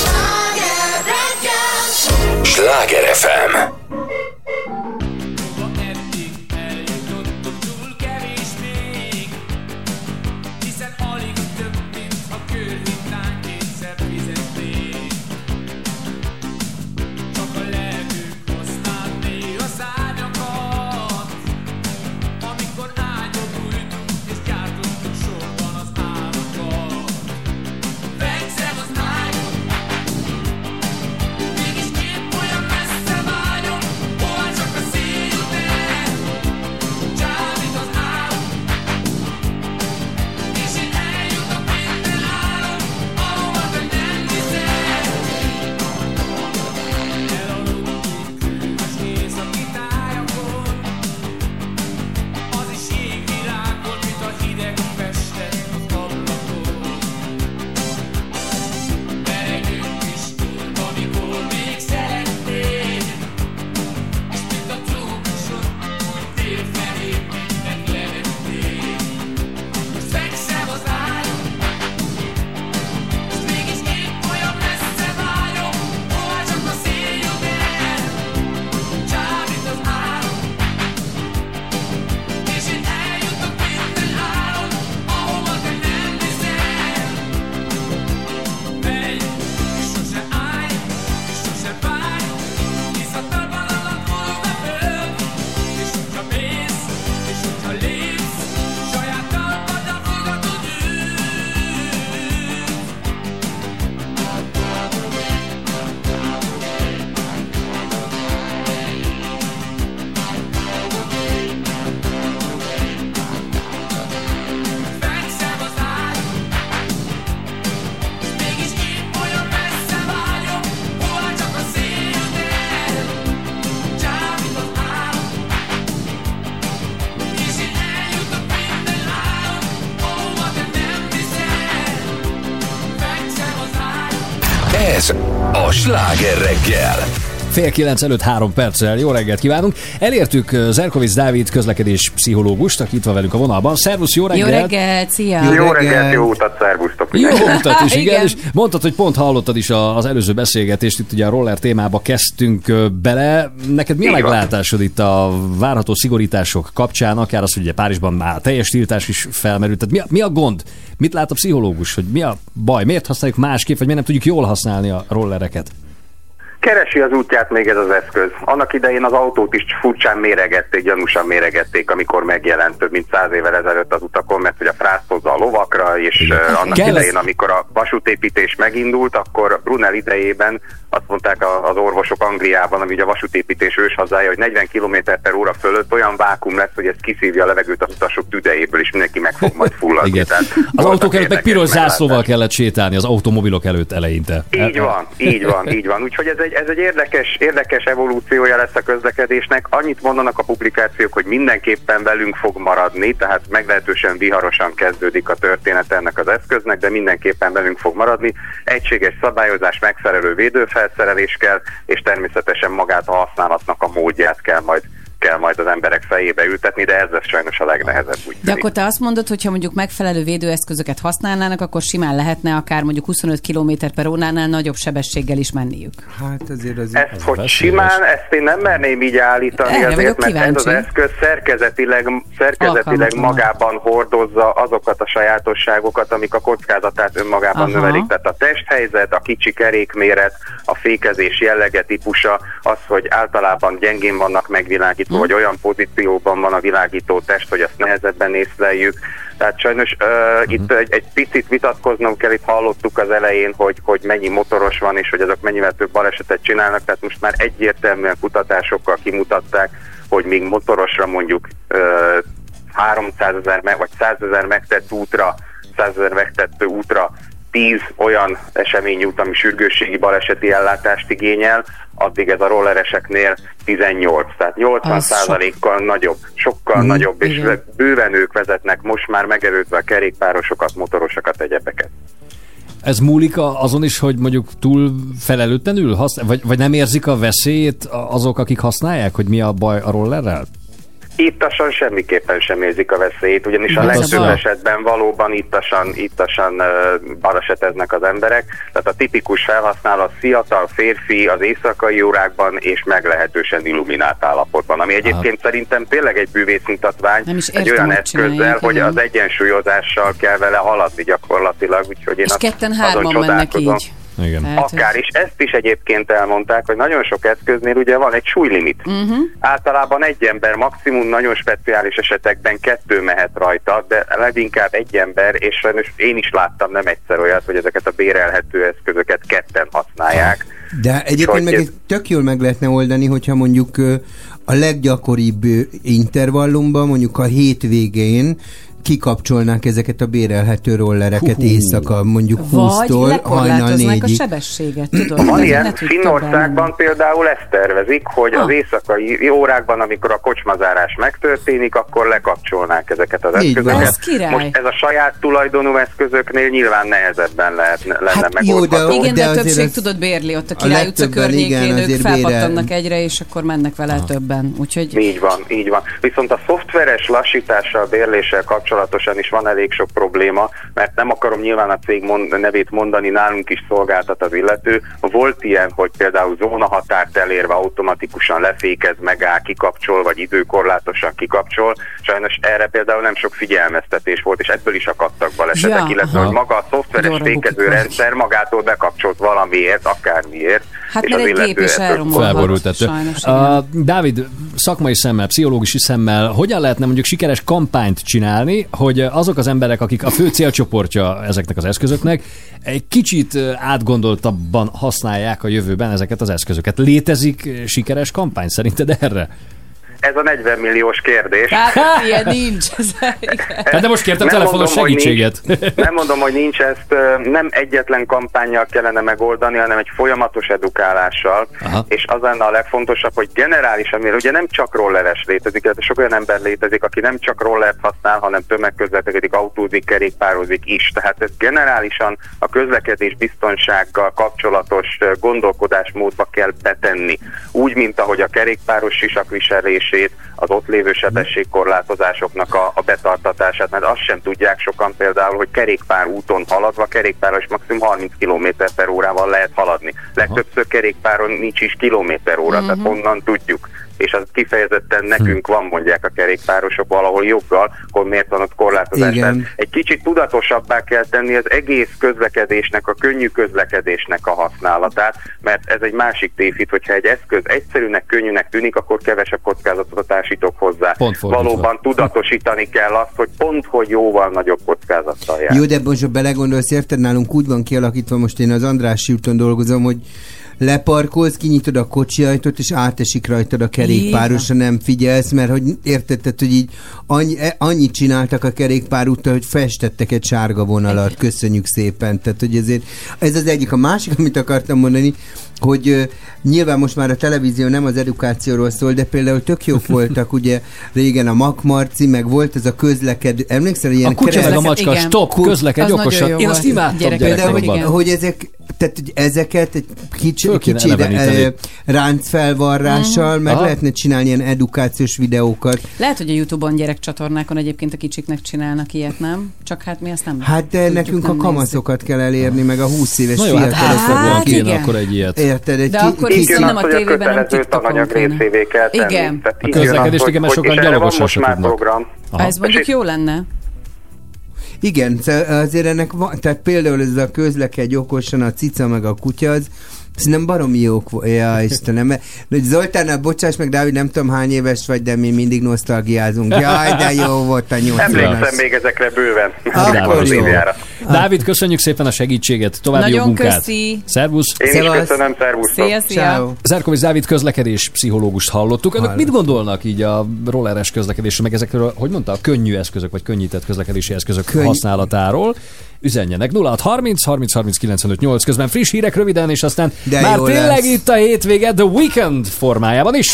Sláger reggel. Fél kilenc előtt három perccel. Jó reggelt kívánunk. Elértük Zerkovics Dávid közlekedés pszichológust, aki itt van velünk a vonalban. Szervusz, jó reggelt! Jó reggelt, szia! Jó reggelt, jó utat, szervusztok! Jó utat is, igen. Igen. És mondtad, hogy pont hallottad is a- az előző beszélgetést, itt ugye a roller témába kezdtünk bele. Neked mi a meglátásod itt a várható szigorítások kapcsán, akár az, hogy ugye Párizsban már teljes tiltás is felmerült. Tehát mi a, mi a gond? Mit lát a pszichológus? Hogy mi a baj? Miért használjuk másképp, vagy miért nem tudjuk jól használni a rollereket? Keresi az útját még ez az eszköz. Annak idején az autót is furcsán méregették, gyanúsan méregették, amikor megjelent több mint száz évvel ezelőtt az utakon, mert hogy a frászt hozza a lovakra, és uh, annak Kell idején, amikor a vasútépítés megindult, akkor Brunel idejében azt mondták az orvosok Angliában, ami ugye a vasútépítés őshazája, hogy 40 km per óra fölött olyan vákum lesz, hogy ez kiszívja a levegőt az utasok tüdejéből, és mindenki meg fog majd fulladni. Igen. Tehát Az autók előtt meg piros zászlóval kellett sétálni, az automobilok előtt eleinte. Így van, így van, így van. Úgyhogy ez egy, ez egy érdekes, érdekes evolúciója lesz a közlekedésnek. Annyit mondanak a publikációk, hogy mindenképpen velünk fog maradni, tehát meglehetősen viharosan kezdődik a történet ennek az eszköznek, de mindenképpen velünk fog maradni. Egységes szabályozás, megfelelő védőfelszerelés kell, és természetesen magát a használatnak a módját kell majd kell majd az emberek fejébe ültetni, de ez lesz sajnos a legnehezebb. Úgy De akkor te azt mondod, hogy ha mondjuk megfelelő védőeszközöket használnának, akkor simán lehetne akár mondjuk 25 km per óránál nagyobb sebességgel is menniük. Hát azért az... Ezt, hogy simán, ezt én nem merném így állítani Erre azért, mert ez az eszköz szerkezetileg, szerkezetileg magában hordozza azokat a sajátosságokat, amik a kockázatát önmagában Aha. növelik. Tehát a testhelyzet, a kicsi kerékméret, a fékezés jellege típusa, az, hogy általában gyengén vannak megvilágítva, Hm. vagy olyan pozícióban van a világító test, hogy azt nehezebben észleljük. Tehát sajnos uh, Mhm. itt egy, egy picit vitatkoznom kell, itt hallottuk az elején, hogy, hogy mennyi motoros van, és hogy azok mennyivel több balesetet csinálnak, tehát most már egyértelműen kutatásokkal kimutatták, hogy még motorosra mondjuk uh, 300 ezer meg, vagy 100 ezer megtett útra, 100 ezer megtett útra 10 olyan esemény jut, ami sürgősségi baleseti ellátást igényel, addig ez a rollereseknél 18, tehát 80 Az sok. százalékkal nagyobb, sokkal Mhm. nagyobb, és Igen. bőven ők vezetnek most már megerőzve a kerékpárosokat, motorosokat, egyebeket. Ez múlik azon is, hogy mondjuk túl felelőtlenül használ, vagy, vagy nem érzik a veszélyét azok, akik használják, hogy mi a baj a rollerrel? Ittasan semmiképpen sem érzik a veszélyt, ugyanis a Ez a legtöbb esetben valóban ittasan, ittasan ö, baleseteznek az emberek. Tehát a tipikus felhasználó az fiatal férfi az éjszakai órákban és meglehetősen illuminált állapotban, ami egyébként szerintem tényleg egy bűvészmutatvány, Nem is egy értem, olyan hogy eszközzel, hogy az egyensúlyozással kell vele haladni gyakorlatilag, úgyhogy én És ketten hárman mennek így. Igen. Akár is, ezt is egyébként elmondták, hogy nagyon sok eszköznél ugye van egy súlylimit. Mhm. Általában egy ember, maximum nagyon speciális esetekben kettő mehet rajta, de leginkább egy ember, és sajnos én is láttam nem egyszer olyat, hogy ezeket a bérelhető eszközöket ketten használják. De egyébként meg ez- tök jól meg lehetne oldani, hogyha mondjuk a leggyakoribb intervallumban, mondjuk a hétvégén kikapcsolnák ezeket a bérelhető rollereket Hú. éjszaka, mondjuk Vagy 20-tól hajnal lekorlátoznák a 4-ig. sebességet, tudod? Van ilyen, Finnországban például ezt tervezik, hogy az Ah. éjszakai órákban, amikor a kocsmazárás megtörténik, akkor lekapcsolnák ezeket az Így eszközöket. Ez király. Most ez a saját tulajdonú eszközöknél nyilván nehezebben lehet, lenne Hát jó, megoldható. de- Igen, de, de a többség tudod bérli ott a a Király utca környékén, igen, ők felpattannak egyre, és akkor mennek vele többen. Úgyhogy Így van, így van. Viszont a szoftveres lassítással, bérléssel kapcsolatosan is van elég sok probléma, mert nem akarom nyilván a cég mond, nevét mondani, nálunk is szolgáltat az illető. Volt ilyen, hogy például zónahatárt elérve automatikusan lefékez, megáll, kikapcsol, vagy időkorlátosan kikapcsol. Sajnos erre például nem sok figyelmeztetés volt, és ebből is akadtak balesetek, Ja, illetve aha. hogy maga a szoftveres fékező rendszer magától bekapcsolt valamiért, akármiért. Hát és mert az egy illető gép is elromolhat. Sajnos, Uh, Dávid, szakmai szemmel, pszichológusi szemmel, hogyan lehetne mondjuk sikeres kampányt csinálni, hogy azok az emberek, akik a fő célcsoportja ezeknek az eszközöknek, egy kicsit átgondoltabban használják a jövőben ezeket az eszközöket. Létezik sikeres kampány szerinted erre? Ez a 40 milliós kérdés. Hát, ilyen nincs. Hát de most kértem Nem telefonos mondom, segítséget. Nincs, nem mondom, hogy nincs ezt, nem egyetlen kampányjal kellene megoldani, hanem egy folyamatos edukálással, Aha. és az lenne a legfontosabb, hogy generálisan, mert ugye nem csak rolleres létezik, illetve sok olyan ember létezik, aki nem csak rollert használ, hanem tömegközlekedik, autózik, kerékpározik is. Tehát ez generálisan a közlekedés biztonsággal kapcsolatos gondolkodásmódba kell betenni. Úgy, mint ahogy a kerékpáros sisakviselését, az ott lévő sebességkorlátozásoknak a, a betartatását, mert azt sem tudják sokan például, hogy kerékpár úton haladva, kerékpáros maximum 30 km per órával lehet haladni. Legtöbbször kerékpáron nincs is kilométer óra, tehát honnan tudjuk és az kifejezetten nekünk van, mondják a kerékpárosok valahol joggal, hogy miért van ott korlátozás. Igen. Egy kicsit tudatosabbá kell tenni az egész közlekedésnek, a könnyű közlekedésnek a használatát, mert ez egy másik tévhit, hogyha egy eszköz egyszerűnek, könnyűnek tűnik, akkor kevesebb kockázatot társítok hozzá. Pont fordítva. Valóban tudatosítani kell azt, hogy pont, hogy jóval nagyobb kockázattal jár. Jó, de most, ha belegondolsz, érted, nálunk úgy van kialakítva, most én az András úton dolgozom, hogy leparkolsz, kinyitod a kocsi ajtót, és átesik rajtad a kerékpáros, ha nem figyelsz, mert hogy érted, tehát, hogy így annyi, e- annyit csináltak a kerékpárúttal, hogy festettek egy sárga vonalat, köszönjük szépen, tehát hogy ezért ez az egyik. A másik, amit akartam mondani, hogy ö, nyilván most már a televízió nem az edukációról szól, de például tök jók [LAUGHS] voltak, ugye régen a Makmarci, meg volt ez a közlekedő, emlékszel, ilyen A kutya meg a macska, igen. stop, Ku- közlekedj okosan. Én azt imádtam Gyerekek, Például, hogy, hogy ezek, tehát hogy ezeket egy kicsi, kicsi ö, ráncfelvarrással, meg Aha. lehetne csinálni ilyen edukációs videókat. Lehet, hogy a Youtube-on gyerekcsatornákon egyébként a kicsiknek csinálnak ilyet, nem? Csak hát mi azt nem Hát de tudjuk, nekünk a nem kamaszokat kell elérni, meg a 20 éves Na jó, hát fiatalokat. hát, akik- kéne igen. akkor egy ilyet. Érted? Egy De ki- akkor viszont nem a tévében, kötelező TikTokon kéne. részévé kell tenni. Igen. A közlekedést igen, mert sokan gyalogosan se tudnak. Ez mondjuk jó lenne. Igen, azért ennek van, tehát például ez a közlekedj okosan, a cica meg a kutya, az Szerintem baromi jók volt. Ja, Istenem. mert- de Zoltán, bocsáss meg, Dávid, nem tudom hány éves vagy, de mi mindig nosztalgiázunk. Jaj, de jó volt a 80 Emlékszem még ezekre bőven. Akkor jó. Dávid, köszönjük szépen a segítséget, további jó Nagyon munkát. köszi. Szervusz. Én is Szevasz. köszönöm, szervusztok. Szia, szia. Ciao. Zerkovics Dávid közlekedés pszichológust hallottuk. Önök Hallott. mit gondolnak így a rolleres közlekedésről, meg ezekről, hogy mondta, a könnyű eszközök, vagy könnyített közlekedési eszközök Könny- használatáról? Üzenjenek 0630 30 30 95 8 közben friss hírek röviden, és aztán De már tényleg lesz. itt a hétvége The Weekend formájában is.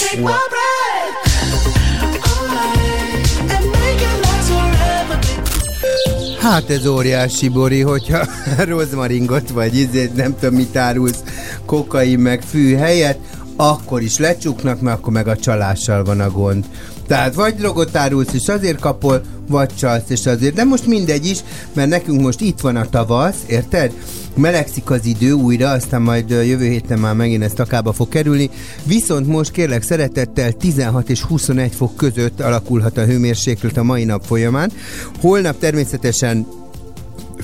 Hát ez óriási, Bori, hogyha [LAUGHS] rozmaringot vagy izét, nem tudom mit árulsz, kokain meg fű helyett, akkor is lecsuknak, mert akkor meg a csalással van a gond. Tehát vagy drogot árulsz, és azért kapol, vagy csalsz, és azért. De most mindegy is, mert nekünk most itt van a tavasz, érted? Melegszik az idő újra, aztán majd jövő héten már megint ez takába fog kerülni. Viszont most kérlek szeretettel 16 és 21 fok között alakulhat a hőmérséklet a mai nap folyamán. Holnap természetesen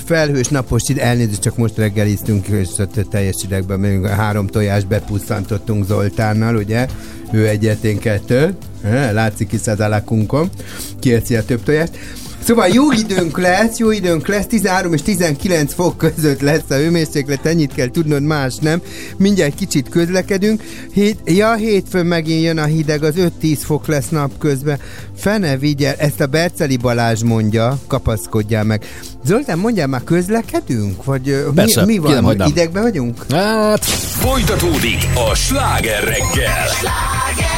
felhős napos id- elnézést, csak most reggeliztünk, és teljes idegben még három tojás bepusztantottunk Zoltánnal, ugye? Ő egyet, én kettő. Látszik is az alakunkon. Kieszi a több tojást. Szóval jó időnk lesz, jó időnk lesz, 13 és 19 fok között lesz a hőmérséklet, ennyit kell tudnod, más nem. Mindjárt kicsit közlekedünk. Hét, ja, hétfőn megint jön a hideg, az 5-10 fok lesz napközben. Fene vigyel, ezt a Berceli Balázs mondja, kapaszkodjál meg. Zoltán, mondjál már, közlekedünk? Vagy Persze, mi, mi van? hagynám. Idegben vagyunk? Hát... Folytatódik a sláger reggel. I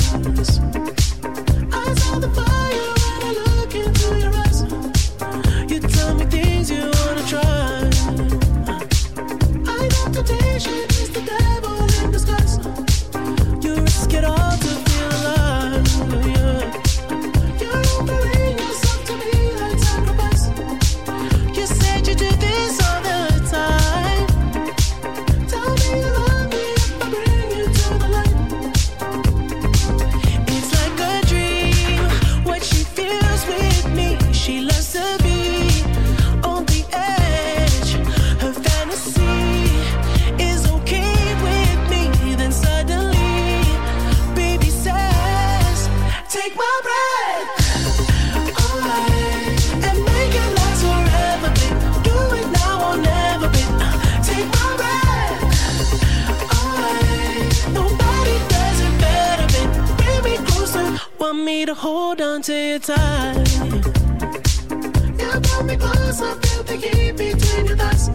Me to hold on to you tight. You brought me close, I feel the heat between your thighs.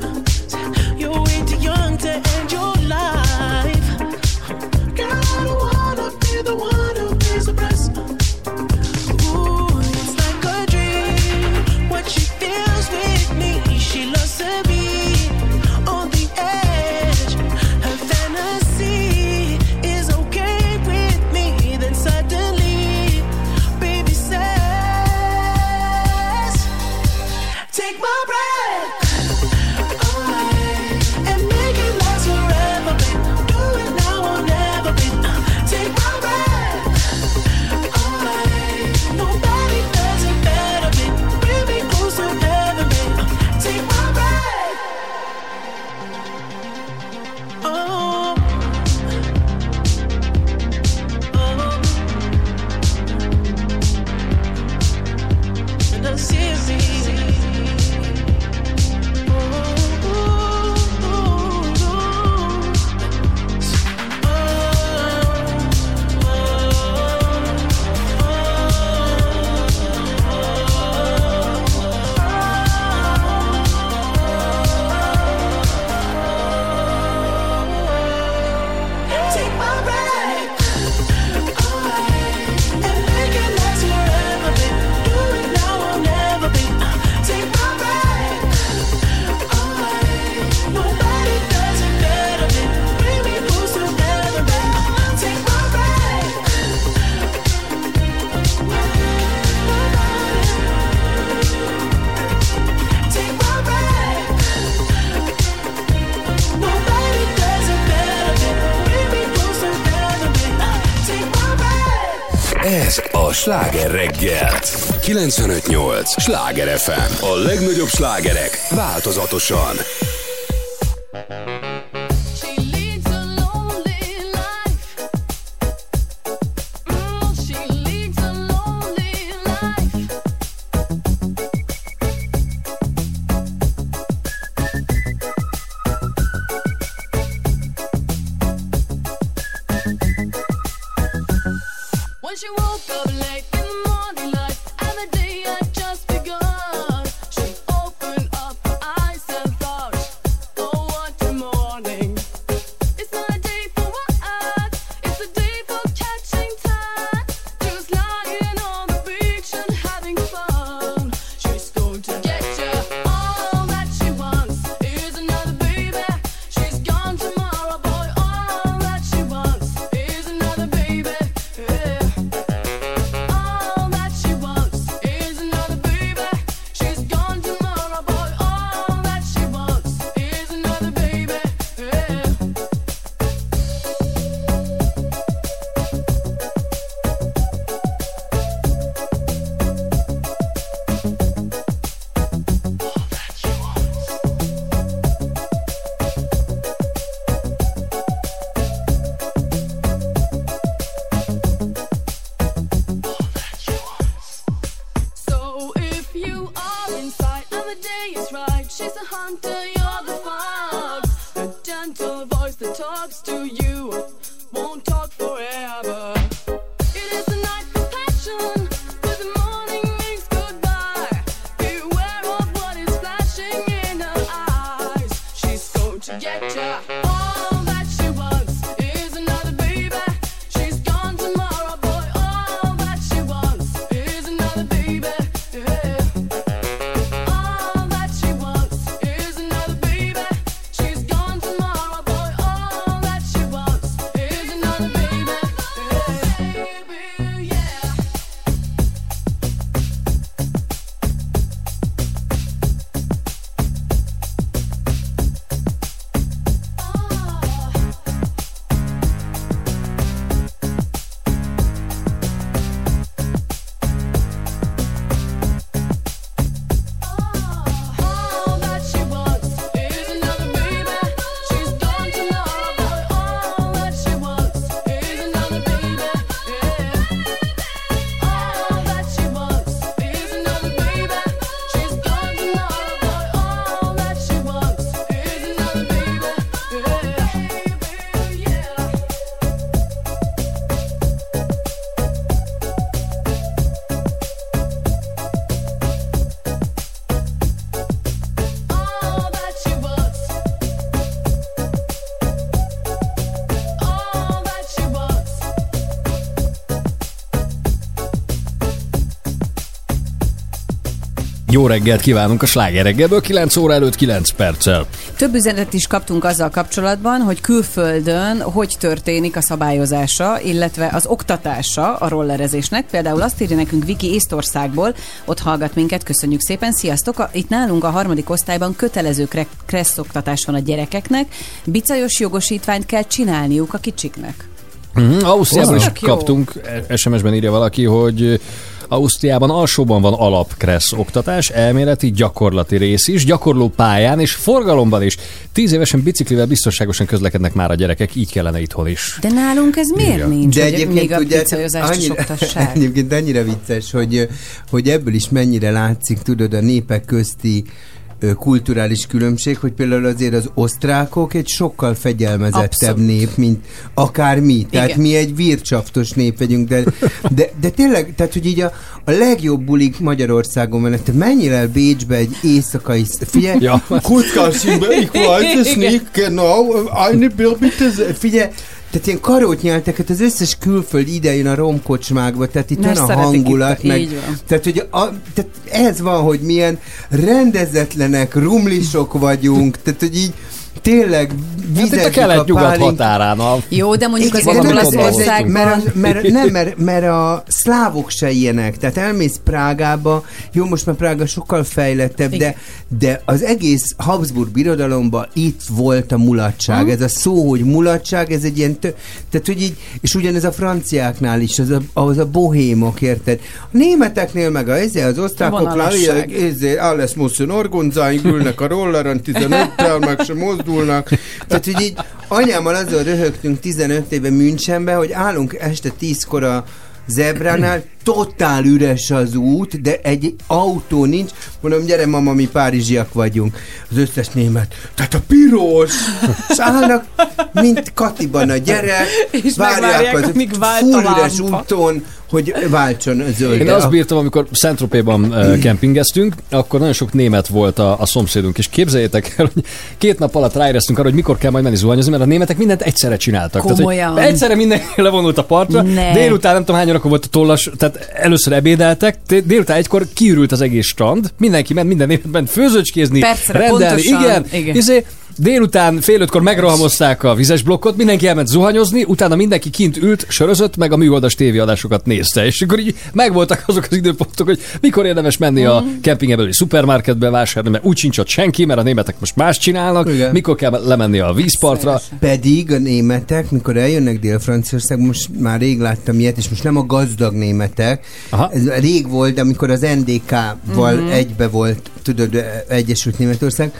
You're way too young to end your life. Sláger reggel. 95.8 Sláger FM. A legnagyobb slágerek változatosan. Jó reggelt kívánunk a sláger reggelből, 9 óra előtt 9 perccel. Több üzenetet is kaptunk azzal kapcsolatban, hogy külföldön hogy történik a szabályozása, illetve az oktatása a rollerezésnek. Például azt írja nekünk Viki Észtországból, ott hallgat minket, köszönjük szépen, sziasztok! A- Itt nálunk a harmadik osztályban kötelező kre- kressz oktatás van a gyerekeknek, bicajos jogosítványt kell csinálniuk a kicsiknek. Mm, Ausztriában Az is tök jó. kaptunk, SMS-ben írja valaki, hogy Ausztriában alsóban van alapkressz oktatás, elméleti, gyakorlati rész is, gyakorló pályán és forgalomban is. Tíz évesen biciklivel biztonságosan közlekednek már a gyerekek, így kellene itthon is. De nálunk ez miért Igen. nincs, De hogy egyébként még a ugye, oktassák? [LAUGHS] egyébként annyira vicces, hogy, hogy ebből is mennyire látszik, tudod, a népek közti kulturális különbség, hogy például azért az osztrákok egy sokkal fegyelmezettebb Abszolút. nép, mint akár mi. Tehát Igen. mi egy vircsaftos nép vagyunk, de, de, de tényleg, tehát hogy így a, a legjobb bulik Magyarországon van, te mennyire el Bécsbe egy éjszakai, figyelj, Ja. Kutkassimbe, ich weiß es nicht, genau, eine Bier bitte, figyelj, tehát ilyen karótnyelteket az összes külföld ide jön a romkocsmákba, tehát itt Mert van a hangulat, itt, meg, így van. tehát, hogy a, tehát ez van, hogy milyen rendezetlenek, rumlisok vagyunk, tehát, hogy így tényleg Hát itt a kelet-nyugat határán. A... Jó, de mondjuk igen, ez, ez, Olaszországban... mert, mert, nem, mert, mert a szlávok se ilyenek. Tehát elmész Prágába, jó, most már Prága sokkal fejlettebb, de, de az egész Habsburg birodalomban itt volt a mulatság. Ez a szó, hogy mulatság, ez egy ilyen... Tö- tehát, hogy így, és ugyanez a franciáknál is, az a, az a bohémok, érted? A németeknél meg a, ezért az osztrákoknál, ezért alles muszön orgonzáink ülnek a rolleren 15-tel, meg se mozdulnak. Tehát, hogy így anyámmal azon röhögtünk 15 éve Münchenbe, hogy állunk este 10-kor a zebránál, totál üres az út, de egy autó nincs. Mondom, gyere mama, mi párizsiak vagyunk. Az összes német, tehát a piros! És állnak, mint Katiban a gyerek, És megvárják, amíg vált a full üres lámpa. úton, hogy váltson a zöld. Én azt bírtam, amikor Szentropéban kempingeztünk, akkor nagyon sok német volt a, a szomszédunk, és képzeljétek el, hogy két nap alatt ráéreztünk arra, hogy mikor kell majd menni zuhanyozni, mert a németek mindent egyszerre csináltak. Komolyan? Tehát, egyszerre mindenki levonult a partra, Ne. délután nem tudom hány órakor volt a tollas, tehát először ebédeltek, délután egykor kiürült az egész strand, mindenki ment, minden ment főzőcskézni, Percre, rendelni, pontosan, igen, igen. Izé, Délután fél ötkor megrohamozták a vizes blokkot, mindenki elment zuhanyozni, utána mindenki kint ült, sörözött, meg a műholdas tévéadásokat nézte. És akkor így megvoltak azok az időpontok, hogy mikor érdemes menni a Mhm. kempingen belüli szupermarketbe vásárolni, mert úgy sincs ott senki, mert a németek most más csinálnak, Igen. mikor kell lemenni a vízpartra. Pedig a németek, mikor eljönnek Dél-Franciaország, most már rég láttam ilyet, és most nem a gazdag németek, Aha. ez rég volt, amikor az NDK-val Mhm. egybe volt, tudod, Egyesült Németország,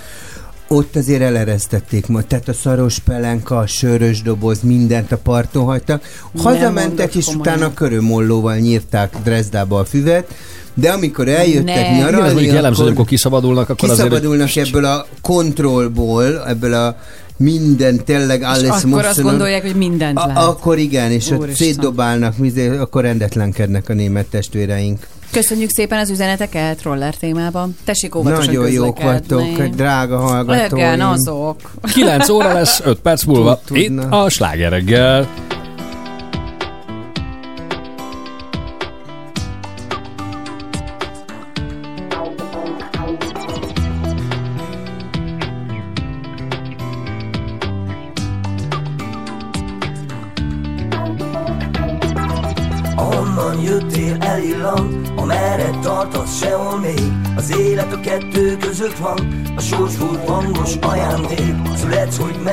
ott azért eleresztették ma. Tehát a szaros pelenka, a sörös doboz, mindent a parton hagytak. Hazamentek, és komolyan. utána körömollóval nyírták Dresdába a füvet, de amikor eljöttek ez nyaralni, mondjuk jellemző, hogy akkor amikor kiszabadulnak, akkor azért... kiszabadulnak ebből a kontrollból, ebből a minden tényleg alles akkor muss azt gondolják, hogy mindent A- lehet. Akkor igen, és ott Úristen. szétdobálnak, mizé, akkor rendetlenkednek a német testvéreink. Köszönjük szépen az üzeneteket roller témában. Tessék óvatosan Nagyon jók vagytok, drága hallgatóim. Igen, azok. 9 óra lesz, 5 perc múlva. Itt a sláger reggel.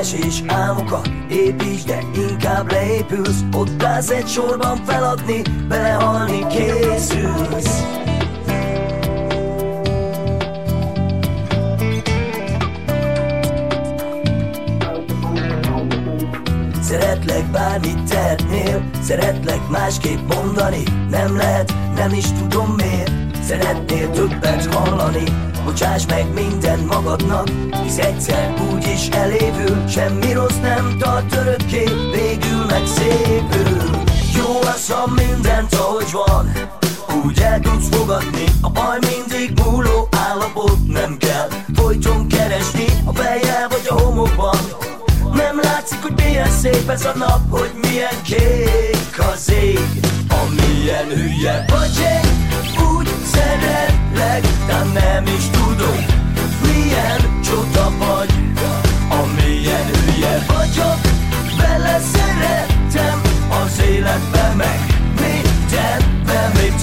Mesés álmokat építs, de inkább leépülsz. Ott állsz egy sorban feladni, belehalni készülsz. Szeretlek bármit tehetnél Szeretlek másképp mondani. Nem lehet, nem is tudom miért. Szeretnél többet hallani Bocsáss meg minden magadnak Hisz egyszer úgy is elévül Semmi rossz nem tart örökké Végül meg szépül Jó az, ha mindent ahogy van Úgy el tudsz fogadni A baj mindig múló állapot Nem kell. Folyton keresni A fejjel vagy a homokban. Nem látszik, hogy milyen szép ez a nap, hogy milyen kék az ég. Amilyen hülye vagy én, úgy szeretlek, de nem is tudom Milyen csoda vagy, amilyen hülye vagyok Vele szeretem az életbe meg mindenbe, mit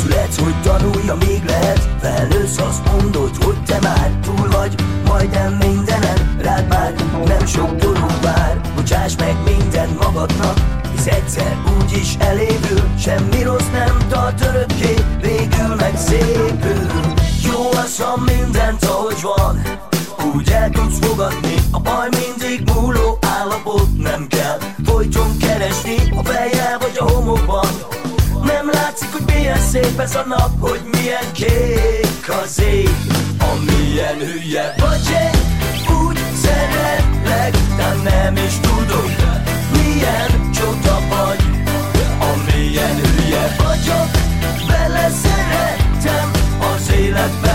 Születsz, hogy tanulja, még lehet Felnősz, azt mondod, hogy te már túl vagy Majdnem mindenen, rád már nem sok dolog vár. Bocsáss meg minden magadnak Hisz egyszer úgy is elévül Semmi rossz nem tart örökké Végül meg szépül. Jó az, ha mindent ahogy van úgy el tudsz fogadni A baj mindig múló állapot Nem kell. Folyton keresni A fejjel vagy a homokban milyen szép ez a nap Hogy milyen kék az ég. Amilyen hülye vagy én Úgy szeretlek, de nem is tudom Milyen csoda vagy. Amilyen hülye vagyok Vele szeretem az életbe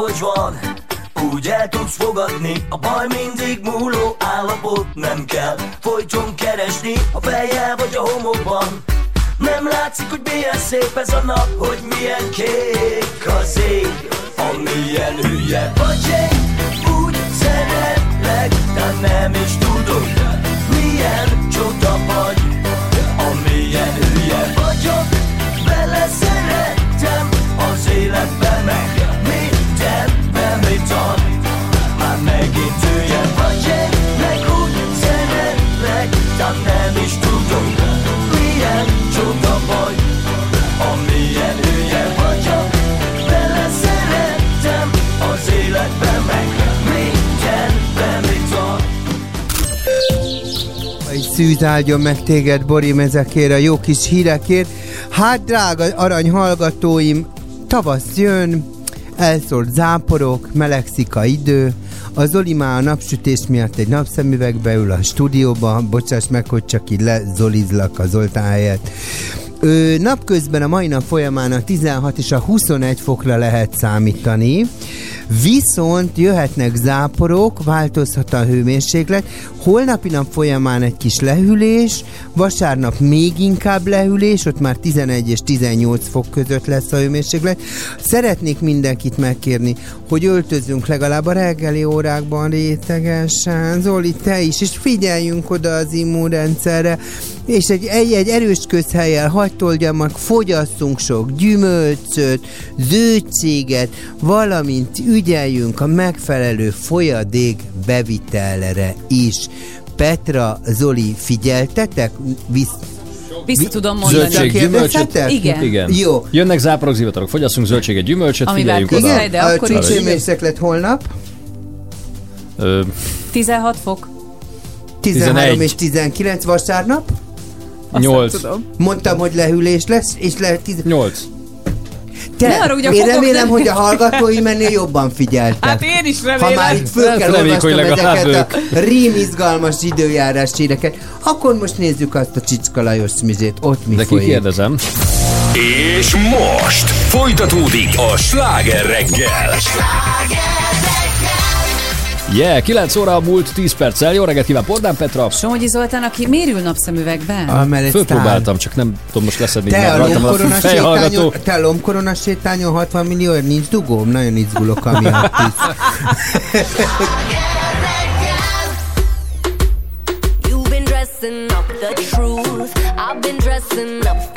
ahogy van. Úgy el tudsz fogadni A baj mindig múló állapot Nem kell folyton keresni A fejjel vagy a homokban. Nem látszik, hogy milyen szép ez a nap Hogy milyen kék az ég Amilyen hülye vagy én. Úgy szeretlek, de nem is tudom Milyen csoda vagy Amilyen hülye vagyok. Vele szeretem az életbe szűz áldjon meg téged, Borim, ezekért a jó kis hírekért. Hát, drága arany hallgatóim, tavasz jön, elszórt záporok, melegszik a idő, a Zoli már a napsütés miatt egy napszemüvegbe ül a stúdióba, bocsáss meg, hogy csak így lezolizlak a Zoltán helyett. Ö, napközben a mai nap folyamán a 16 és a 21 fokra lehet számítani, viszont jöhetnek záporok, változhat a hőmérséklet, holnapi nap folyamán egy kis lehűlés, vasárnap még inkább lehűlés, ott már 11 és 18 fok között lesz a hőmérséklet. Szeretnék mindenkit megkérni, hogy öltözzünk legalább a reggeli órákban rétegesen, Zoli, te is, és figyeljünk oda az immunrendszerre, és egy, egy, egy erős közhelyel hagyd oldjam meg, fogyasszunk sok gyümölcsöt, zöldséget, valamint ügyeljünk a megfelelő folyadék bevitelre is. Petra, Zoli, figyeltetek? Visz, Vissza tudom mondani. Zöldség, gyümölcsöt. Igen. Igen. Jó. Jönnek záporok, zivatarok, fogyasszunk zöldséget, gyümölcsöt, Amivel figyeljünk oda. vagy, de akkor is. Csícsémérséklet holnap? Ö, 16 fok. 13 11. és 19 vasárnap? Nyolc. tudom. Mondtam, hogy lehűlés lesz, és lehet 10... 8. Te, Ne haragudj, a én remélem, nem- hogy a hallgatóim ennél jobban figyeltek. Hát én is Ha remélem. már itt föl kell olvasnom ezeket a rím izgalmas időjárás híreket, akkor most nézzük azt a Csicska Lajos mizét, ott mi De folyik. kikérdezem. És most folytatódik a sláger reggel. Yeah, 9 óra múlt 10 perccel. Jó reggelt kíván, Pordán Petra. Somogyi Zoltán, aki mérül napszemüvegben? Ah, mert egy Fölpróbáltam, csak nem tudom most leszedni. Te a lomkorona [LAUGHS] te a lomkorona sétányon 60 millióért nincs dugóm? Nagyon izgulok amiatt is. You've been dressing up the truth. I've been dressing up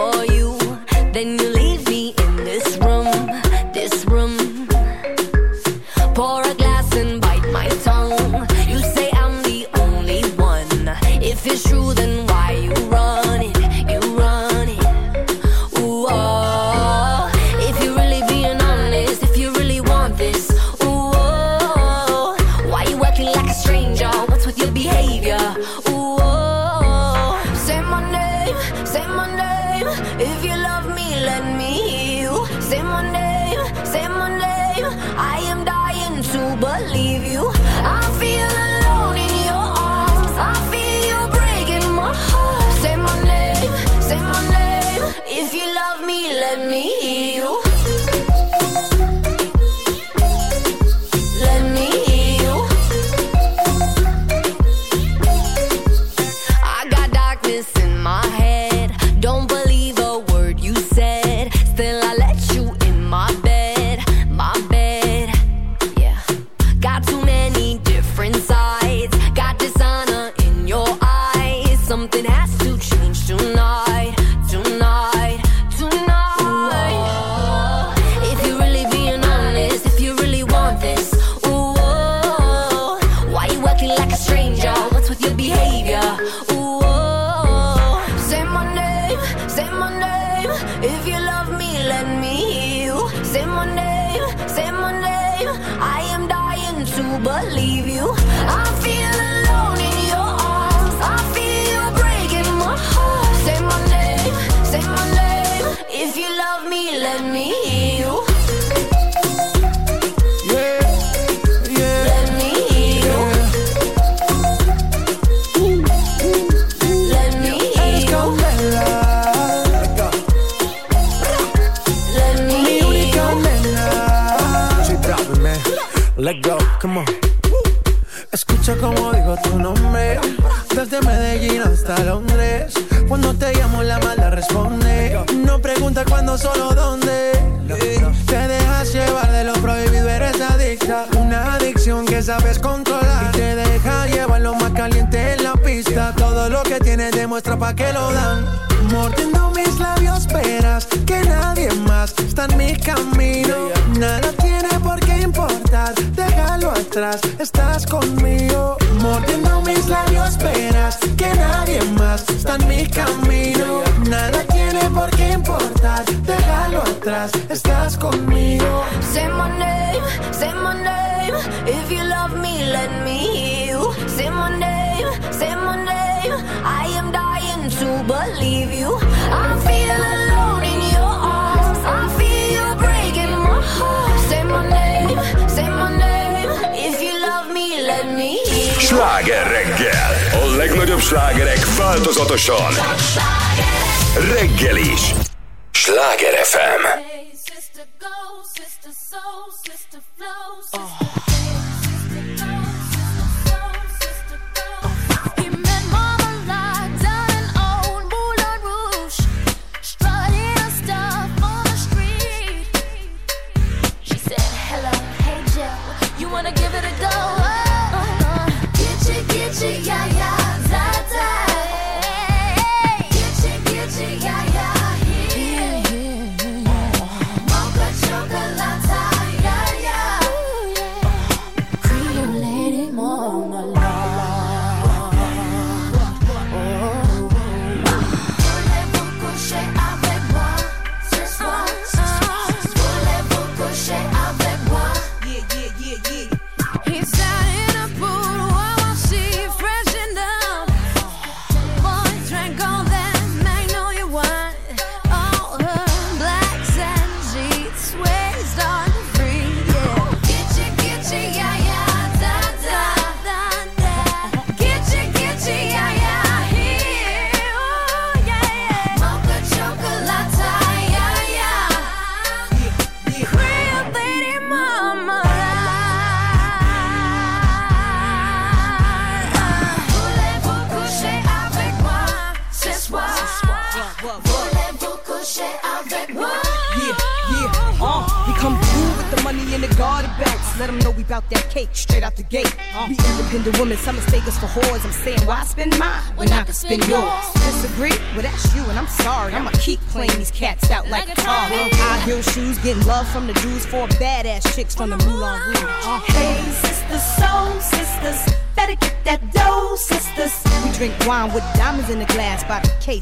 tu nombre. Desde Medellín hasta Londres. Cuando te llamo la mala responde. No pregunta cuándo, solo dónde. Te dejas llevar de lo prohibido, eres adicta. Una adicción que sabes controlar. Y te deja llevar lo más caliente en la pista. Todo lo que tienes demuestra pa' que lo dan. Mordiendo mis labios, esperas que nadie más está en mi camino. Nada tiene por qué importar, déjalo atrás, estás conmigo. En mi camino. Nada tiene por qué importar, déjalo atrás, estás conmigo. Say my name, say my name. If you love me, let me hear you. Say my name, say my name. I am dying to believe you. I feel alone in your arms. I feel you breaking my heart. Say my name, say my name. If you love me, let me hear you. Sláger legnagyobb slágerek változatosan. Reggel is.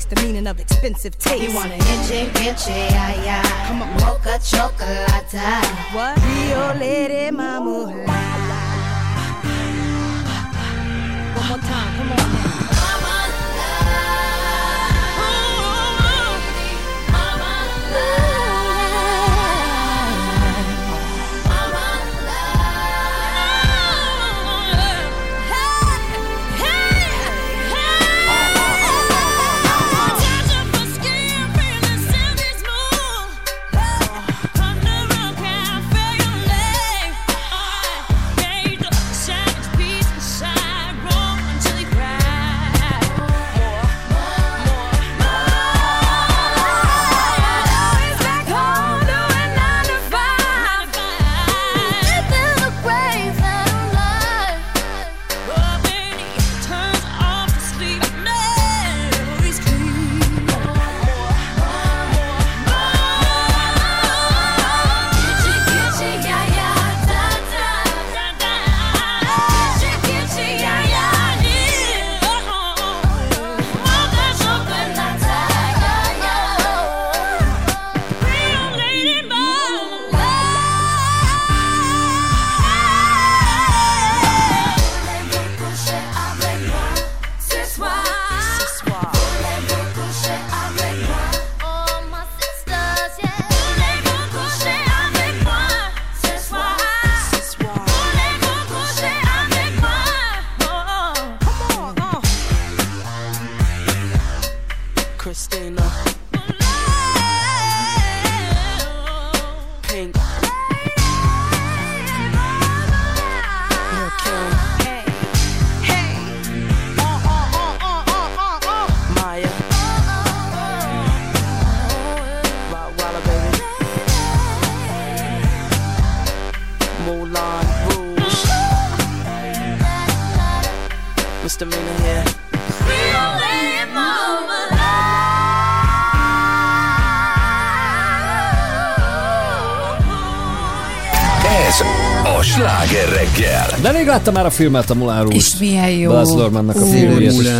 taste the meaning of expensive taste. You want Megláttam már a filmet, a Mulán Rouge. És milyen jó. Baz a filmjét.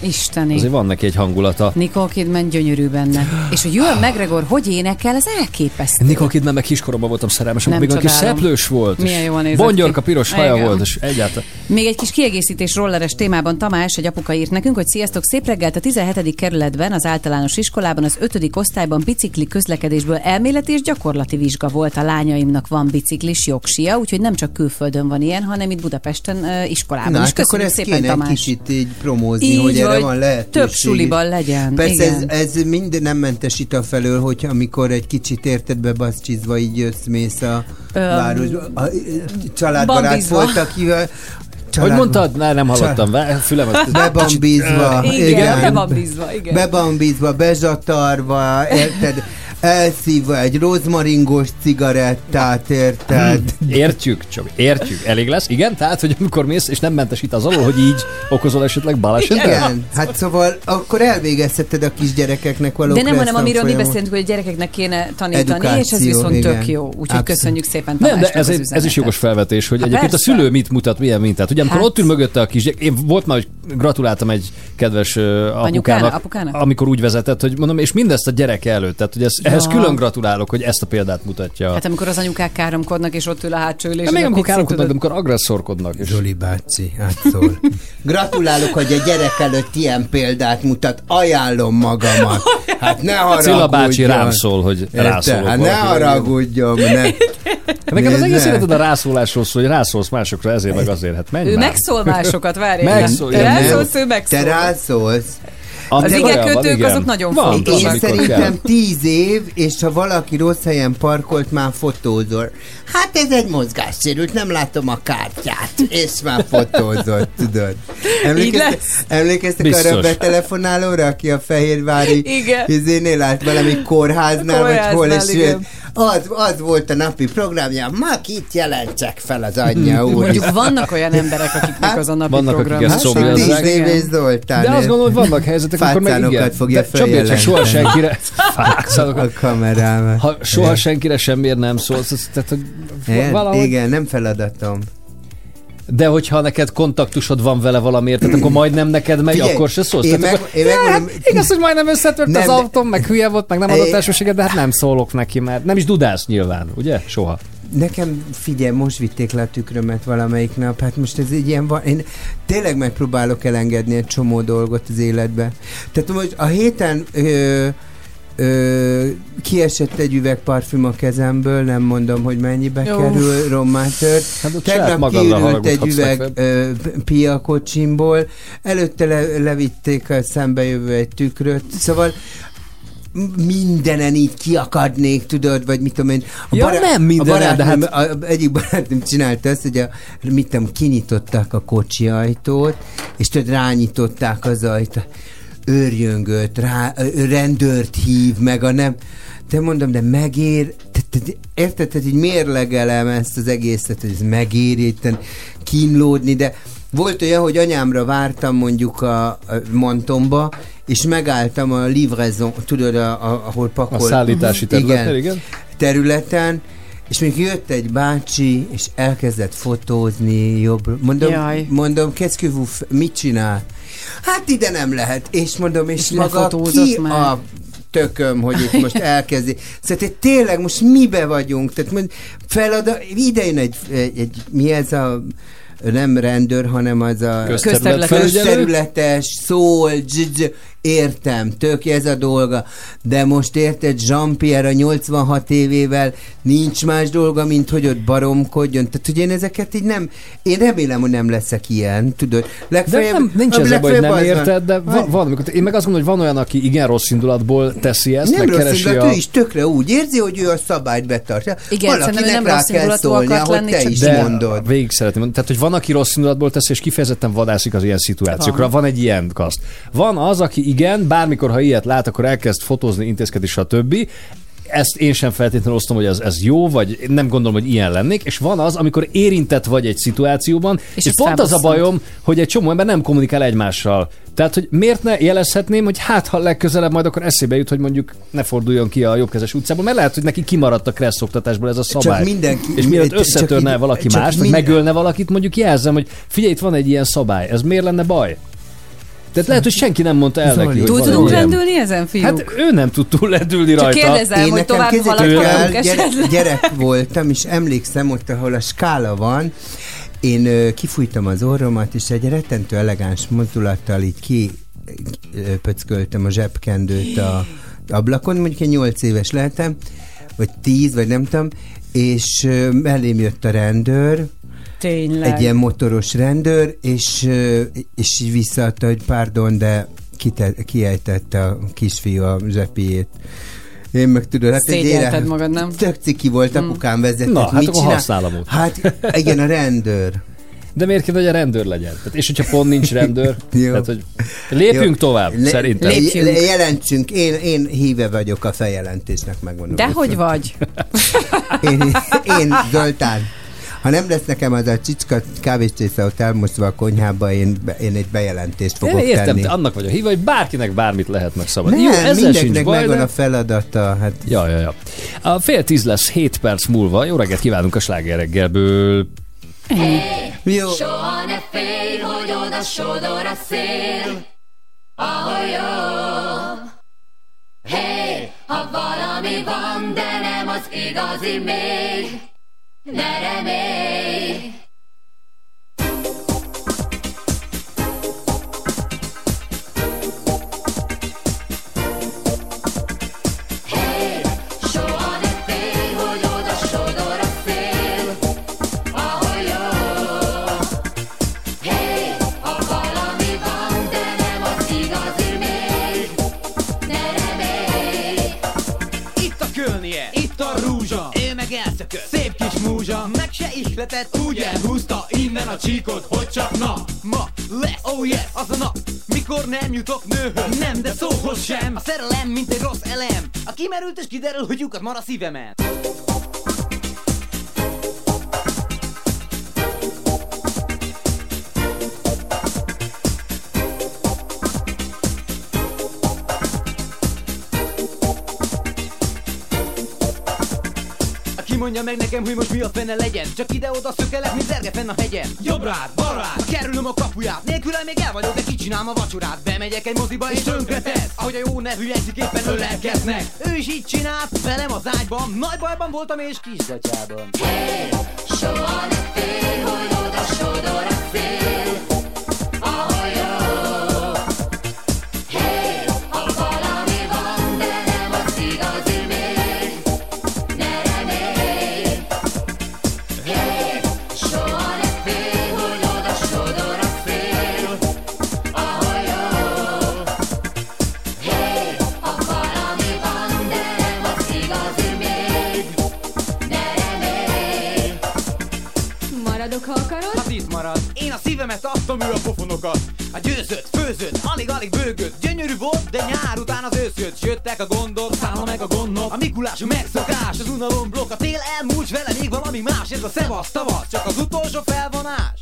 Isteni. Azért van neki egy hangulata. Nicole Kidman gyönyörű benne. És hogy Jön McGregor hogy énekel, az elképesztő. Nicole Kidman meg kiskoromban voltam szerelmes, amikor még a kis szeplős volt. Milyen jól nézett Bongyorka, piros haja volt, és egyáltalán. Még egy kis kiegészítés rolleres témában Tamás, egy apuka írt nekünk, hogy sziasztok, szép reggelt a 17. kerületben, az általános iskolában, az 5. osztályban bicikli közlekedésből elméleti és gyakorlati vizsga volt. A lányaimnak van biciklis jogsia, úgyhogy nem csak külföldön van ilyen, hanem itt Budapesten uh, iskolában Na, is. Hát Köszönjük akkor ezt szépen, kéne Tamás. egy kicsit így promózni, így, hogy erre van lehetőség. Több suliban legyen. Persze ez, ez mind nem mentesít a felől, hogy amikor egy kicsit érted be baszcsizva, így jössz, mész a um, városba. A, a családbarát voltak, [LAUGHS] akivel... Hogy mondtad? Ne, nem hallottam. Be, fülemet. Bebambizva. Igen, be van bízva, igen. Bebambizva, bezsatarva, érted? Elszívva egy rozmaringos cigarettát, érted? Értjük, csak értjük. Elég lesz? Igen? Tehát, hogy amikor mész, és nem mentesít az alól, hogy így okozol esetleg balesetet? Igen, hát szóval akkor elvégezheted a kisgyerekeknek való De nem, hanem amiről mi beszéltünk, hogy a gyerekeknek kéne tanítani, és ez Edukáció, viszont igen. tök jó. Úgyhogy köszönjük szépen Nem, Tamásnak de ez, az egy, ez is jogos felvetés, hogy egyébként a szülő mit mutat, milyen mintát. Ugye amikor Hát. ott ül mögötte a kisgyerek, én volt már, hogy gratuláltam egy kedves ö, apukának, apukának? amikor úgy vezetett, hogy mondom, és mindezt a gyereke előtt. Tehát, hogy ez, Ja. Ehhez külön gratulálok, hogy ezt a példát mutatja. Hát amikor az anyukák káromkodnak, és ott ül a hátsó ülés. Hát még amikor káromkodnak, amikor agresszorkodnak. És... Zsoli bácsi, átszól. Gratulálok, hogy a gyerek előtt ilyen példát mutat. Ajánlom magamat. Hát ne haragudjon. Cilla bácsi rám szól, hogy rászólok Hát ne haragudjon. Ne. Nekem az egész életed a rászólásról szól, hogy rászólsz másokra, ezért meg azért. Hát menj Ő már. megszól másokat, várjál. Megszól, Te rászólsz, ő megszól. Te rászólsz. Az igekötők igen. azok nagyon Van, fontosak. Én szerintem tíz év, és ha valaki rossz helyen parkolt, már fotózol. Hát ez egy mozgássérült, nem látom a kártyát, és már fotózott, tudod. Emlékeztek, emlékeztek Biztos. arra a betelefonálóra, aki a Fehérvári Igen. izénél állt valami kórháznál, vagy Kórháznál, hol, és. Az, az volt a napi programja, ma kit jelentsek fel az anyja úr. Mondjuk vannak olyan emberek, akiknek az a napi Vannak, akik program. ezt Hát, éves Zoltán. De azt gondolom, hogy vannak helyzetek, amikor meg igen. Fogja De Csabi, csak soha senkire... [LAUGHS] A kamerával. Ha soha senkire semmiért nem szólsz, az- tehát hogy Igen, valahogy... Igen, nem feladatom. De hogyha neked kontaktusod van vele valamiért, tehát akkor majdnem neked megy, Figyelj, akkor se szólsz. én meg- akkor, én megmondom- hát, igaz, hogy majdnem összetört Nem, az autóm, meg hülye volt, meg nem adott elsőséget, de hát nem szólok neki, mert nem is dudálsz nyilván, ugye? Soha. Nekem, figyelj, most vitték le a tükrömet valamelyik nap, hát most ez egy ilyen van, én tényleg megpróbálok elengedni egy csomó dolgot az életbe. Tehát most a héten ö, ö, kiesett egy üveg parfüm a kezemből, nem mondom, hogy mennyibe Jó. kerül, rommá tört. Hát Tegnap kiürült egy üveg legfeljebb. ö, pia kocsimból, előtte le, levitték a szembejövő egy tükröt, szóval mindenen így kiakadnék, tudod, vagy mit tudom én. A Ja, nem mindenen, de barátnőm- a, egyik barátom csinálta ezt, hogy a, mit tudom, kinyitották a kocsi ajtót, és tudod, rányitották az ajtót, őrjöngött, rá, rendőrt hív, meg a nem, de mondom, de megér, te, te, te, érted, tehát így mérlegelem ezt az egészet, hogy ez megéri itten kínlódni, de volt olyan, hogy anyámra vártam mondjuk a, a Montomba, és megálltam a livraison, tudod, a, a, ahol pakol. A szállítási területen, igen. területen, és még jött egy bácsi, és elkezdett fotózni jobb. Mondom, Jaj. mondom, qu'est-ce que mit csinál? Hát ide nem lehet. És mondom, és, És maga ki már. a tököm, hogy itt most elkezdi. Szóval te tényleg most mibe vagyunk? Tehát mond, felad, ide jön egy, egy, egy, mi ez a nem rendőr, hanem az a Közterület felügyelő? közterületes, szól, dzs, értem, tök ez a dolga, de most érted, Jean-Pierre a 86 évével nincs más dolga, mint hogy ott baromkodjon. Tehát, hogy én ezeket így nem, én remélem, hogy nem leszek ilyen, tudod. De Legfeljebb, nem, nincs ez a baj, nem érted, de van, van, amikor, én meg azt gondolom, hogy van olyan, aki igen rossz indulatból teszi ezt, nem meg rossz keresi indulat, a... ő is tökre úgy érzi, hogy ő a szabályt betartja. Igen, Valakinek nem rá rossz kell indulatú szólnia, akart hogy lenni, te is de mondod. végig szeretném mondani. Tehát, hogy van, aki rossz indulatból teszi, és kifejezetten vadászik az ilyen szituációkra. Van, van egy ilyen kaszt. Van az, aki igen, bármikor, ha ilyet lát, akkor elkezd fotózni, intézkedni, stb. Ezt én sem feltétlenül osztom, hogy ez, ez jó, vagy nem gondolom, hogy ilyen lennék. És van az, amikor érintett vagy egy szituációban, és, és pont az a bajom, hogy egy csomó ember nem kommunikál egymással. Tehát, hogy miért ne jelezhetném, hogy hát, ha legközelebb majd akkor eszébe jut, hogy mondjuk ne forduljon ki a jobbkezes utcából, mert lehet, hogy neki kimaradt a kressz oktatásból ez a szabály. Csak mindenki- és mielőtt csak összetörne így- valaki csak más, vagy minden- megölne valakit, mondjuk jelzem, hogy figyelj, itt van egy ilyen szabály, ez miért lenne baj? Tehát lehet, hogy senki nem mondta el neki, hogy tudunk lendülni ezen, fiúk? Hát ő nem tud túl lendülni Csak rajta. kérdezem, hogy tovább haladhatunk gyerek voltam, és emlékszem, ott, ahol a skála van, én kifújtam az orromat, és egy rettentő elegáns mozdulattal így ki ö, pöcköltem a zsebkendőt a ablakon, mondjuk én 8 éves lehetem, vagy tíz, vagy nem tudom, és mellém jött a rendőr, Tényleg. egy ilyen motoros rendőr, és, és így visszaadta, hogy pardon, de kite, kiejtette a kisfiú a zsepijét. Én meg tudod, hát egy élet- magad, nem? Tök ciki volt, apukám vezetett. Na, hát mit akkor csinál? Hát igen, a rendőr. [LAUGHS] De miért kell, hogy a rendőr legyen? Tehát, és hogyha pont nincs rendőr, [LAUGHS] tehát, hogy lépjünk Jó. tovább, Le- szerintem. le- le- Jelentsünk, én, én híve vagyok a feljelentésnek, megmondom. De hogy vagy? Én, én Zoltán. Ha nem lesz nekem az a csicska kávéscsésze ott elmosva a konyhába, én, én egy bejelentést fogok Én értem, tenni. te annak vagy a híva, hogy bárkinek bármit lehet meg szabad. Nem, Jó, ezzel mindenkinek baj, megvan de... a feladata. Hát Ja, ja, ja. A fél tíz lesz 7 perc múlva. Jó reggelt kívánunk a sláger reggelből. Jó. Soha ne félj, hogy oda sodor a szél, ahol jó. Hey, ha valami van, de nem az igazi még, ne remélj. Hey, ihletett, úgy elhúzta Innen a csíkot, hogy csak na Ma lesz, oh yes, az a nap Mikor nem jutok nőhöz. Nem, de szóhoz sem. A szerelem, mint egy rossz elem. A kimerült és kiderül, hogy lyukat mar a szívemen Ki mondja meg nekem, hogy most mi a fene legyen. Csak ide-oda szökelek, mint zerge fenn a hegyen Jobbrád, balrád, ha kerülöm a kapuját. Nélküle még el vagyok, de kicsinálom a vacsorát. Bemegyek egy moziba és tönkretesz. Ahogy a jó nevű jegyzik éppen ölelkeznek. Ő is így csinált, velem az ágyban. Nagy bajban voltam és kisgatyában Hey, soha ne félj, hogy oda sodor A győzött, főzött, alig-alig bőgött. Gyönyörű volt, de nyár után az ősz jött Jöttek a gondok, számla meg a gondok. A Mikulás a megszokás, az unalom blokk. A tél elmúlt, vele még valami más. Ez a szevasz tavasz, csak az utolsó felvonás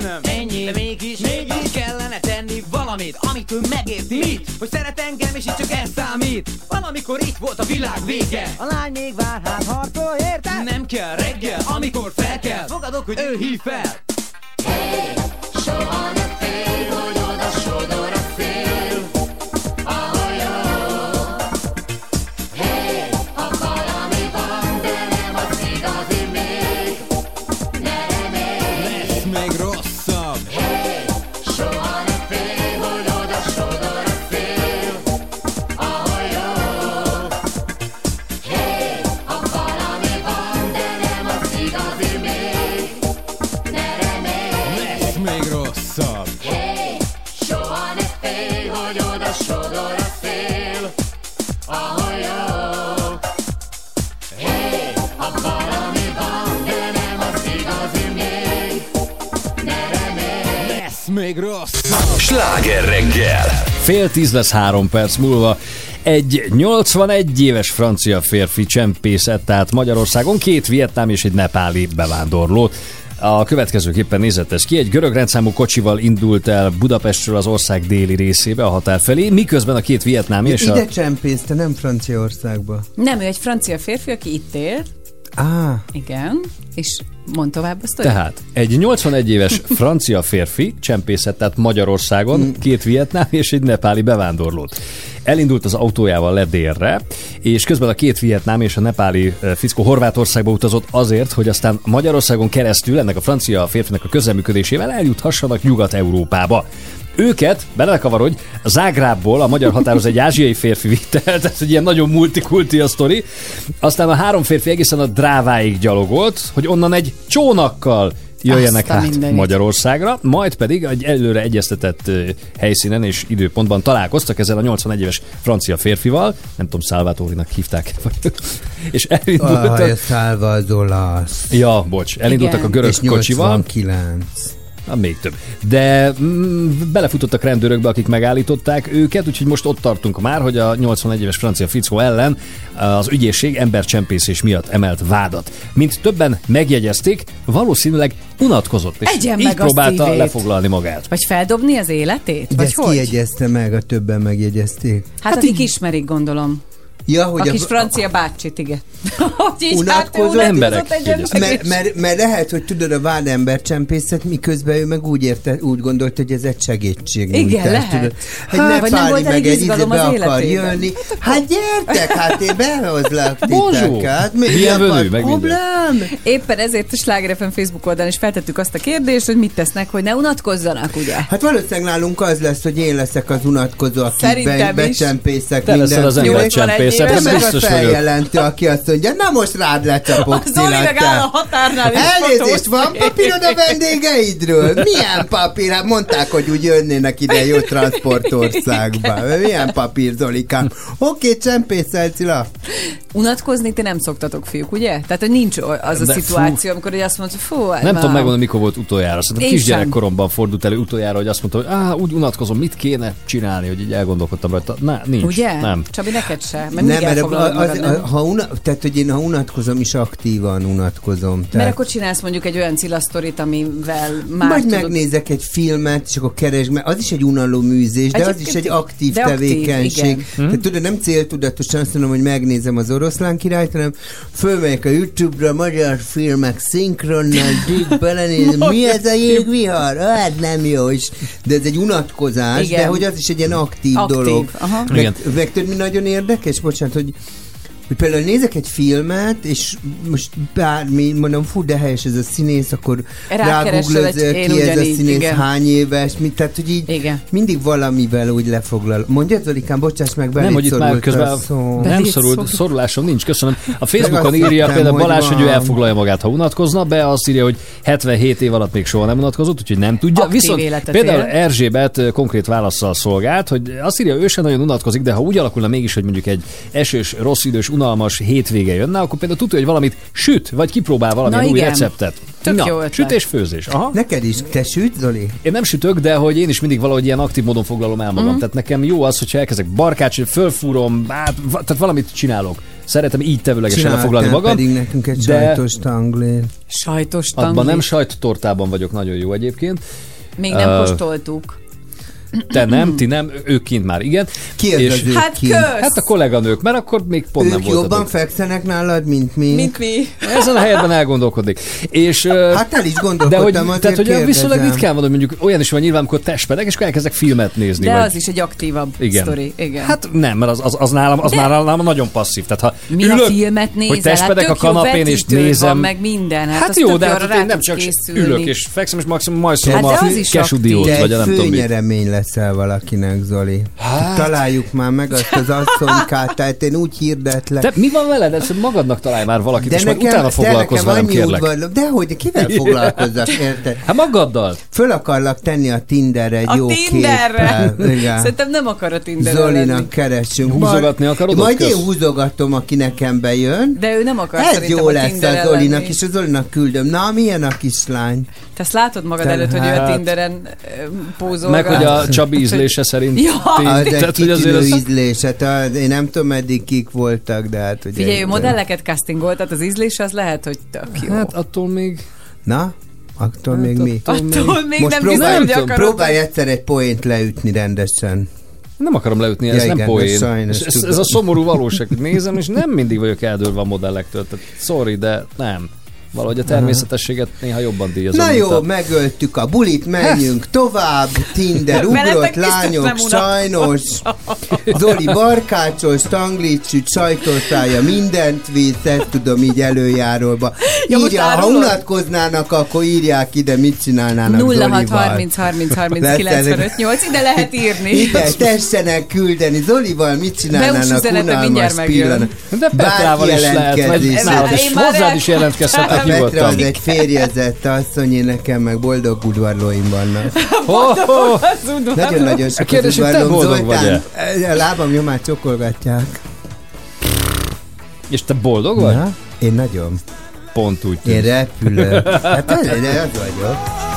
köszönöm. Ennyi, de mégis, mégis. kellene tenni valamit Amit ő megérti. Mit? Hogy szeret engem és így csak ez számít. Valamikor itt volt a világ vége. A lány még vár, hát harcol, érted? Nem kell reggel, amikor fel kell. Fogadok, hogy ő hív fel. Soha ne félj, hogy Sláger reggel! Fél tíz lesz három perc múlva. Egy 81 éves francia férfi csempészett át Magyarországon két vietnám és egy nepáli bevándorlót. A következőképpen nézett ez ki. Egy görög rendszámú kocsival indult el Budapestről az ország déli részébe, a határ felé, miközben a két vietnám és a... Ide csempészte, nem Franciaországba. Nem, ő egy francia férfi, aki itt él. Á, Igen. És mond tovább a. Tehát egy 81 éves [LAUGHS] francia férfi csempészett Magyarországon két vietnám és egy nepáli bevándorlót. elindult az autójával le délre, és közben a két vietnám és a nepáli fickó Horvátországba utazott azért, hogy aztán Magyarországon keresztül ennek a francia férfinek a közelműködésével eljuthassanak Nyugat-Európába. Őket, belekavarodj, Zágrábból a magyar határoz egy ázsiai férfi vitte el, tehát egy ilyen nagyon multikulti a sztori. Aztán a három férfi egészen a dráváig gyalogolt, hogy onnan egy csónakkal jöjjenek Azt a át mindenit. Magyarországra, majd pedig egy előre egyeztetett helyszínen és időpontban találkoztak ezzel a 81 éves francia férfival, nem tudom, Salvatorinak hívták, [LAUGHS] és elindultak. Ah, Salvador Ja, bocs, elindultak Igen. a görög És kocsival. 89. Na, még több. De mm, belefutottak rendőrökbe, akik megállították őket, úgyhogy most ott tartunk már, hogy a 81 éves francia fickó ellen az ügyészség embercsempészés miatt emelt vádat. Mint többen megjegyezték, valószínűleg unatkozott, és Egyen így meg a próbálta szívét. lefoglalni magát. Vagy feldobni az életét? De Vagy ezt hogy? kiegyezte meg, a többen megjegyezték. Hát, akik ismerik, gondolom. Ja, hogy a kis francia bácsit, igen. [LAUGHS] hogy így unatkozó hát meg, mert, mert, mert, lehet, hogy tudod a vádember csempészet, miközben ő meg úgy, érte, úgy gondolt, hogy ez egy segítség. Igen, lehet. Tudod, hogy Hát, ne vagy nem volt meg egy izgalom izébe az akar jönni. Hát gyertek, hát én behozlak [LAUGHS] titeket. Mi Bienvenue, akar meg minden. problém? Éppen ezért a Sláger FM Facebook oldalon is feltettük azt a kérdést, hogy mit tesznek, hogy ne unatkozzanak, ugye? Hát valószínűleg nálunk az lesz, hogy én leszek az unatkozó, aki Szerintem be, is. becsempészek Te leszel az embercsempészet, Te ez biztos vagyok. feljelentő, aki azt mondja, na most rád lecsapok, Zoli meg áll a határnál, és Elnézést, van papírod a vendégeidről? Milyen papír? Hát mondták, hogy úgy jönnének ide jó transportországba. [LAUGHS] Milyen papír, Zolikám? Oké, csempészel, Cilla. Unatkozni ti nem szoktatok, fiúk, ugye? Tehát, hogy nincs az a De szituáció, fú. amikor hogy azt mondod, fú, Nem wow. tudom megmondani, mikor volt utoljára. Szerintem kisgyerekkoromban fordult elő utoljára, hogy azt mondta, hogy Á, úgy unatkozom, mit kéne csinálni, hogy így elgondolkodtam rajta. Na, nincs. Ugye? Nem. Csabi, neked se. Mert Nem, mert elfoglalod az, magad, az, nem? ha una, tehát, hogy én ha unatkozom, is aktívan unatkozom. Mert Tehát, akkor csinálsz mondjuk egy olyan cilasztorit, amivel már Majd tudod... megnézek egy filmet, és akkor keresd meg. Az is egy unaló műzés, de az Egyébként is egy aktív De aktív, tevékenység. igen. Hm? Tehát tudod, nem céltudatosan azt mondom, hogy megnézem az oroszlán királyt, hanem fölmegyek a YouTube-ra, magyar filmek szinkronnal, dig belenézem, [LAUGHS] mi ez a jégvihar? Hát nem jó is. De ez egy unatkozás, Igen. de hogy az is egy ilyen aktív, Aktív, dolog. aha. Meg, Igen. meg tudod, mi nagyon érdekes? Bocsánat, hogy hogy például nézek egy filmet, és most bármi, mondom, fú, de helyes ez a színész, akkor én ki ez a színész igen. hány éves, mit, tehát hogy így Igen. mindig valamivel úgy lefoglal. Mondja, Zolikám, bocsáss meg, Nem, belét hogy itt már közben a szó. nem szorult, szorult. szorulásom nincs, köszönöm. A Facebookon írja hittem, például hogy Balázs, hogy ő van. elfoglalja magát, ha unatkozna, be azt írja, hogy 77 év alatt még soha nem unatkozott, úgyhogy nem tudja. Aktív Viszont például él. Erzsébet konkrét válaszsal szolgált, hogy azt írja, ő sem nagyon unatkozik, de ha úgy alakulna mégis, hogy mondjuk egy esős, rossz idős, unalmas hétvége jönne, akkor például tudja, hogy valamit süt, vagy kipróbál valamilyen Na új igen. receptet. Tök Na, jó ötlet. sütés, főzés. Aha. Neked is, te süt, Zoli? Én nem sütök, de hogy én is mindig valahogy ilyen aktív módon foglalom el magam. Mhm. Tehát nekem jó az, hogyha elkezdek barkácsolni, fölfúrom, át, tehát valamit csinálok. Szeretem így tevőlegesen Csináltál magam. pedig nekünk egy de sajtos tanglét. Sajtos Abban tangli. nem sajttortában vagyok nagyon jó egyébként. Még nem Ö, kóstoltuk. Te nem, ti nem, ők kint már igen. Ők Hát kint? kösz! Hát a kolléganők, mert akkor még pont nem Ők jobban voltatok. fekszenek nálad, mint mi? Mint mi. Ezen a helyetben elgondolkodik. És, Hát el is de gondolkodtam, hogy, azért tehát, hogy viszonylag ritkán van, hogy mondjuk olyan is van nyilván, amikor testpedek, és akkor elkezdek filmet nézni. De vagy... az is egy aktívabb Igen. sztori. Igen. Hát nem, mert az, az, az nálam, az De- már nálam nagyon passzív. Tehát ha mi ülök, a filmet nézel? hogy testpedek hát a kanapén és nézem. Van, meg minden. Hát, Hát, jó, de hát én nem csak ülök és fekszem, és maximum majd szólom Hát a de az is kesudiót, De vagy a nem tudom mit. Leszel valakinek, Zoli. Hát. Találjuk már meg azt az asszonykát, tehát én úgy hirdetlek. Te mi van veled? Ezt magadnak találj már valakit, és majd utána de foglalkozz velem, kérlek. udvar, de hogy kivel [LAUGHS] foglalkozzak, érted? Hát magaddal. Föl akarlak tenni a Tinderre egy A jó Tinderre? képpel. Igen. Szerintem nem akar a Tinderre lenni. Zolinak keressünk. Húzogatni Majd- akarod? Majd Kösz. én húzogatom, aki nekem bejön. De ő nem akar Ez jó a lesz a Zolinak, lenni. és a Zolinak küldöm. Na, milyen a kislány? Te ezt látod magad előtt, hogy ő a hát- Tinderen ö, pózol. Meg hogy a Csabi [LAUGHS] ízlése szerint. Ja. egy Tehát, hogy azért az... ízlés. Hát, a- én nem tudom, eddig kik voltak, de hát ugye... Figyelj, ő modelleket castingolt, tehát az ízlés az lehet, hogy tök jó. Hát attól még... Na? Attól még mi? Attól még Most nem próbálj, biztos, hogy próbálj egyszer egy poént leütni rendesen. Nem akarom leütni, ez Ja, nem igen, poén. ez ez, ez, ez, a szomorú valóság, nézem, és nem mindig vagyok eldőlve a modellektől. Tehát sorry, de nem. Valahogy a természetességet néha jobban díjazom. Na jó, a... megöltük a bulit, menjünk tovább. Tinder, ugrott lányok, sajnos. Zoli barkácsos, tanglitsű, sajtortája, mindent visz, ezt tudom így előjáróba. Ja, Írja, ha unatkoznának, akkor írják ide, mit csinálnának 06 Zolival. 30 30 30 Lesz 95 8, ide lehet írni. Ide tessenek küldeni. Zolival mit csinálnának unalmas pillanat? De Petrával is lehet, vagy nálad is. Hozzád is jelentkezhetnek A Petra nyugodtan. az egy férjezett asszony, én nekem meg boldog udvarlóim vannak. [LAUGHS] Nagyon-nagyon A sok kérdés, az udvarlóm. Zoltán, a lábam nyomát csokolgatják. És te boldog vagy? Na, én nagyon. Pont úgy Én repülök. [LAUGHS] Hát ez, de az vagyok.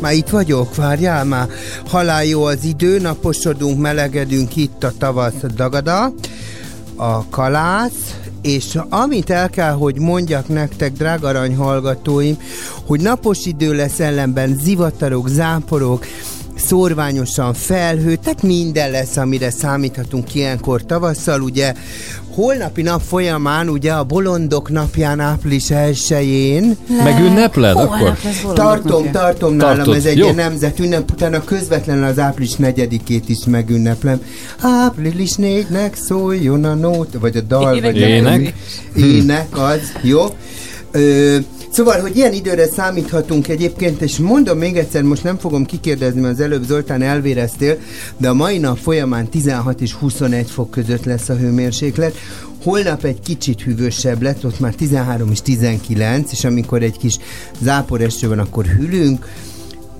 Már, itt vagyok, várjál már. Halál jó az idő, naposodunk, melegedünk itt a tavasz dagada, a kalász, és amit el kell, hogy mondjak nektek, drága arany hallgatóim, hogy napos idő lesz ellenben zivatarok, záporok, szorványosan felhő, tehát minden lesz, amire számíthatunk ilyenkor tavasszal, ugye holnapi nap folyamán, ugye a bolondok napján április 1-én. Megünnepled akkor? Tartom, tartom nálam, Tartod, ez egy jó. ilyen nemzetünnep, utána közvetlenül az április 4-ét is megünneplem. Április 4-nek szóljon a nót, vagy a dal, vagy Ének. Ének az, jó. Ö, Szóval, hogy ilyen időre számíthatunk egyébként, és mondom még egyszer, most nem fogom kikérdezni, mert az előbb Zoltán elvéreztél, de a mai nap folyamán 16 és 21 fok között lesz a hőmérséklet. Holnap egy kicsit hűvösebb lett, ott már 13 és 19, és amikor egy kis zápor eső van, akkor hűlünk.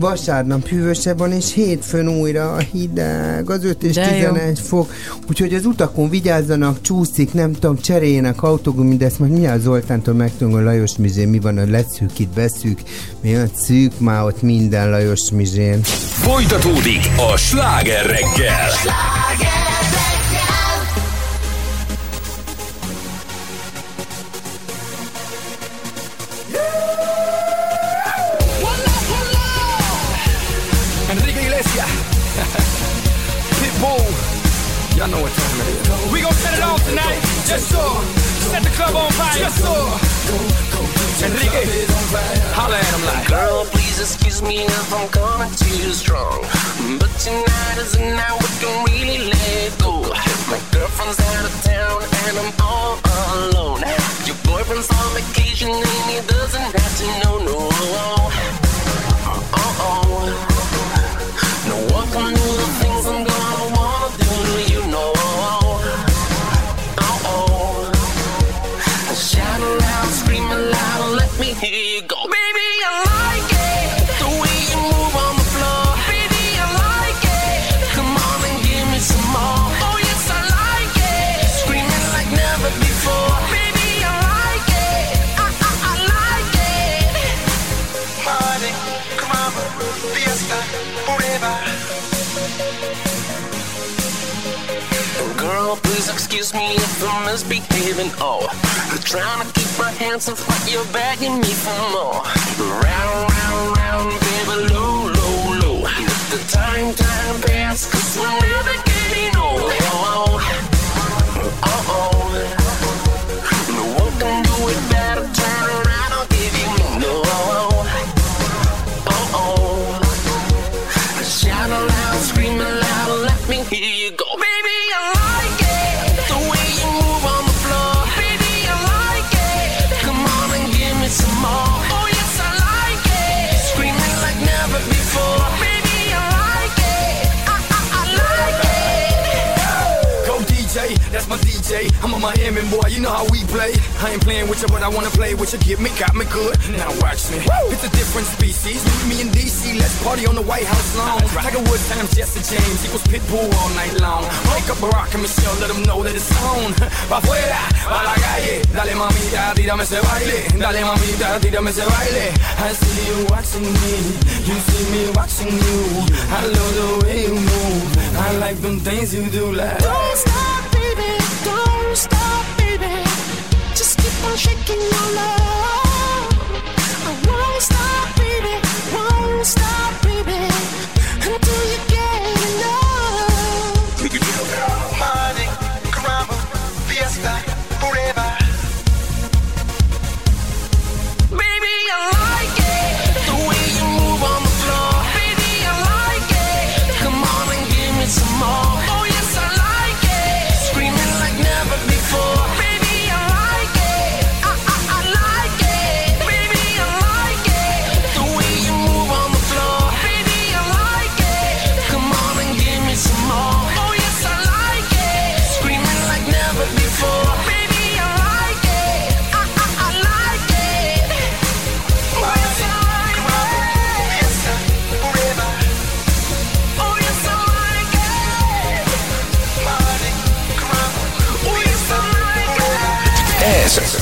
Vasárnap hűvösebb van, és hétfőn újra a hideg, az 5 és De jó. 11 fok. Úgyhogy az utakon vigyázzanak, csúszik, nem tudom, cseréljenek autogumi, de ezt majd mindjárt Zoltántól megtudom, hogy Lajos Mizsén mi van, a leszűkít, beszűk, mi a szűk már ott minden Lajos Mizsén. Folytatódik a sláger reggel. Enrique Yes, sir. Set the club on fire. Yes, sir. Enrique. Holla at him like. Girl, please excuse me if I'm coming too strong. But tonight is the night we can really let go. My girlfriend's out of town and I'm all alone. Your boyfriend's on vacation and he doesn't have to know, no. Uh-oh. No one can do the excuse me if I'm misbehaving. Oh, trying to keep my hands off, but you're begging me for more. Round, round, round, baby, low, low, low. Let the time, time pass, cause we're never getting old. A Miami boy, you know how we play. I ain't playing with you, but I wanna play with you. Get me, got me good. Now watch me. It's a different species. Meet me in DC, let's party on the White House lawn. Tiger Woods times Jesse James equals Pitbull all night long. Wake up Barack and Michelle, let them know that it's on. [LAUGHS] Pa' afuera, pa' la calle. Dale mamita, tírame ese baile. Dale mamita, tírame ese baile. I see you watching me, you see me watching you. I love the way you move. I like them things you do like. Don't stop, baby. Don't stop, baby. Just keep on shaking your love. I wanna stop baby. Won't stop baby.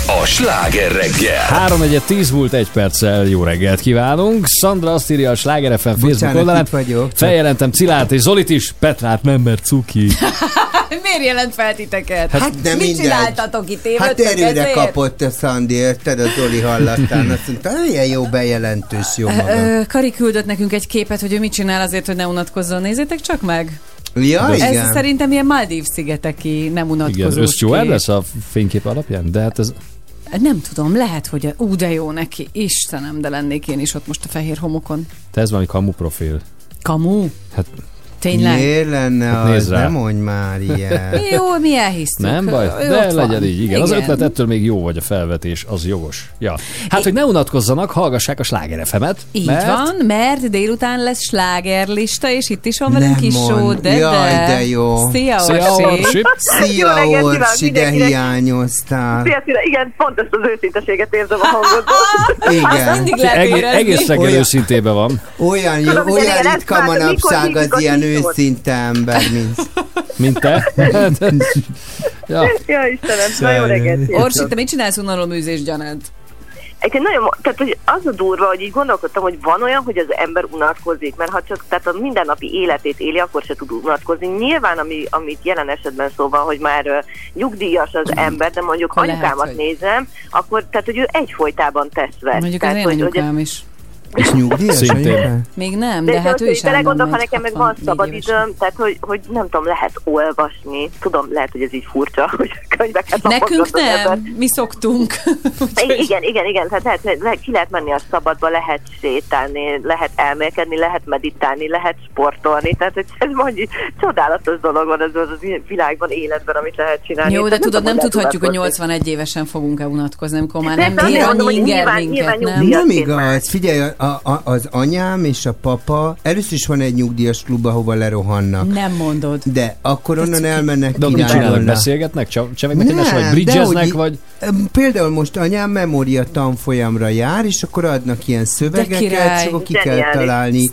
A sláger reggel. 3 1 10 múlt egy perccel jó reggelt kívánunk. Szandra azt írja a Sláger FM Facebook Bocsánat, oldalán. itt vagyok. Feljelentem Cilát és Zolit is, Petrát nem, mert cuki. [LAUGHS] Miért jelent fel titeket? Hát nem Mit mindegy. csináltatok itt? Hát erőre ezért? kapott a Szandi, érted? Az Zoli hallatán. [LAUGHS] Azt mondta, ilyen jó bejelentős, jó maga. Ö, Kari küldött nekünk egy képet, hogy ő mit csinál azért, hogy ne unatkozzon. Nézzétek csak meg. Ja, Ez igen. szerintem ilyen Maldív szigeteki nem Igen, unatkozós összjóel kép. lesz a fénykép alapján? De hát ez... Nem tudom, lehet, hogy ú, de jó neki. Istenem, de lennék én is ott most a fehér homokon. Te ez valami kamu profil. Kamu? Hát Tényleg? Miért lenne Hát az? Nem mondj már ilyen. [LAUGHS] Jó, mi elhisztük. Nem baj, Ő de legyen van. így. Igen. Az ötlet ettől még jó, vagy a felvetés, az jogos. Ja. Hát, hogy ne unatkozzanak, hallgassák a Sláger FM-et. Így mert van, mert délután lesz slágerlista, és itt is van velünk Nem kis mond. show, de Jaj, de. jó. Szia, Szia, Orsi. Orsi. Szia, Orsi, de hiányoztál. Szia, szia, igen, pont ezt az őszinteséget érzem a hangodból. [LAUGHS] Igen. mindig lehet Egész, reggel őszintében van. Olyan, jó, igen, olyan igen, ritka manapság az ilyen? Őszinte ember, mint... [LAUGHS] Mint te. [LAUGHS] ja. Ja, Istenem, na jó reggelt. Orsi, te mit csinálsz unaloműzés gyanánt? Egyébként nagyon, tehát hogy az a durva, hogy így gondolkodtam, hogy van olyan, hogy az ember unatkozik, mert ha csak tehát a mindennapi életét éli, akkor se tud unatkozni. Nyilván, ami, amit jelen esetben szó van, hogy már uh, nyugdíjas az ember, de mondjuk lehet, anyukámat hogy- nézem, akkor tehát, hogy ő egyfolytában tesz vesz. Mondjuk az tehát, én hogy, hogy anyukám is. És nyugdíjas Szintén. Még nem, De, de hát ő is tele állandóan gondolok, ha nekem meg van 64 szabad időm, tehát hogy, hogy nem tudom, lehet olvasni. Tudom, lehet, hogy ez így furcsa, [LAUGHS] hogy könyveket Nekünk az nem, mi szoktunk. [LAUGHS] Igen, igen, igen, tehát lehet, lehet, ki lehet menni a szabadba, lehet sétálni, lehet elmélkedni, lehet meditálni, lehet sportolni, tehát hogy ez mondjuk csodálatos dolog van ez az a világban, életben, amit lehet csinálni. Jó, de Tehát tudod, nem tudhatjuk, hogy lehet 81 évesen fogunk-e unatkozni, amikor már nem bír annyi inger nyilván- minket, nyilván nem? nyugdíjas- Nem Nyugdíjasként igaz, figyelj, a, a, az anyám és a papa, először is van egy nyugdíjas klub, ahova lerohannak. Nem mondod. De akkor onnan elmennek De ott mit csinálnak? Beszélgetnek? Csevegnek egymással? Vagy Nem, bridgeznek? Vagy... Például most anyám memória tanfolyamra jár, és akkor adnak ilyen szövegeket, és akkor ki kell találni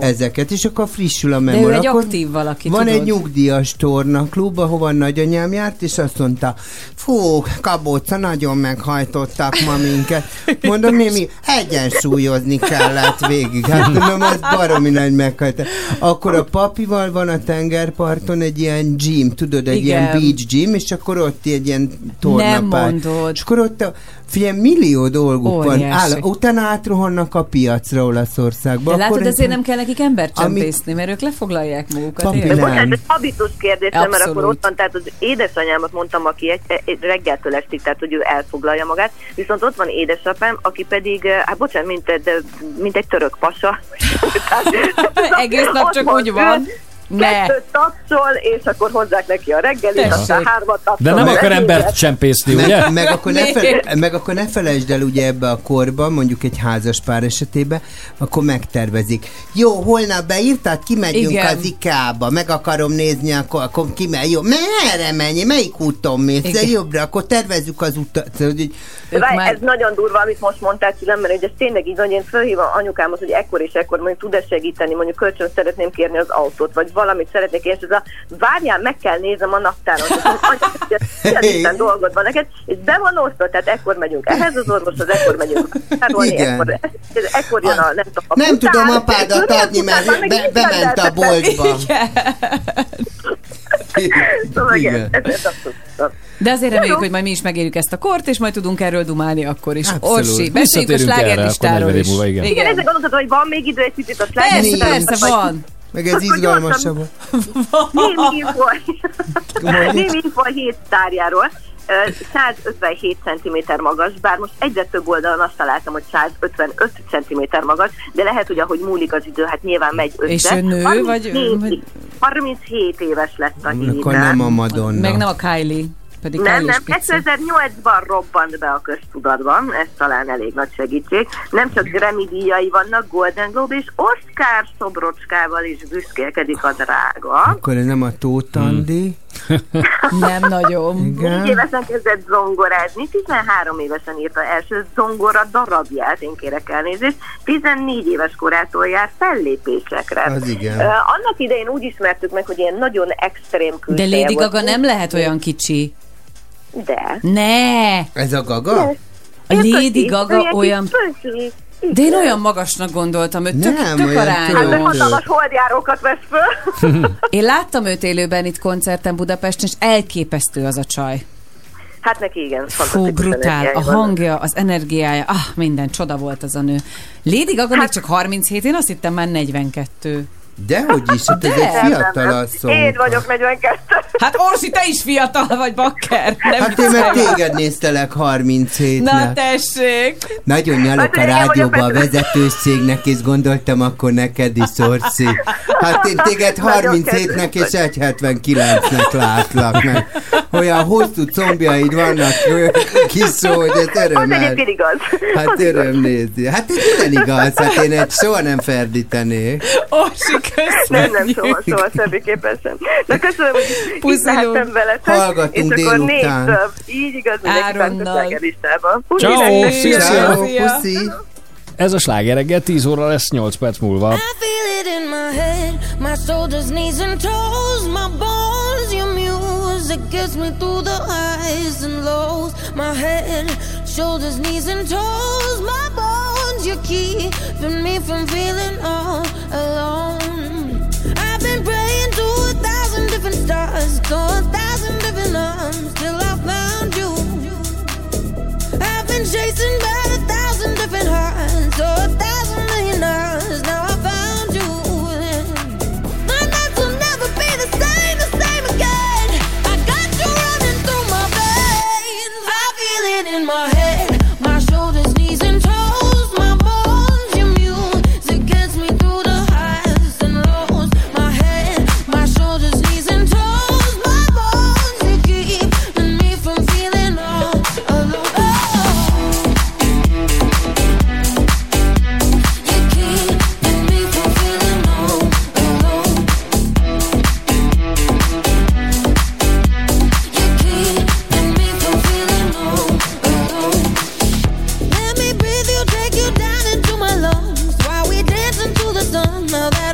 ezeket, és akkor frissül a De ő memória. egy Akkor aktív valaki, van tudod? egy nyugdíjas tornaklub, ahova nagyanyám járt, és azt mondta, fú, kabóca, nagyon meghajtottak ma minket. Mondom, némi, egyensúlyozni kellett végig. Hát mondom, az baromi nagy meghajtás. Akkor a papival van a tengerparton egy ilyen gym, tudod, egy Igen. ilyen beach gym, és akkor ott egy ilyen Nem tornapály. Mondod. És akkor ott a, figyelj, millió dolguk van. Óriási. Áll, utána átrohannak a piacra Olaszországba. De akkor látod, ez- ezért nem kell nekik embert csempészni, mert ők lefoglalják magukat. Nem. Bocsánat, ez habitus kérdés, mert akkor ott van, tehát az édesanyámat mondtam, aki egy, egy reggeltől estig, tehát hogy ő elfoglalja magát, viszont ott van édesapám, aki pedig, eh, hát bocsánat, mint, egy- de, mint egy török pasa. [LAUGHS] Egész nap csak úgy van. Ne. Kettőt tapsol, és akkor hozzák neki a reggelit, aztán hármat tapsol. De nem akar embert csempészni, ugye? meg, meg, akkor ne Miért? fel, meg akkor ne felejtsd el ugye ebbe a korba, mondjuk egy házas pár esetében, akkor megtervezik. Jó, holnap beírtad, kimegyünk Igen. az IKEA-ba, meg akarom nézni, akkor, akkor kimegy. Jó, merre menj, melyik úton mész? Igen. Jobbra, akkor tervezzük az utat. Szóval, De várj, már- Ez nagyon durva, amit most mondtál, Szülem, mert hogy ez tényleg így hogy én fölhívom anyukámat, hogy ekkor és ekkor mondjuk tud-e segíteni, mondjuk kölcsön szeretném kérni az autót, vagy valamit szeretnék, és ez a várjál, meg kell nézem a naptáron. Isten dolgod van neked, és be van osztva, tehát ekkor megyünk ehhez az orvoshoz, ekkor megyünk tárolni, Igen. ekkor, ekkor jön a, nem tudom, a nem tudom apádat adni, mert be, bement a boltba. Szóval igen, Igen. ez, ez abszolút. De azért reméljük, hogy majd mi is megérjük ezt a kort, és majd tudunk erről dumálni akkor is. Abszolút. Orsi, beszéljünk a slágerlistáról akkor 40 is. múlva, igen. Igen, ezzel gondoltad, hogy van még idő egy picit a Persze, slágerlistára, persze, vagy- van. Meg ez izgalmasabb. [LAUGHS] Némi info, némi info a hét sztárjáról. Ö, 157 cm magas, bár most egyre több oldalon azt találtam, hogy 155 cm magas, de lehet, hogy ahogy múlik az idő, hát nyilván megy össze. És ő nő, 37 vagy- vagy- 37 éves lett a híd. Akkor nem a Madonna. Meg nem a Kylie. Pedig Nem, nem, Spitzer. 2008-ban robbant be a köztudatban, ez talán elég nagy segítség. Nem csak Grammy díjai vannak, Golden Globe és Oscar szobrocskával is büszkélkedik a drága. Akkor ez nem a Tóth Andi. [LAUGHS] Nem nagyon. Igen. Négy évesen kezdett zongorázni, 13 évesen írta első zongora darabját, én kérek elnézést, 14 éves korától jár fellépésekre. Az igen. Ö, annak idején úgy ismertük meg, hogy ilyen nagyon extrém De külseje Lady volt. Gaga nem lehet olyan kicsi. De. Ne! Ez a Gaga? A Lady Gaga kis olyan... pöki. De én olyan magasnak gondoltam, hogy tök, Nem, tök olyan arányos. Hát de hatalmas holdjárókat vesz föl. [LAUGHS] Én láttam őt élőben itt koncerten Budapesten, és elképesztő az a csaj. Hát neki igen. Fú, brutál. A hangja, az energiája, ah, minden, csoda volt az a nő. Lady Gaga még csak 37, én azt hittem már 42. Dehogy is, hát ez egy fiatal asszony. Én vagyok 42. Hát Orsi, te is fiatal vagy, bakker. Nem Hát én meg téged néztelek 37 Na tessék! Nagyon nyalok Hát a rádióba a vezetőségnek, és gondoltam akkor neked is, Orsi. Hát én téged Nagyon 37-nek és 1,79-nek látlak meg. Olyan hosszú combjaid vannak, kiszó, hogy ez Az öröm. egyébként igaz. Hát Az igaz. öröm nézni. Hát ez igaz, hát én egy soha nem ferdítenék. Orsi, Nem, nem, soha, soha, semmiképpen sem. Na köszönöm, hogy itt Puszilunk. lehettem veletek. Hallgatunk és akkor délután. így igaz, mindenki. Ciao, szia, szia. Puszi. Ez a sláger reggel, 10 óra lesz 8 perc múlva. I feel it in my head, my shoulders, knees and toes, my bones, your music gets me through the highs and lows. My head, shoulders, knees and toes, my bones, you're keeping me from feeling all alone. I've been praying to a thousand different stars, to a thousand different arms, till I found you. I've been chasing by a thousand different hearts, so a thousand the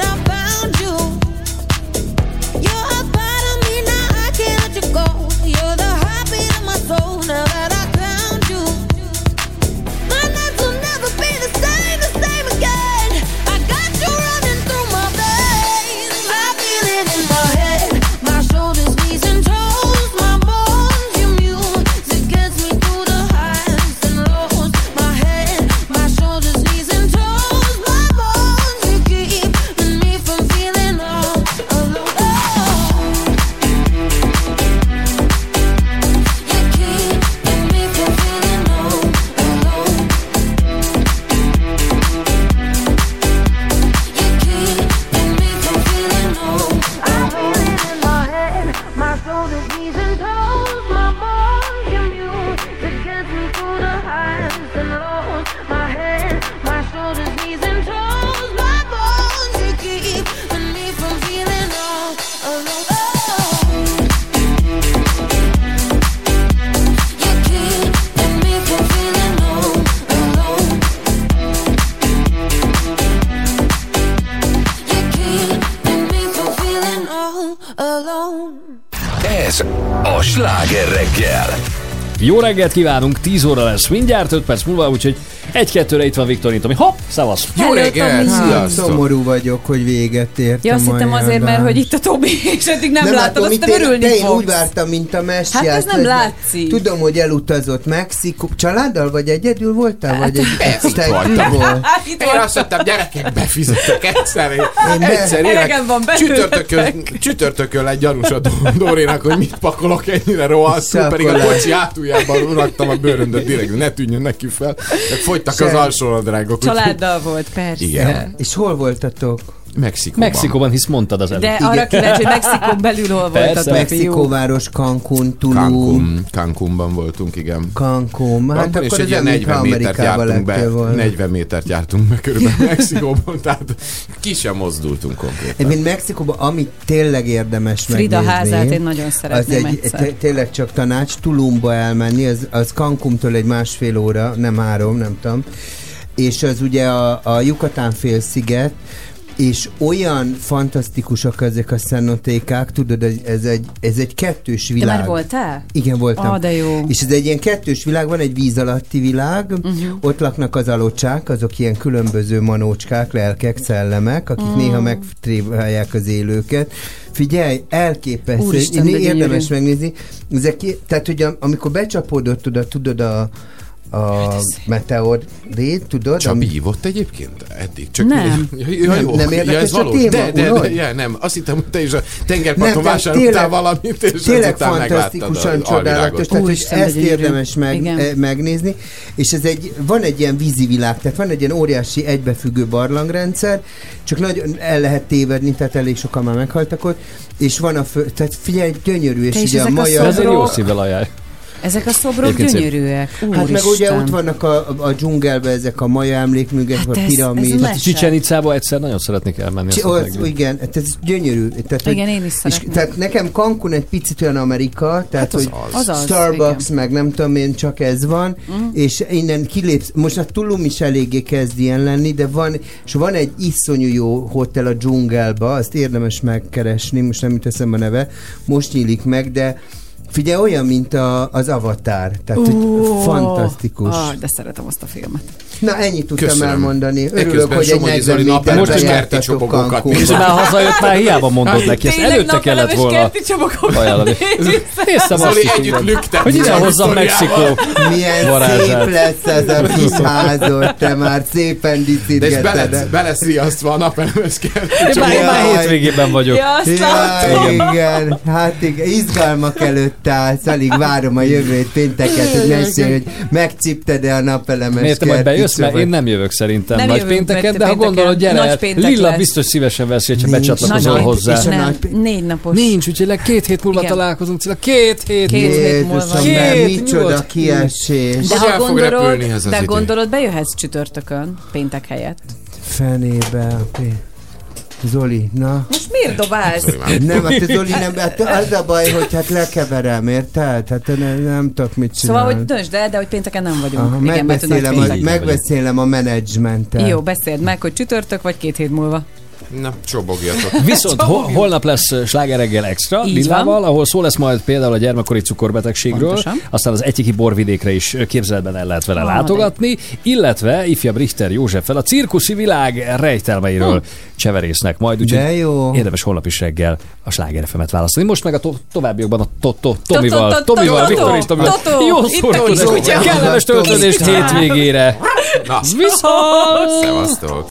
Jó reggelt kívánunk, 10 óra lesz mindjárt, 5 perc múlva, úgyhogy egy-kettőre itt van Viktorin Tomi. Hopp, szavasz! Jó reggelt, Hát, szomorú vagyok, hogy véget ért Ja, azt hittem azért, mert hogy itt a Tobi, és eddig nem, láttad, látom, azt itt te én- örülni én úgy vártam, mint a messiás. Hát ez nem Ez- látszik. Tudom, hogy elutazott Mexikó. Családdal vagy egyedül voltál? Vagy egy, [LAUGHS] Hát, egy itt voltam. Hát Én azt mondtam, gyerekek, befizetek egyszer. Én, egyszer. Csütörtökön, csütörtökön lett gyanús a Dórénak, hogy mit pakolok ennyire rohadtul, pedig a Szakolás. kocsi hátuljában raktam a bőröndöt direkt, ne tűnjön neki fel. Fogytak az Se. alsónadrágok. Úgyhogy- Családdal volt, persze. Igen. És hol voltatok? Mexikóban. Mexikóban, hisz mondtad az előbb. De arra kíváncsi, hogy Mexikón belül hol voltatok. Mexikóváros, Cancún, Tulum, Cancún, Cancúnban voltunk, igen. Cancún. Hát Cancún, és akkor egy ez ilyen olyan, mintha 40 métert jártunk be, volna. 40 métert jártunk be körülbelül Mexikóban, tehát ki sem mozdultunk konkrétan. Egyébként Mexikóban, ami tényleg érdemes Frida megnézni, házát én nagyon az szeretném egy, egyszer. té- tényleg csak tanács, Tulumba elmenni, az, az Cancúntól egy másfél óra, nem három, nem tudom, és az ugye a, a Yucatán félsziget, és olyan fantasztikusak ezek a szenotékák, tudod, ez- egy, ez egy kettős Te világ. már voltál? Igen, voltam. Ah, de jó. És ez egy ilyen kettős világ, van egy víz alatti világ, uh-huh. ott laknak az alocsák, azok ilyen különböző manócskák, lelkek, szellemek, akik mm. néha megtréválják az élőket. Figyelj, elképesztő, Úristen, de gyönyörű. érdemes megnézni. Ezek, tehát, hogy am- amikor becsapódott oda, tudod, a a meteor rét, tudod? Csabi hívott egyébként eddig? Csak Nem. Ja, ja, Nem- jó. nem ja, érdekes ez a valós. téma, de, de, de, ja, nem, azt hittem, hogy te is a tengerparton vásároltál valamit, és Tényleg fantasztikusan csodálatos, tehát hogy ezt érdemes meg, Igen. eh, megnézni, és ez egy, van egy ilyen vízi világ, tehát van egy ilyen óriási egybefüggő barlangrendszer, csak nagyon el lehet tévedni, tehát elég sokan már meghaltak ott, és van a fő, tehát figyelj, gyönyörű, és és ugye a maja... Ez egy jó szívvel ajánl. Ezek a szobrok Egyébként szép. gyönyörűek. Hát meg ugye ott vannak a, a, dzsungelben ezek a maja emlékművek, hát a ez- piramid. ez mese. Csicsen Icába egyszer nagyon szeretnék elmenni. Csi, az, igen, tehát ez gyönyörű. Tehát, hogy- Igen, én is és, szeretném. tehát nekem Cancun egy picit olyan Amerika, tehát Hát az hogy az. Starbucks, meg nem tudom én, csak ez van, Mm. és innen kilépsz, most a Tulum is eléggé kezd ilyen lenni, de van, és van egy iszonyú jó hotel a dzsungelba, azt érdemes megkeresni, most nem jut eszembe a neve, most nyílik meg, de figyelj, olyan, mint a, az Avatar, tehát hogy Ó, fantasztikus. Ah, de szeretem azt a filmet. Na, ennyit tudtam Köszönöm. elmondani. Örülök, Eközben hogy egy Somogyi 40 Zoli méterben napelemes kerti csobogokat. És már hazajött, már hiába mondod neki, ezt előtte kellett volna ajánlani. Néztem azt is, hogy ide a hozzam sztoriával. Mexikó Milyen szép lesz ez a kis házod, te már szépen De és beleszriasztva a napelemes kerti Én már, én már Jaj. hétvégében vagyok. Ja, igen, hát igen, izgalmak előtt állsz, alig várom a jövőt pénteket, hogy mesélj, hogy megcsipted-e a napelemes Miért te majd bejössz? Mert én nem jövök szerintem Nem nagy jövünk, pénteken, mert de ha gondolod, gyere, nagy péntek Lilla lesz. biztos szívesen veszi, hogyha becsatlakozol hozzá. és a négy napos. Nincs, úgyhogy le két hét múlva Igen. találkozunk, Cilla. Két hét Két múlva. hét múlva. Két, micsoda kiesés. De el ha gondolod, repülni ez az de gondolod, bejöhetsz csütörtökön, péntek helyett. Fenébe. Zoli, na. Most miért dobálsz? Nem, hát a Zoli nem, hát az a baj, hogy hát lekeverem, érted? Hát nem, nem tudok mit Szóval, csinálni. hogy döntsd el, de hogy pénteken nem vagyunk. Aha, Igen, megbeszélem, a, megbeszélem a menedzsmenttel. Jó, beszéld meg, hogy csütörtök vagy két hét múlva. Na, csobogjatok. [LAUGHS] Viszont hol, holnap lesz Sláger reggel extra, Így Lillával, ahol szó lesz majd például a gyermekkori cukorbetegségről, Pontosan. aztán az egyiki borvidékre is képzeletben el lehet vele Ah, látogatni, illetve ifjabb Richter Józseffel a cirkuszi világ rejtelmeiről Hm. cseverésznek majd, úgyhogy De jó. érdemes holnap is reggel a Sláger FM-et választani. Most meg a to- továbbiakban a to- to- To- Tomival, to- to- Tomival, to- Viktor és to- Tomival. to- to- Jó szórakozást, kellemes töltődést hétvégére. Viszont! szevasztok.